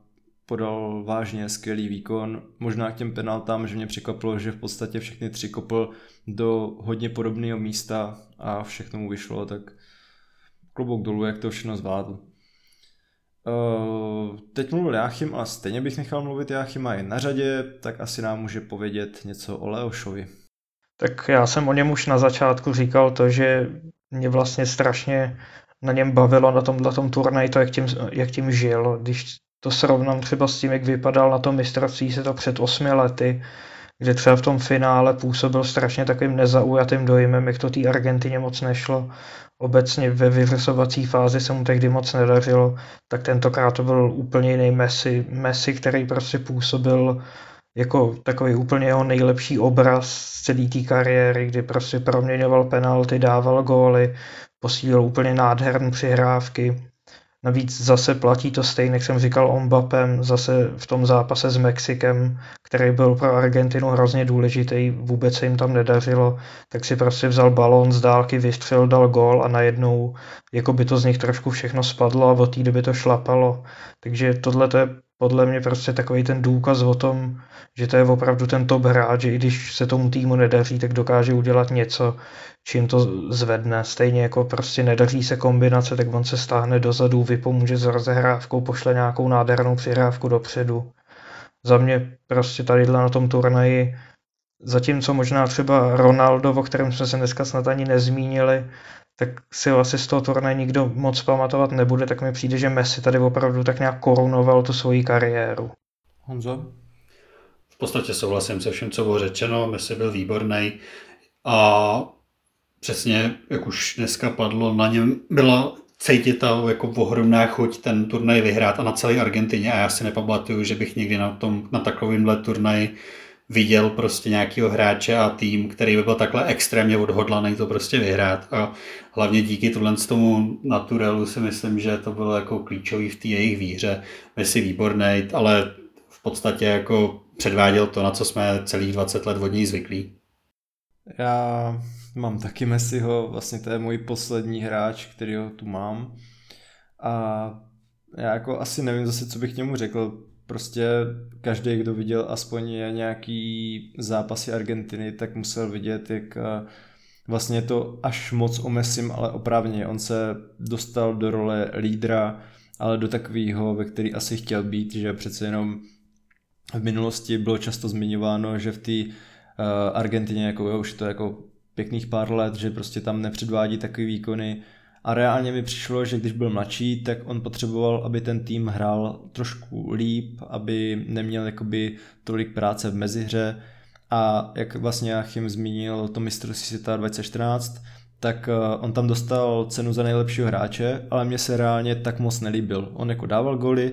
podal vážně skvělý výkon. Možná k těm penaltám, že mě překvapilo, že v podstatě všechny tři kopl do hodně podobného místa a všechno mu vyšlo, tak klobouk dolů, jak to všechno zvládl. Uh, teď mluvil Jáchym, ale stejně bych nechal mluvit Jáchyma i na řadě, tak asi nám může povědět něco o Leošovi. Tak já jsem o něm už na začátku říkal to, že mě vlastně strašně na něm bavilo na tomhle tom turnaji to, jak tím, jak tím žil. Když to srovnám třeba s tím, jak vypadal na tom mistrovství se to před osmi lety, kde třeba v tom finále působil strašně takovým nezaujatým dojmem, jak to té Argentině moc nešlo. Obecně ve vyřazovací fázi se mu tehdy moc nedařilo, tak tentokrát to byl úplně jiný Messi, Messi, který prostě působil jako takový úplně jeho nejlepší obraz z celé té kariéry, kdy prostě proměňoval penalty, dával góly, posílil úplně nádherné přihrávky. Navíc zase platí to stejně, jak jsem říkal o Mbappem, zase v tom zápase s Mexikem, který byl pro Argentinu hrozně důležitý, vůbec se jim tam nedařilo, tak si prostě vzal balón z dálky, vystřelil, dal gol a najednou jako by to z nich trošku všechno spadlo a od té doby to šlapalo. Takže tohle to je podle mě prostě takový ten důkaz o tom, že to je opravdu ten top hráč, že i když se tomu týmu nedaří, tak dokáže udělat něco, čím to zvedne. Stejně jako prostě nedaří se kombinace, tak on se stáhne dozadu, vypomůže s rozehrávkou, pošle nějakou nádhernou přihrávku dopředu. Za mě prostě tadyhle na tom turnaji, zatímco možná třeba Ronaldo, o kterém jsme se dneska snad ani nezmínili, tak si asi z toho turnaje nikdo moc pamatovat nebude, tak mi přijde, že Messi tady opravdu tak nějak korunoval tu svoji kariéru. Honzo? V podstatě souhlasím se vším, co bylo řečeno, Messi byl výborný a přesně, jak už dneska padlo, na něm byla cítit ta jako ohromná chuť ten turnaj vyhrát a na celé Argentině a já si nepamatuju, že bych někdy na, tom, na takovýmhle turnaji viděl prostě nějakého hráče a tým, který by byl takhle extrémně odhodlaný to prostě vyhrát a hlavně díky tohle tomu naturelu si myslím, že to bylo jako klíčový v té jejich víře. Messi výborný, ale v podstatě jako předváděl to, na co jsme celých 20 let od něj zvyklí. Já mám taky Messiho, vlastně to je můj poslední hráč, který ho tu mám. A já jako asi nevím zase, co bych k němu řekl. Prostě každý, kdo viděl aspoň nějaký zápasy Argentiny, tak musel vidět, jak eh, vlastně to až moc o Messim, ale oprávně. On se dostal do role lídra, ale do takového, ve který asi chtěl být, že přece jenom v minulosti bylo často zmiňováno, že v té uh, Argentině, jako jo, už to jako pěkných pár let, že prostě tam nepředvádí takové výkony a reálně mi přišlo, že když byl mladší, tak on potřeboval, aby ten tým hrál trošku líp, aby neměl jakoby tolik práce v mezihře a jak vlastně Achim zmínil to mistrovství světa 2014, tak eh, on tam dostal cenu za nejlepšího hráče, ale mě se reálně tak moc nelíbil. On jako dával goly,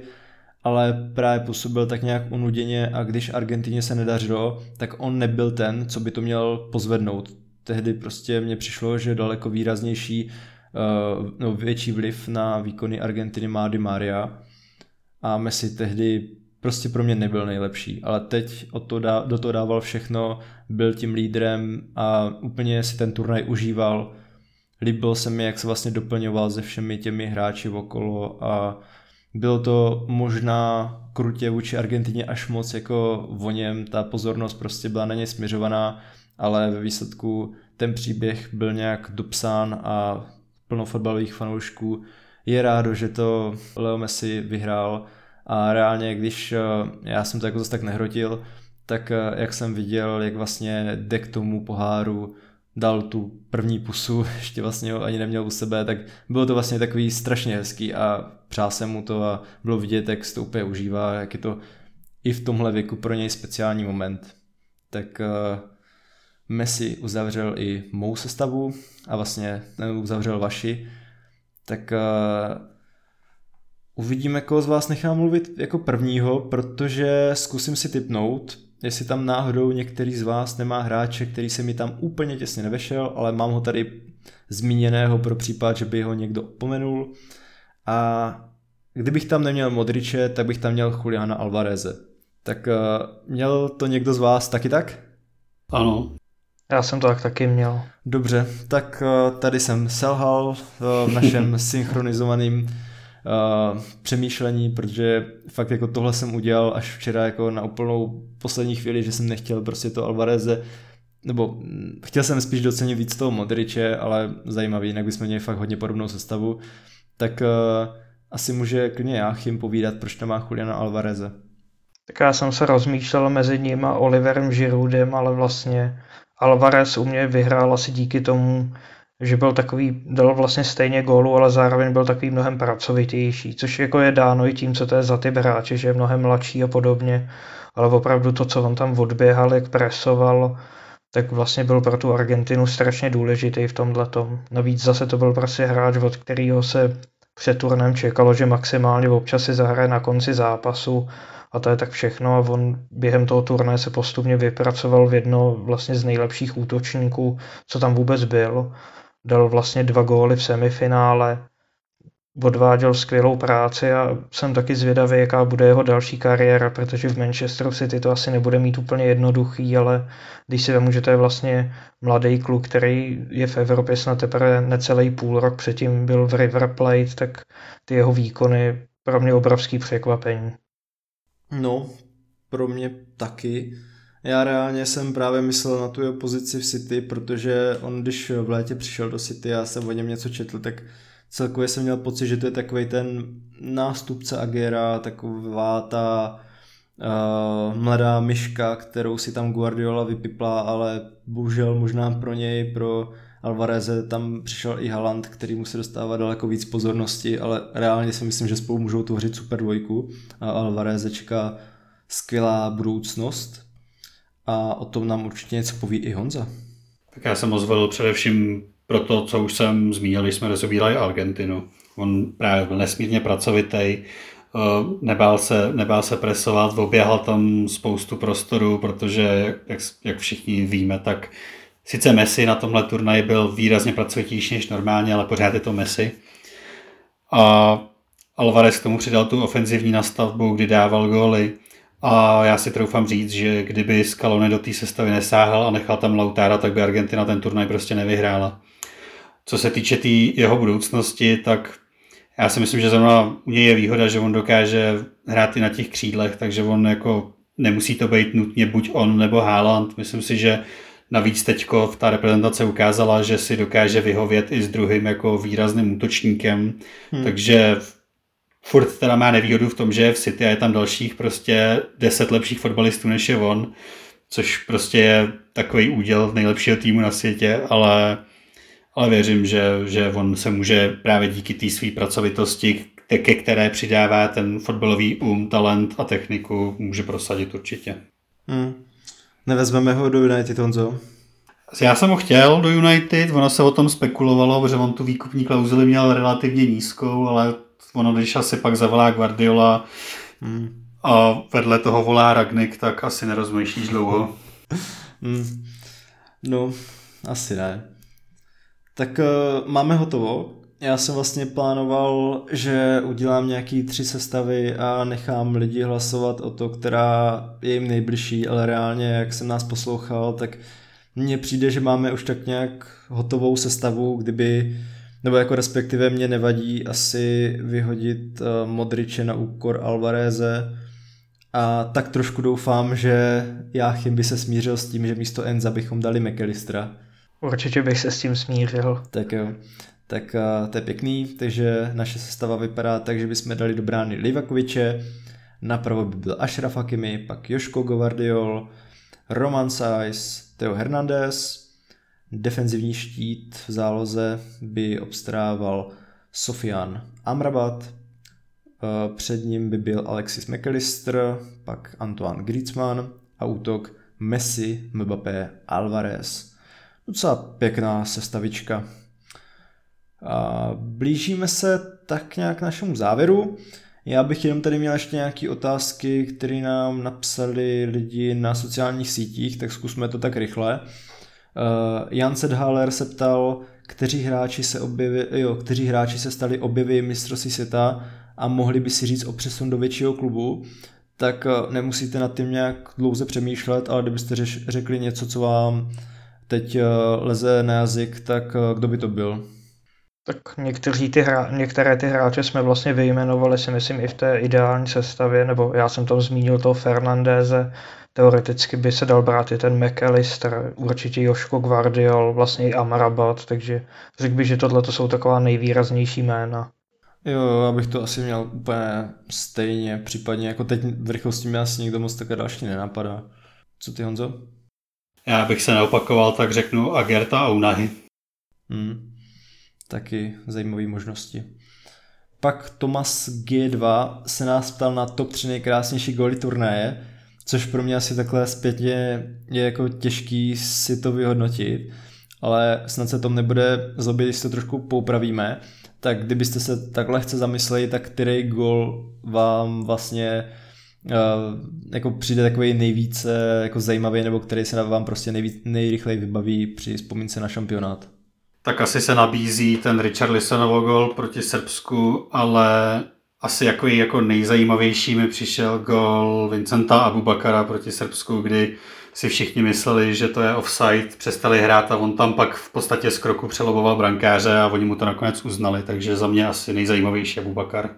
ale právě působil tak nějak unuděně a když Argentině se nedařilo, tak on nebyl ten, co by to měl pozvednout. Tehdy prostě mně přišlo, že daleko výraznější, no, větší vliv na výkony Argentiny má Di Maria a Messi tehdy prostě pro mě nebyl nejlepší, ale teď od to dá, do toho dával všechno, byl tím lídrem a úplně si ten turnaj užíval. Líbil se mi, jak se vlastně doplňoval se všemi těmi hráči okolo a bylo to možná krutě vůči Argentině až moc jako o něm, ta pozornost prostě byla na ně směřovaná, ale ve výsledku ten příběh byl nějak dopsán a plno fotbalových fanoušků je rádo, že to Leo Messi vyhrál a reálně, když eh, já jsem to jako zase tak nehrotil, tak eh, jak jsem viděl, jak vlastně jde k tomu poháru, dal tu první pusu, ještě vlastně ho ani neměl u sebe, tak bylo to vlastně takový strašně hezký a přál jsem mu to a bylo vidět, jak to úplně užívá, jak je to i v tomhle věku pro něj speciální moment. Tak uh, Messi uzavřel i mou sestavu a vlastně uzavřel vaši, tak uh, uvidíme, koho z vás nechám mluvit jako prvního, protože zkusím si typnout, jestli tam náhodou některý z vás nemá hráče, který se mi tam úplně těsně nevešel, ale mám ho tady zmíněného pro případ, že by ho někdo opomenul. A kdybych tam neměl Modriče, tak bych tam měl Juliana Alvareze. Tak uh, měl to někdo z vás taky tak? Ano. Já jsem to tak taky měl. Dobře, tak uh, tady jsem selhal uh, v našem synchronizovaném uh, přemýšlení, protože fakt jako tohle jsem udělal až včera jako na úplnou poslední chvíli, že jsem nechtěl prostě to Alvareze nebo mm, chtěl jsem spíš docenit víc toho Modriče, ale zajímavý, jinak bychom měli fakt hodně podobnou sestavu, tak uh, asi může klidně Jáchym povídat, proč tam má Juliana Alvareze. Tak já jsem se rozmýšlel mezi ním a Oliverem Giroudem, ale vlastně Alvarez u mě vyhrál asi díky tomu, že byl takový, dal vlastně stejně gólu, ale zároveň byl takový mnohem pracovitější, což jako je dáno i tím, co to je za ty hráče, že je mnohem mladší a podobně, ale opravdu to, co on tam odběhal, jak presoval, tak vlastně byl pro tu Argentinu strašně důležitý v tomhle. Navíc zase to byl prostě hráč, od kterého se před turnem čekalo, že maximálně občas si zahraje na konci zápasu a to je tak všechno a on během toho turné se postupně vypracoval v jedno vlastně z nejlepších útočníků, co tam vůbec byl dal vlastně dva góly v semifinále, odváděl skvělou práci a jsem taky zvědavý, jaká bude jeho další kariéra, protože v Manchesteru City to asi nebude mít úplně jednoduchý, ale když si vemu, že to je vlastně mladý kluk, který je v Evropě snad teprve necelý půl rok předtím byl v River Plate, tak ty jeho výkony pro mě obrovský překvapení. No, pro mě taky. Já reálně jsem právě myslel na tu jeho pozici v City, protože on, když v létě přišel do City, já jsem o něm něco četl, tak celkově jsem měl pocit, že to je takový ten nástupce Agera, taková ta uh, mladá myška, kterou si tam Guardiola vypipla, ale bohužel možná pro něj, pro Alvareze tam přišel i Haaland, který musí dostávat daleko víc pozornosti, ale reálně si myslím, že spolu můžou tvořit super dvojku a Alvareze čeká skvělá budoucnost a o tom nám určitě něco poví i Honza. Tak já jsem ho zvolil především pro to, co už jsem zmínil, když jsme rozobírali Argentinu. On právě byl nesmírně pracovitý, eh, nebál se, nebál se presovat, oběhal tam spoustu prostoru, protože, jak, jak všichni víme, tak sice Messi na tomhle turnaji byl výrazně pracovitější než normálně, ale pořád je to Messi. A Alvarez k tomu přidal tu ofenzivní nastavbu, kdy dával góly. A já si troufám říct, že kdyby Scaloni do té sestavy nesáhl a nechal tam Lautára, tak by Argentina ten turnaj prostě nevyhrála. Co se týče tý jeho budoucnosti, tak já si myslím, že zrovna u něj je výhoda, že on dokáže hrát i na těch křídlech, takže on jako nemusí to být nutně buď on nebo Haaland. Myslím si, že navíc teďko v ta reprezentace ukázala, že si dokáže vyhovět i s druhým jako výrazným útočníkem, hmm. takže furt teda má nevýhodu v tom, že v City a je tam dalších prostě deset lepších fotbalistů než je on, což prostě je takový úděl nejlepšího týmu na světě, ale, ale věřím, že, že on se může právě díky té své pracovitosti, ke které přidává ten fotbalový um, talent a techniku, může prosadit určitě. Hmm. Nevezmeme ho do United, Honzo? Já jsem ho chtěl do United, ono se o tom spekulovalo, protože on tu výkupní klauzuli měl relativně nízkou, ale ono, když asi pak zavolá Guardiola hmm. a vedle toho volá Ragnik, tak asi nerozmýšlíš dlouho. Hmm. No, asi ne. Tak uh, máme hotovo. Já jsem vlastně plánoval, že udělám nějaký tři sestavy a nechám lidi hlasovat o to, která je jim nejbližší, ale reálně, jak jsem nás poslouchal, tak mně přijde, že máme už tak nějak hotovou sestavu, kdyby nebo jako respektive mě nevadí asi vyhodit uh, Modriče na úkor Alvareze a tak trošku doufám, že Jáchym by se smířil s tím, že místo Enza bychom dali McAllistera. Určitě bych se s tím smířil. Tak jo. Tak uh, to je pěkný, takže naše sestava vypadá tak, že bychom dali do brány Livakoviče, napravo by byl Ashraf Hakimi, pak Joško Govardiol, Roman Saiz, Theo Hernandez, defenzivní štít v záloze by obstrával Sofian Amrabat, eh, před ním by byl Alexis McAllister, pak Antoine Griezmann a útok Messi, Mbappé, Alvarez. Docela pěkná sestavička. Blížíme se tak nějak k našemu závěru. Já bych jenom tady měl ještě nějaké otázky, které nám napsali lidi na sociálních sítích, tak zkusme to tak rychle. Uh, Jan Sedhaler se ptal, kteří hráči se, objevi, jo, kteří hráči se stali objevy mistrovství světa a mohli by si říct o přesun do většího klubu, tak uh, nemusíte nad tím nějak dlouze přemýšlet, ale kdybyste řeš, řekli něco, co vám teď uh, leze na jazyk, tak kdo by to byl? Tak někteří ty hra, některé ty hráče jsme vlastně vyjmenovali si myslím i v té ideální sestavě, nebo já jsem tam zmínil toho Fernandéze, teoreticky by se dal brát i ten McAllister, určitě Joško Guardiol, vlastně i Amrabat, takže řekl bych, že tohle to jsou taková nejvýraznější jména. Jo, abych to asi měl úplně stejně, případně jako teď v rychlosti mě asi nikdo moc také další nenapadá. Co ty Honzo? Já bych se neopakoval, tak řeknu Agerta a Unahy. Hmm taky zajímavé možnosti. Pak Tomas G2 se nás ptal na top 3 nejkrásnější góly turnaje, což pro mě asi takhle zpětně je jako těžký si to vyhodnotit, ale snad se tom nebude zlobit, když to trošku poupravíme. Tak kdybyste se takhle chce zamysleli, tak který gol vám vlastně uh, jako přijde takový nejvíce jako zajímavý, nebo který se vám prostě nejvíc, nejrychleji vybaví při vzpomínce na šampionát? Tak asi se nabízí ten Richard Lissonovo gol proti Srbsku, ale asi jako, jako nejzajímavější mi přišel gol Vincenta Abubakara proti Srbsku, kdy si všichni mysleli, že to je offside, přestali hrát a on tam pak v podstatě z kroku přeloboval brankáře a oni mu to nakonec uznali, takže za mě asi nejzajímavější Abubakar.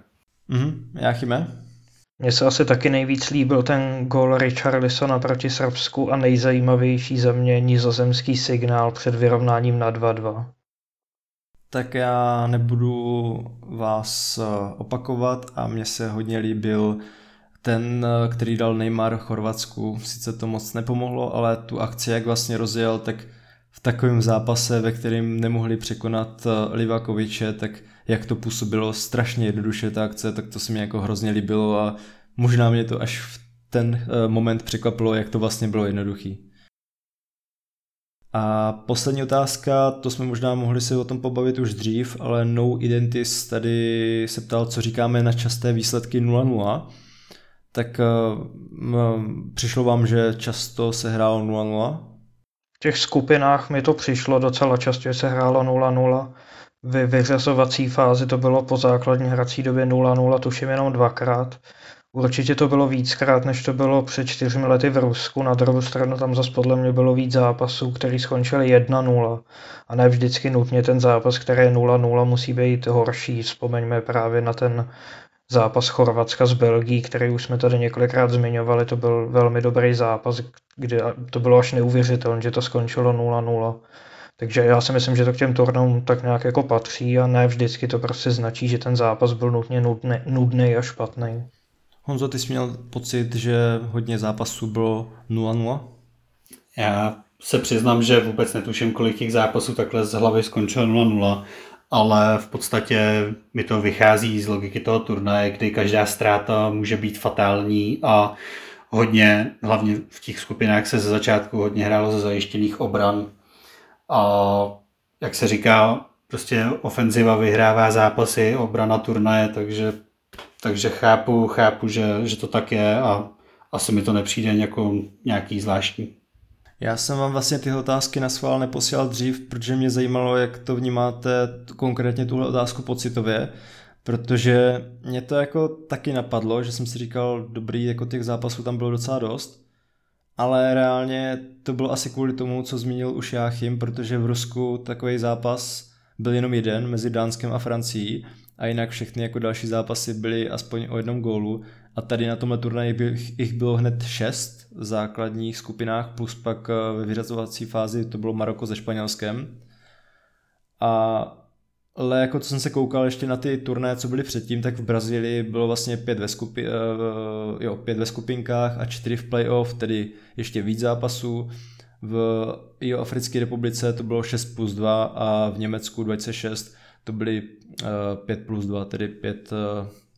Mhm, chyme? Mně se asi taky nejvíc líbil ten gol Richarlisona proti Srbsku a nejzajímavější za mě nizozemský signál před vyrovnáním na 2-2 tak já nebudu vás eh, opakovat a mně se hodně líbil ten, eh, který dal Neymar Chorvatsku. Sice to moc nepomohlo, ale tu akci, jak vlastně rozjel, tak v takovém zápase, ve kterém nemohli překonat eh, Livakoviče, tak jak to působilo strašně jednoduše ta akce, tak to se mi jako hrozně líbilo a možná mě to až v ten moment překvapilo, jak to vlastně bylo jednoduchý. A poslední otázka, to jsme možná mohli se o tom pobavit už dřív, ale No Identis tady se ptal, co říkáme na časté výsledky 0-0. Tak uh, přišlo vám, že často se hrálo 0-0? V těch skupinách mi to přišlo docela často, že se hrálo 0-0. Ve vyřazovací fázi to bylo po základní hrací době 0-0, tuším jenom dvakrát. Určitě to bylo víckrát, než to bylo před čtyřmi lety v Rusku. Na druhou stranu tam zase podle mě bylo víc zápasů, který skončily 1-0. A ne vždycky nutně ten zápas, který je 0-0, musí být horší. Vzpomeňme právě na ten zápas Chorvatska s Belgií, který už jsme tady několikrát zmiňovali. To byl velmi dobrý zápas, kde to bylo až neuvěřitelné, že to skončilo 0-0. Takže já si myslím, že to k těm turnům tak nějak jako patří a ne vždycky to prostě značí, že ten zápas byl nutně nudný, nudný a špatný. Honzo, ty jsi měl pocit, že hodně zápasů bylo 0-0? Já se přiznám, že vůbec netuším, kolik těch zápasů takhle z hlavy skončilo 0-0, ale v podstatě mi to vychází z logiky toho turnaje, kdy každá ztráta může být fatální a hodně, hlavně v těch skupinách se ze začátku hodně hrálo ze zajištěných obran a jak se říká, prostě ofenziva vyhrává zápasy, obrana turnaje, takže takže chápu, chápu že, že to tak je a asi mi to nepřijde jako nějaký zvláštní. Já jsem vám vlastně ty otázky na schvál neposílal dřív, protože mě zajímalo, jak to vnímáte konkrétně tuhle otázku pocitově, protože mě to jako taky napadlo, že jsem si říkal, dobrý, jako těch zápasů tam bylo docela dost, ale reálně to bylo asi kvůli tomu, co zmínil už Jáchym, protože v Rusku takový zápas byl jenom jeden mezi Dánskem a Francií a jinak všechny jako další zápasy byly aspoň o jednom gólu. A tady na tomhle turnaji bych, jich bylo hned šest v základních skupinách plus pak eh, ve vyřazovací fázi to bylo Maroko se Španělskem. A ale jako co jsem se koukal ještě na ty turné, co byly předtím, tak v Brazílii bylo vlastně pět ve, skupi, uh, jo, pět ve skupinkách a čtyři v playoff, tedy ještě víc zápasů. v Jihoafrické republice to bylo 6 plus 2 a v Německu 26 to byly 5 plus 2, tedy 5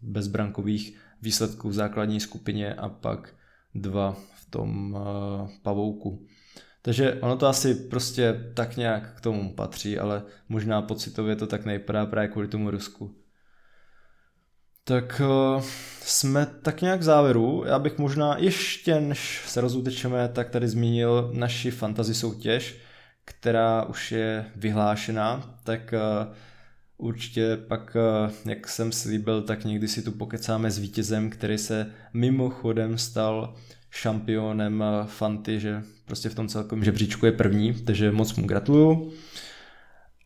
bezbrankových výsledků v základní skupině a pak dva v tom pavouku. Takže ono to asi prostě tak nějak k tomu patří, ale možná pocitově to tak nejpadá právě kvůli tomu Rusku. Tak jsme tak nějak v závěru. Já bych možná ještě, než se rozutečeme, tak tady zmínil naši fantasy soutěž, která už je vyhlášená, tak určitě pak, uh, jak jsem slíbil, tak někdy si tu pokecáme s vítězem, který se mimochodem stal šampionem Fanty, že prostě v tom celkovém žebříčku je první, takže moc mu gratuluju.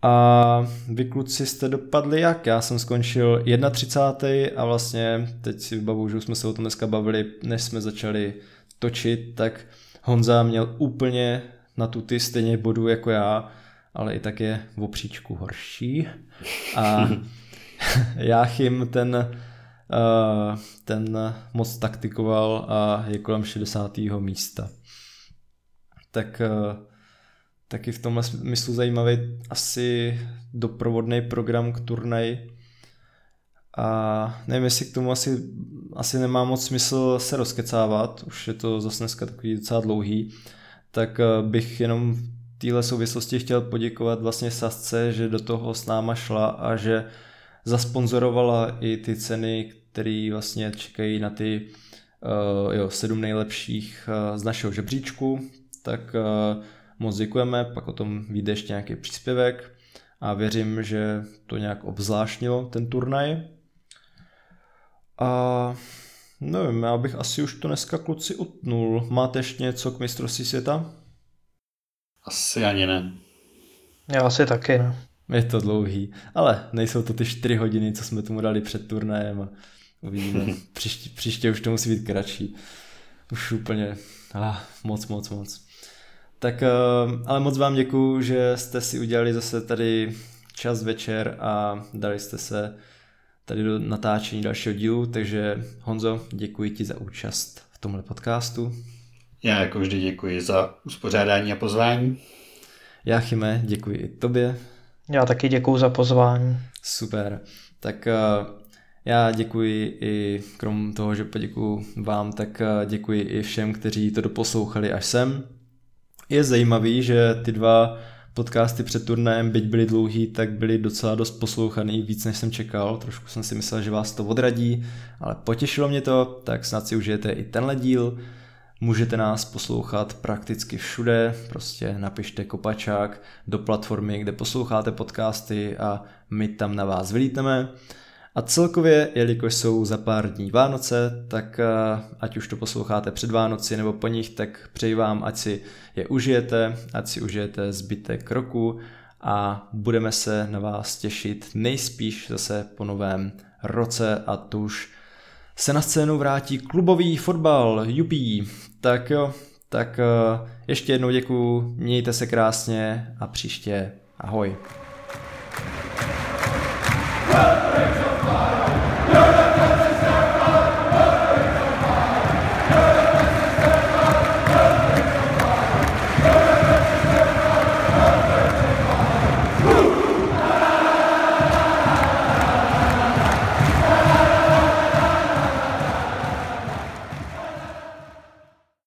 A vy kluci jste dopadli jak? Já jsem skončil 31. a vlastně teď si vybavuju, že už jsme se o tom dneska bavili, než jsme začali točit, tak Honza měl úplně na tu ty stejně bodů jako já, ale i tak je v opříčku horší. A Jáchym ten, uh, ten moc taktikoval a je kolem 60. místa. Tak taky v tomhle smyslu zajímavý asi doprovodný program k turnaji. A nevím, jestli k tomu asi, asi nemá moc smysl se rozkecávat, už je to zase dneska takový docela dlouhý, tak bych jenom téhle souvislosti chtěl poděkovat vlastně Sasce, že do toho s náma šla a že zasponzorovala i ty ceny, které vlastně čekají na ty uh, jo, sedm nejlepších uh, z našeho žebříčku, tak uh, moc děkujeme, pak o tom vyjde ještě nějaký příspěvek a věřím, že to nějak obzvláštnilo ten turnaj. A nevím, já bych asi už to dneska kluci utnul. Máte ještě něco k mistrovství světa? Asi ani ne. Já asi taky ne. Je to dlouhý, ale nejsou to ty čtyři hodiny, co jsme tomu dali před turnajem a uvidíme. příště, příště už to musí být kratší. Už úplně, ah, moc, moc, moc. Tak eh, ale moc vám děkuju, že jste si udělali zase tady čas večer a dali jste se tady do natáčení dalšího dílu, takže Honzo, děkuji ti za účast v tomhle podcastu. Já jako vždy děkuji za uspořádání a pozvání. Já Chyme, děkuji i tobě. Já taky děkuji za pozvání. Super. Tak eh, já děkuji i, krom toho, že poděkuji vám, tak eh, děkuji i všem, kteří to doposlouchali až sem. Je zajímavý, že ty dva podcasty před turnajem, byť byly dlouhý, tak byly docela dost poslouchaný, víc než jsem čekal. Trošku jsem si myslel, že vás to odradí, ale potěšilo mě to, tak snad si užijete i tenhle díl. Můžete nás poslouchat prakticky všude, prostě napište kopačák do platformy, kde posloucháte podcasty a my tam na vás vylítneme. A celkově, jelikož jsou za pár dní Vánoce, tak eh, ať už to posloucháte před Vánoci nebo po nich, tak přeji vám, ať si je užijete, ať si užijete zbytek roku a budeme se na vás těšit nejspíš zase po novém roce a tuž se na scénu vrátí klubový fotbal, jupí. Tak jo, tak eh, ještě jednou děkuju, mějte se krásně a příště ahoj. thank you